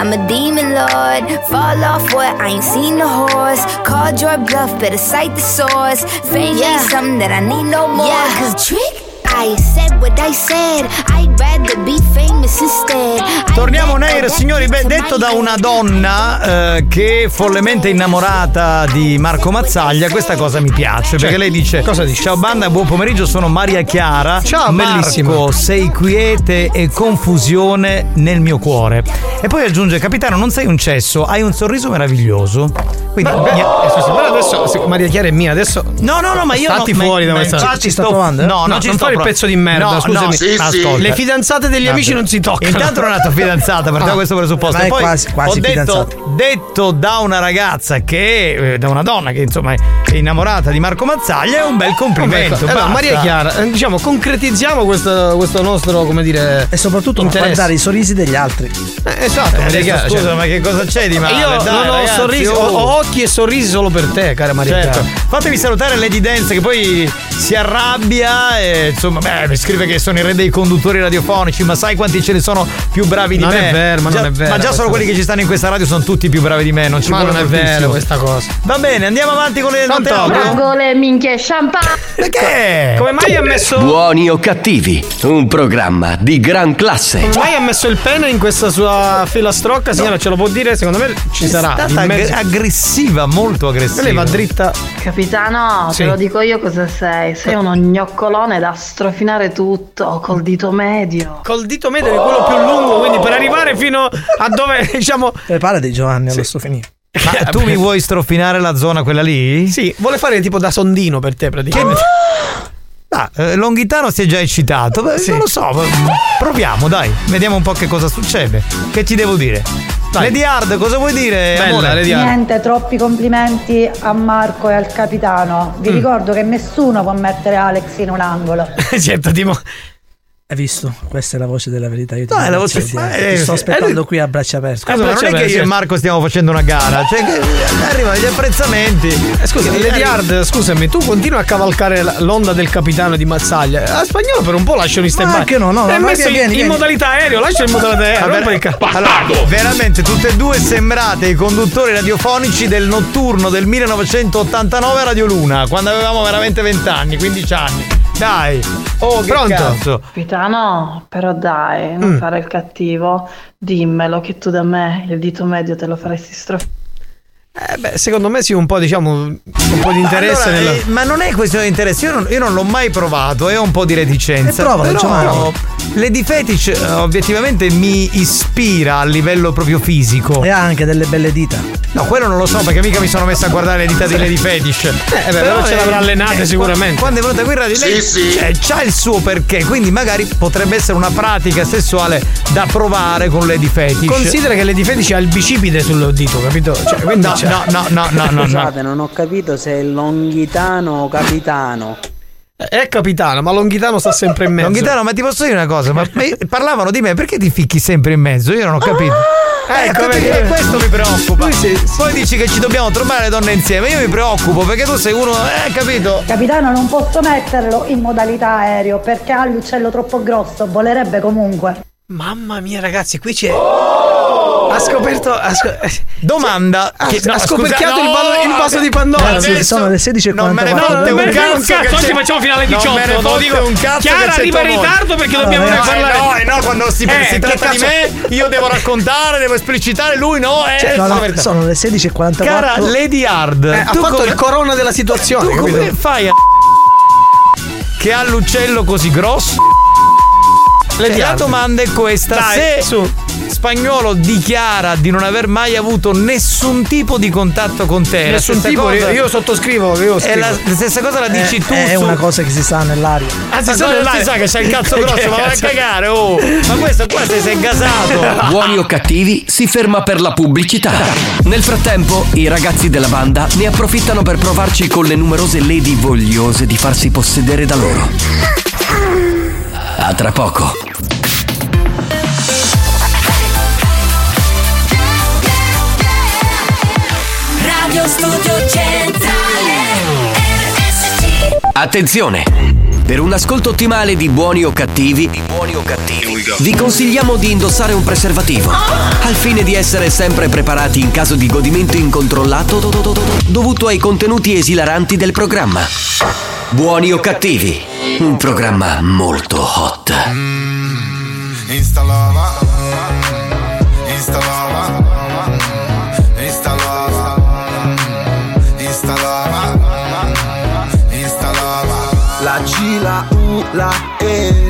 I'm a demon lord. Fall off what? I ain't seen the horse. Called your bluff, better cite the source. Fame ain't something that I need no more. Yeah. Cause trick. I said what I said. I'd rather be famous instead. Torniamo Nair, signori, beh, to detto da una donna eh, che è follemente innamorata di Marco Mazzaglia, questa cosa mi piace, perché lei dice, cosa dice? Ciao banda, buon pomeriggio, sono Maria Chiara. Ciao, Marco, bellissima. sei quiete e confusione nel mio cuore. E poi aggiunge, capitano, non sei un cesso, hai un sorriso meraviglioso. Quindi, Beh, mi- eh, adesso se- Maria Chiara è mia, adesso. No, no, no, ma io Stati no, fuori ma- da questa. Ci sta sto- provando? No, non no, ci non sto fare il prov- pezzo di merda, No, scusami. no, ascolta. Le fidanzate degli amici non si toccano. Intanto non è tua fidanzata, partiamo da Ah. questo presupposto. Ma E è poi quasi- quasi ho detto, detto da una ragazza che, eh, da una donna che insomma è innamorata di Marco Mazzaglia, è un bel complimento. Allora, basta. Maria Chiara, eh, diciamo, concretizziamo questo, questo nostro, come dire. E soprattutto non interesse. guardare i sorrisi degli altri. Eh, esatto, Eh, Maria Chiara. scusa, cioè- ma che cosa c'è di male? Io Dai, non ho ragazzi, sorrisi, oh. ho, occhi e sorrisi solo per te, cara Maria Certo. Chiara. Fatemi salutare Lady Dance che poi si arrabbia e insomma, beh, mi scrive che sono i re dei conduttori radiofonici, ma sai quanti ce ne sono più bravi di Non me? è vero, ma Già- non è vero Ma già solo quelli che ci stanno in questa radio sono tutti più bravi di me, non ci Ma vuole non è vero questa cosa. Va bene, andiamo avanti con le note. Fragole, minchia, champagne. Perché? Come mai ha messo. Buoni o cattivi, un programma di gran classe. Come mai ha messo il pene in questa sua filastrocca? Signora, ce lo può dire? Secondo me ci È sarà. stata in mezzo. aggr- aggressiva, molto aggressiva. E lei va dritta. Capitano, Sì. te lo dico io cosa sei. Sei uno gnoccolone da strofinare tutto col dito medio. Col dito medio è quello più lungo, quindi per arrivare fino a dove, diciamo. Preparati Giovanni allo finire. Ma tu mi vuoi strofinare la zona quella lì? Sì, vuole fare tipo da sondino per te praticamente. Ah, eh, Longhitano si è già eccitato. Beh, Non lo so, proviamo, dai. Vediamo un po' che cosa succede. Che ti devo dire? Lady Hard, cosa vuoi dire? Bella, amore? Lady Hard. Niente, troppi complimenti a Marco e al capitano. Vi ricordo che nessuno può mettere Alex in un angolo. certo, tipo. Hai visto? Questa è la voce della verità. Io ti, No, è la voce- ti- ma ti è- sto è- aspettando qui a braccia aperte. Scusa, ma non è che io e Marco stiamo facendo una gara, cioè che arrivano gli apprezzamenti. Eh, Scusa, Lady Hard, scusami, tu continui a cavalcare l'onda del capitano di Mazzaglia. A spagnolo per un po' lasciano in stand by. anche no, no, È no, messo vieni, in, vieni, in modalità aereo, lascia in modalità aereo. Vabbè, ca- allora, veramente tutte e due sembrate i conduttori radiofonici del notturno del 1989 a Radio Luna, quando avevamo veramente 20 anni, 15 anni. Dai, oh, che Pronto? cazzo. Capitano, però dai, non Mm. fare il cattivo. Dimmelo che tu da me il dito medio te lo faresti strofinare. Eh beh, secondo me sì, un po', diciamo, un po' di interesse Allora, nella... eh, ma non è questione di interesse, io non, io non l'ho mai provato, è un po' di reticenza. E provalo, Però Giovanni. Lady Fetish eh, obiettivamente mi ispira a livello proprio fisico. E ha anche delle belle dita. No, quello non lo so perché mica mi sono messo a guardare le dita di Lady Fetish. Eh, beh, però ce l'avrà allenate sicuramente. Quando è venuta qui in radio, lei cioè, c'ha il suo perché, quindi magari potrebbe essere una pratica sessuale da provare con Lady Fetish. Considera che Lady Fetish ha il bicipite sul dito, capito? Cioè, quindi No, no, no, no, no, no, no. Scusate, non ho capito se è Longhitano o Capitano. È capitano, ma Longhitano sta sempre in mezzo. Longhitano, ma ti posso dire una cosa? Ma parlavano di me, perché ti ficchi sempre in mezzo? Io non ho capito. Eh, ecco, e questo mi preoccupa. Si- Poi dici che ci dobbiamo trovare le donne insieme. Io mi preoccupo perché tu sei uno. Eh, capito? Capitano, non posso metterlo in modalità aereo perché ha l'uccello troppo grosso, volerebbe comunque. Mamma mia, ragazzi, qui c'è. Ha scoperto. Ha, sco- Domanda. ha, che- no, ha scusa, scoperchiato no, il, vaso, il vaso di Pandora. Ragazzi, adesso sono le 16.44. non me ne fotte non un me ne frega un cazzo. cazzo, oggi facciamo finale Non 18, me ne fotte dico. un cazzo Chiara arriva in ritardo perché No, dobbiamo eh, parlare. No, eh, no, quando si, Eh, si tratta di cazzo- me, io devo raccontare, devo esplicitare, lui no. Eh, Cioè, no, no, sono le 16.44. Cara Lady Hard, Eh, ha fatto come- il corona della situazione. tu come fai a che ha l'uccello così grosso? Lady la Hard. domanda è questa: Dai, se su. Spagnolo dichiara di non aver mai avuto nessun tipo di contatto con te, la Nessun tipo, cosa- io sottoscrivo. Io è la, la stessa cosa la È, dici tu è su una cosa che si sa nell'aria. Ah, si Ma sa, non si sa che c'hai il cazzo grosso, ma vai a cagare, oh! Ma questo qua sei, sei gasato! Buoni o cattivi si ferma per la pubblicità. Nel frattempo, i ragazzi della banda ne approfittano per provarci con le numerose lady vogliose di farsi possedere da loro. A tra poco. Radio Studio Centrale Attenzione! Per un ascolto ottimale di buoni o cattivi, vi consigliamo di indossare un preservativo, al fine di essere sempre preparati in caso di godimento incontrollato dovuto ai contenuti esilaranti del programma. Buoni o cattivi, un programma molto hot. Instalava, instalava, instalava, installava, installava. La G, la U, la E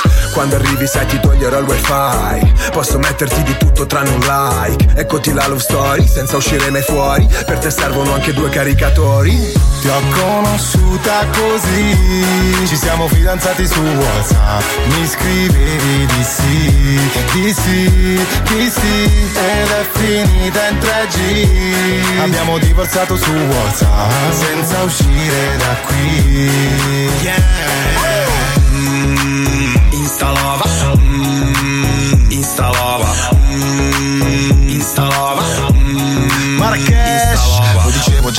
quando arrivi sai ti toglierò il wifi Posso metterti di tutto tranne un like Eccoti la love story senza uscire mai fuori Per te servono anche due caricatori Ti ho conosciuta così, ci siamo fidanzati su WhatsApp. Mi scrivevi di sì, di sì, di sì, ed è finita in 3G. Abbiamo divorziato su WhatsApp senza uscire da qui. Yeah. Mm,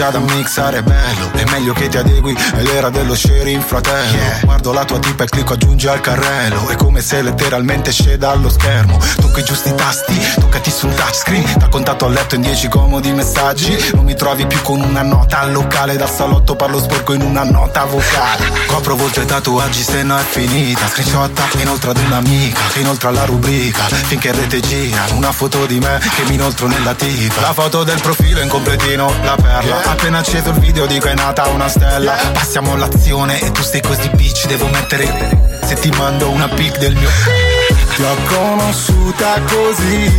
già da mixare bello È meglio che ti adegui È l'era dello sharing fratello. Guardo la tua tipa e clicco aggiungi al carrello. È come se letteralmente sceda allo schermo. Tocco i giusti tasti Toccati sul touchscreen. Da contatto a letto in 10 comodi messaggi. Non mi trovi più con una nota al locale. Dal salotto parlo sporco in una nota vocale. Copro volte tatuaggi se no è finita. Screenshotta inoltre ad un'amica inoltre alla rubrica. Finché in rete gira Una foto di me che mi inoltro nella tipa. La foto del profilo in completino La perla Appena acceso il video dico è nata una stella Passiamo all'azione e tu sei così bitch Devo mettere Se ti mando una pic del mio ti ho conosciuta così,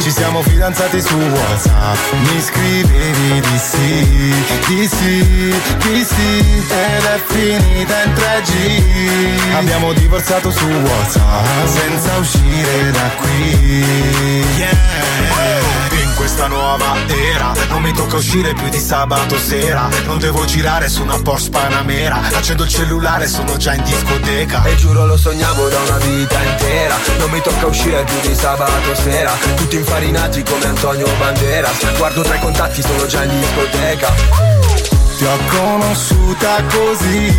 ci siamo fidanzati su WhatsApp. Mi scrivevi di sì, di sì, di sì, ed è finita in 3G. Abbiamo divorziato su WhatsApp senza uscire da qui. Yeah. Questa nuova era non mi tocca uscire più di sabato sera. Non devo girare su una Porsche Panamera. Accendo il cellulare, sono già in discoteca. E giuro lo sognavo da una vita intera Non mi tocca uscire più di sabato sera Tutti infarinati come Antonio Banderas Guardo tra i contatti, sono già in discoteca Ti ho conosciuta così.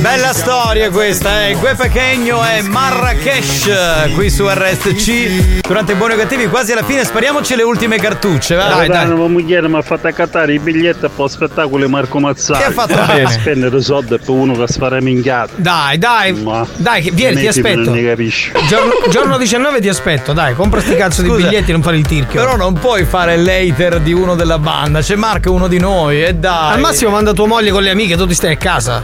Bella storia questa, eh. Gue Pechegno e Marrakesh qui su RSC. Durante i buoni o cattivi, quasi alla fine, spariamoci le ultime cartucce. Va? Dai, dai. Mia moglie mi ha fatto accattare i biglietti per lo spettacolo Marco Mazzari. Che ha fatto bene. Spendere soldi per uno che spara minchiate. Dai, dai. Ma Dai, che- vieni, ti aspetto. Non ne capisci. Giorno, giorno 19 ti aspetto, dai, compra sti cazzo di Scusa, biglietti e non fare il tirchio. Però non puoi fare l'hater di uno della banda. C'è Marco, uno di noi, e dai. Al massimo manda da tua moglie con le amiche, tu ti stai a casa.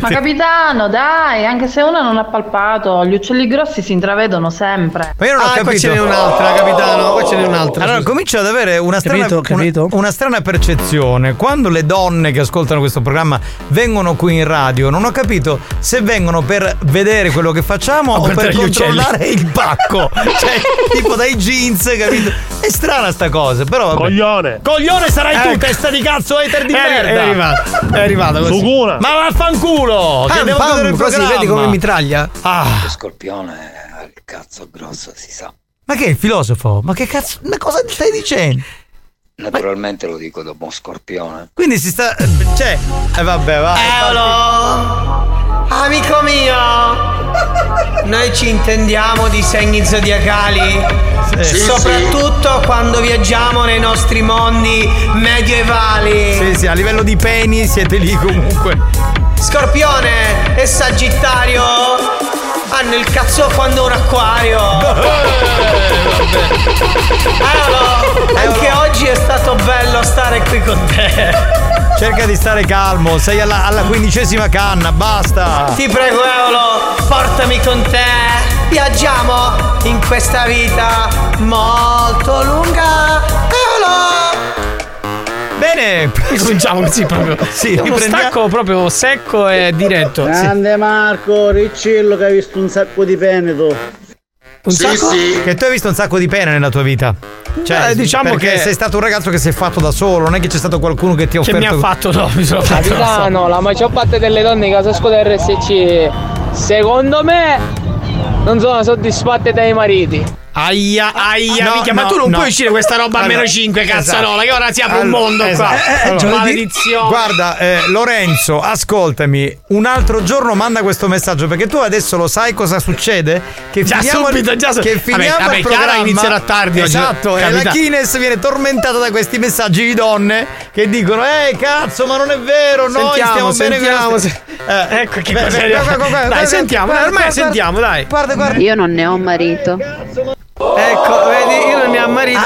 Ma capitano, dai, anche se uno non ha palpato, gli uccelli grossi si intravedono sempre. Ma io non ho Ah, qua capito. ce n'è un'altra, capitano, qua ce n'è un'altra. Allora, comincio ad avere una strana, Capito, capito? Una, una strana percezione. Quando le donne che ascoltano questo programma vengono qui in radio, non ho capito se vengono per vedere quello che facciamo o, per guardare gli controllare il pacco. cioè, tipo dai jeans, capito? È strana sta cosa, però. vabbè. Coglione. Coglione sarai tu, Ecco. testa di cazzo, hater di È, merda. è arrivato, è arrivato così. Sucuna. Ma vaffanculo! Che Ah, devo pam, il così, vedi come mitraglia? Ah, Scorpione ha il cazzo grosso, si sa. ma che è il filosofo? Ma che cazzo? Ma cosa stai dicendo? Naturalmente lo dico dopo un scorpione. Quindi si sta. Cioè. Eh vabbè, va. Eolo, amico mio, noi ci intendiamo di segni zodiacali, Sì. soprattutto quando viaggiamo nei nostri mondi medievali. Sì, sì, a livello di peni siete lì comunque. Scorpione e Sagittario hanno il cazzo quando un acquario. Eolo, anche oggi è stato bello stare qui con te. Cerca di stare calmo, sei alla, alla quindicesima canna, basta. Ti prego, Eolo, portami con te. Viaggiamo in questa vita molto lunga. Eolo! Bene, cominciamo così proprio. Sì, uno riprendiamo- stacco proprio secco e diretto. Sì. Grande Marco, Ricciello che hai visto un sacco di pene Un sacco? Che tu hai visto un sacco di pene nella tua vita. Cioè, Eh, diciamo perché che- sei stato un ragazzo che si è fatto da solo, non è che c'è stato qualcuno che ti ha Che offerto. mi ha fatto, no, mi sono fatto. Capitano, la maggior parte delle donne che casascuola RSC, secondo me, non sono soddisfatte dai mariti. Aia, aia, No, minchia, ma no, tu non no. puoi uscire questa roba a Allora, meno 5, cazzarola, esatto. che ora si apre un Allora, mondo esatto. qua. Eh, eh, Allora, maledizione. Guarda, eh, Lorenzo, ascoltami, un altro giorno manda questo messaggio perché tu adesso lo sai cosa succede? Che Già finiamo, subito, già su- che Vabbè, finiamo vabbè, il Chiara programma. inizierà tardi oggi. Esatto, e la Kines viene tormentata da questi messaggi di donne che dicono "Eh, cazzo, ma non è vero, noi Sentiamo, stiamo bene sentiamo, le se- Eh, ecco che beh, cosa- beh, guarda, Dai, sentiamo, dai, ormai sentiamo, dai. Guarda, guarda. Io non ne ho marito. Ecco, vedi, io non ne ho marito.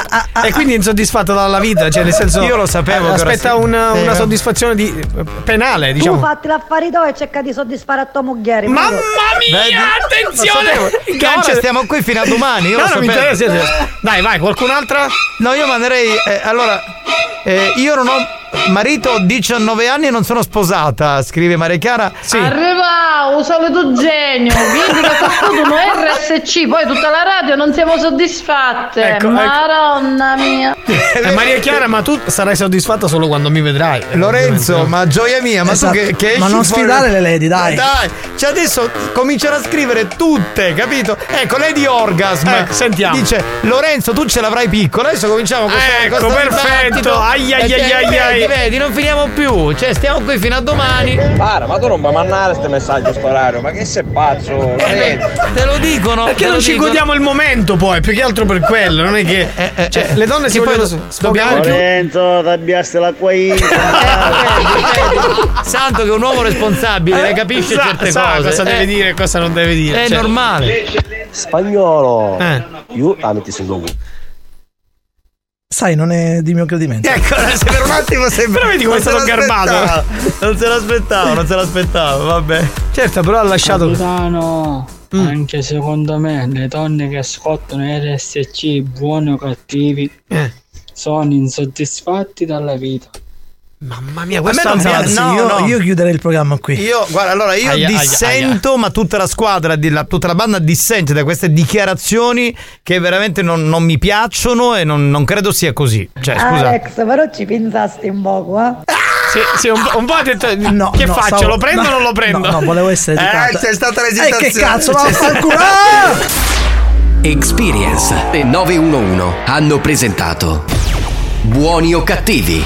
e quindi è insoddisfatto dalla vita, cioè nel senso. Io lo sapevo Aspetta sì. una, una soddisfazione di, penale, Tu diciamo. fatti l'affari tuoi e cerca di soddisfare a tua moglie. Mamma mia, Vedi? attenzione! Ora stiamo qui fino a domani. Io No, lo non mi sapevo. interessa. Dai, vai, qualcun'altra? No, io manderei. eh, allora, eh, io non ho marito, ho 19 anni e non sono sposata, scrive Maria Chiara. Sì. Arriva, tuo genio, vedi che tu non è RSC, poi tutta la radio non siamo soddisfatte. Ecco, ecco. Madonna mia. Eh, Maria Chiara, ma tu sarai soddisfatta solo quando mi vedrai. Eh, Lorenzo, ma gioia mia, ma Esatto. tu che, che Ma non fuori- sfidare le lady, dai. Dai, cioè adesso comincerà a scrivere tutte, capito? Ecco, Lady Orgasm. Eh, sentiamo. Dice Lorenzo, tu ce l'avrai piccola. Adesso cominciamo con Ecco, perfetto. dibattito. Ai, ai, ai, te- ai, vedi, non finiamo più. Cioè, stiamo qui fino a domani. Para, ma tu non puoi mandare questo messaggio a sto orario, ma che sei pazzo? Vedi? Te lo dicono. Perché non ci dicono. godiamo il momento poi, più che altro per quello, non è che cioè, le donne si vogliono più Lorenzo, t'abbiaste l'acqua in. Santo che è un uomo responsabile, ne capisce sa, certe sa cose. cosa Eh, deve dire e cosa non deve dire. È cioè. normale. Spagnolo. Eh. Io ah, metti sul logo. Sai, non è di mio gradimento. Ecco, se per un attimo sembra. Però vedi come stato garbato. Non se l'aspettavo, non se l'aspettavo, vabbè. Certo, però ha lasciato Capitano, anche secondo me le donne che ascoltano RSC, buoni o cattivi, Eh. sono insoddisfatti dalla vita. Mamma mia, questo non è pazzo. no, io, no. io chiuderei il programma qui. Io, guarda, allora io Aia, aia, dissento, ma tutta la squadra, tutta la banda dissente da queste dichiarazioni che veramente non, non mi piacciono e non, non credo sia così. Cioè, scusa. Alex, però ci pensasti un poco, eh? Sì, sì, un, po', un po' ha detto No, che no, faccio? stavo- lo prendo o no, non lo prendo? No, no, volevo essere educato. Eh, c'è stata Eh, l'esitazione. che cazzo, C'è vaffanculo! Ah! Experience e 911 hanno presentato Buoni o cattivi?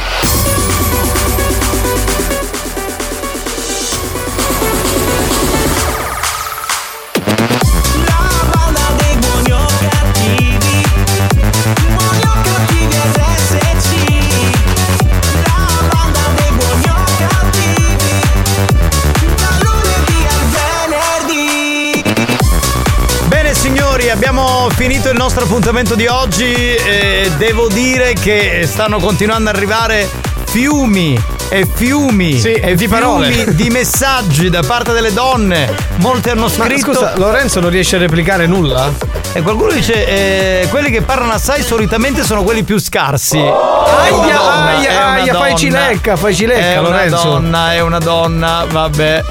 Abbiamo finito il nostro appuntamento di oggi e devo dire che stanno continuando ad arrivare fiumi e fiumi Sì, e di parole. fiumi di messaggi da parte delle donne. Molte hanno Ma scritto. scusa, Lorenzo non riesce a replicare nulla? E qualcuno dice: eh, quelli che parlano assai solitamente sono quelli più scarsi. È una Aia, donna, aia, è una aia, fai cilecca, fai cilecca, È una Lorenzo. donna, è una donna, vabbè.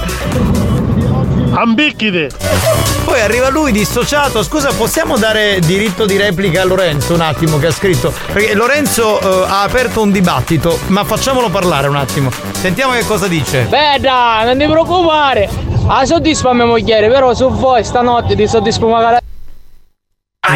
Ambicchite! Poi arriva lui dissociato. Scusa, possiamo dare diritto di replica a Lorenzo un attimo che ha scritto? Perché Lorenzo eh, ha aperto un dibattito, ma facciamolo parlare un attimo. Sentiamo che cosa dice. Beh dai, non ti preoccupare. Ah, soddisfa mia moglie, però su voi stanotte ti soddisfa magari.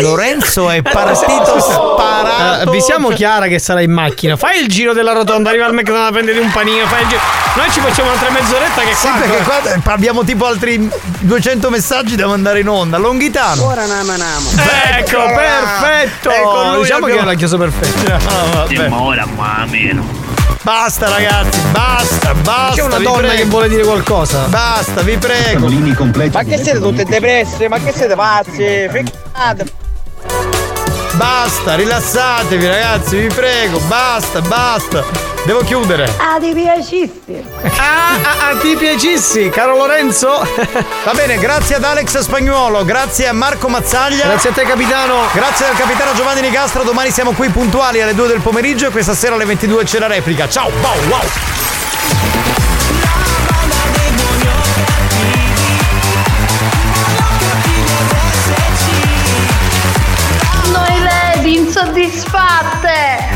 Lorenzo è partito sparato. Eh, avvisiamo Chiara che sarà in macchina. Fai il giro della rotonda, arriva al McDonald's a prendere un panino. Fai il giro. Noi ci facciamo un'altra mezz'oretta che Sì, qua. perché qua eh, abbiamo tipo altri 200 messaggi da mandare in onda. Longhitano. Ora nama nama. Ecco, Eccola. perfetto. E con lui diciamo abbiamo- che l'ha chiuso perfetto. No, ora, ma meno. Basta ragazzi, basta, basta. C'è una donna prego. che vuole dire qualcosa. Basta, vi prego. Ma che siete tutte depresse? Ma che siete pazzi? Ficcate. Basta, rilassatevi ragazzi, vi prego. Basta, basta. Devo chiudere. Ah, ti piacisti? Ah, ah, ah, ti piacissi, caro Lorenzo. Va bene, grazie ad Alex Spagnuolo, grazie a Marco Mazzaglia. Grazie a te, capitano. Grazie al capitano Giovanni Nicastro. Domani siamo qui puntuali alle 2 del pomeriggio e questa sera alle 22 c'è la replica. Ciao, wow, wow. Insoddisfatte!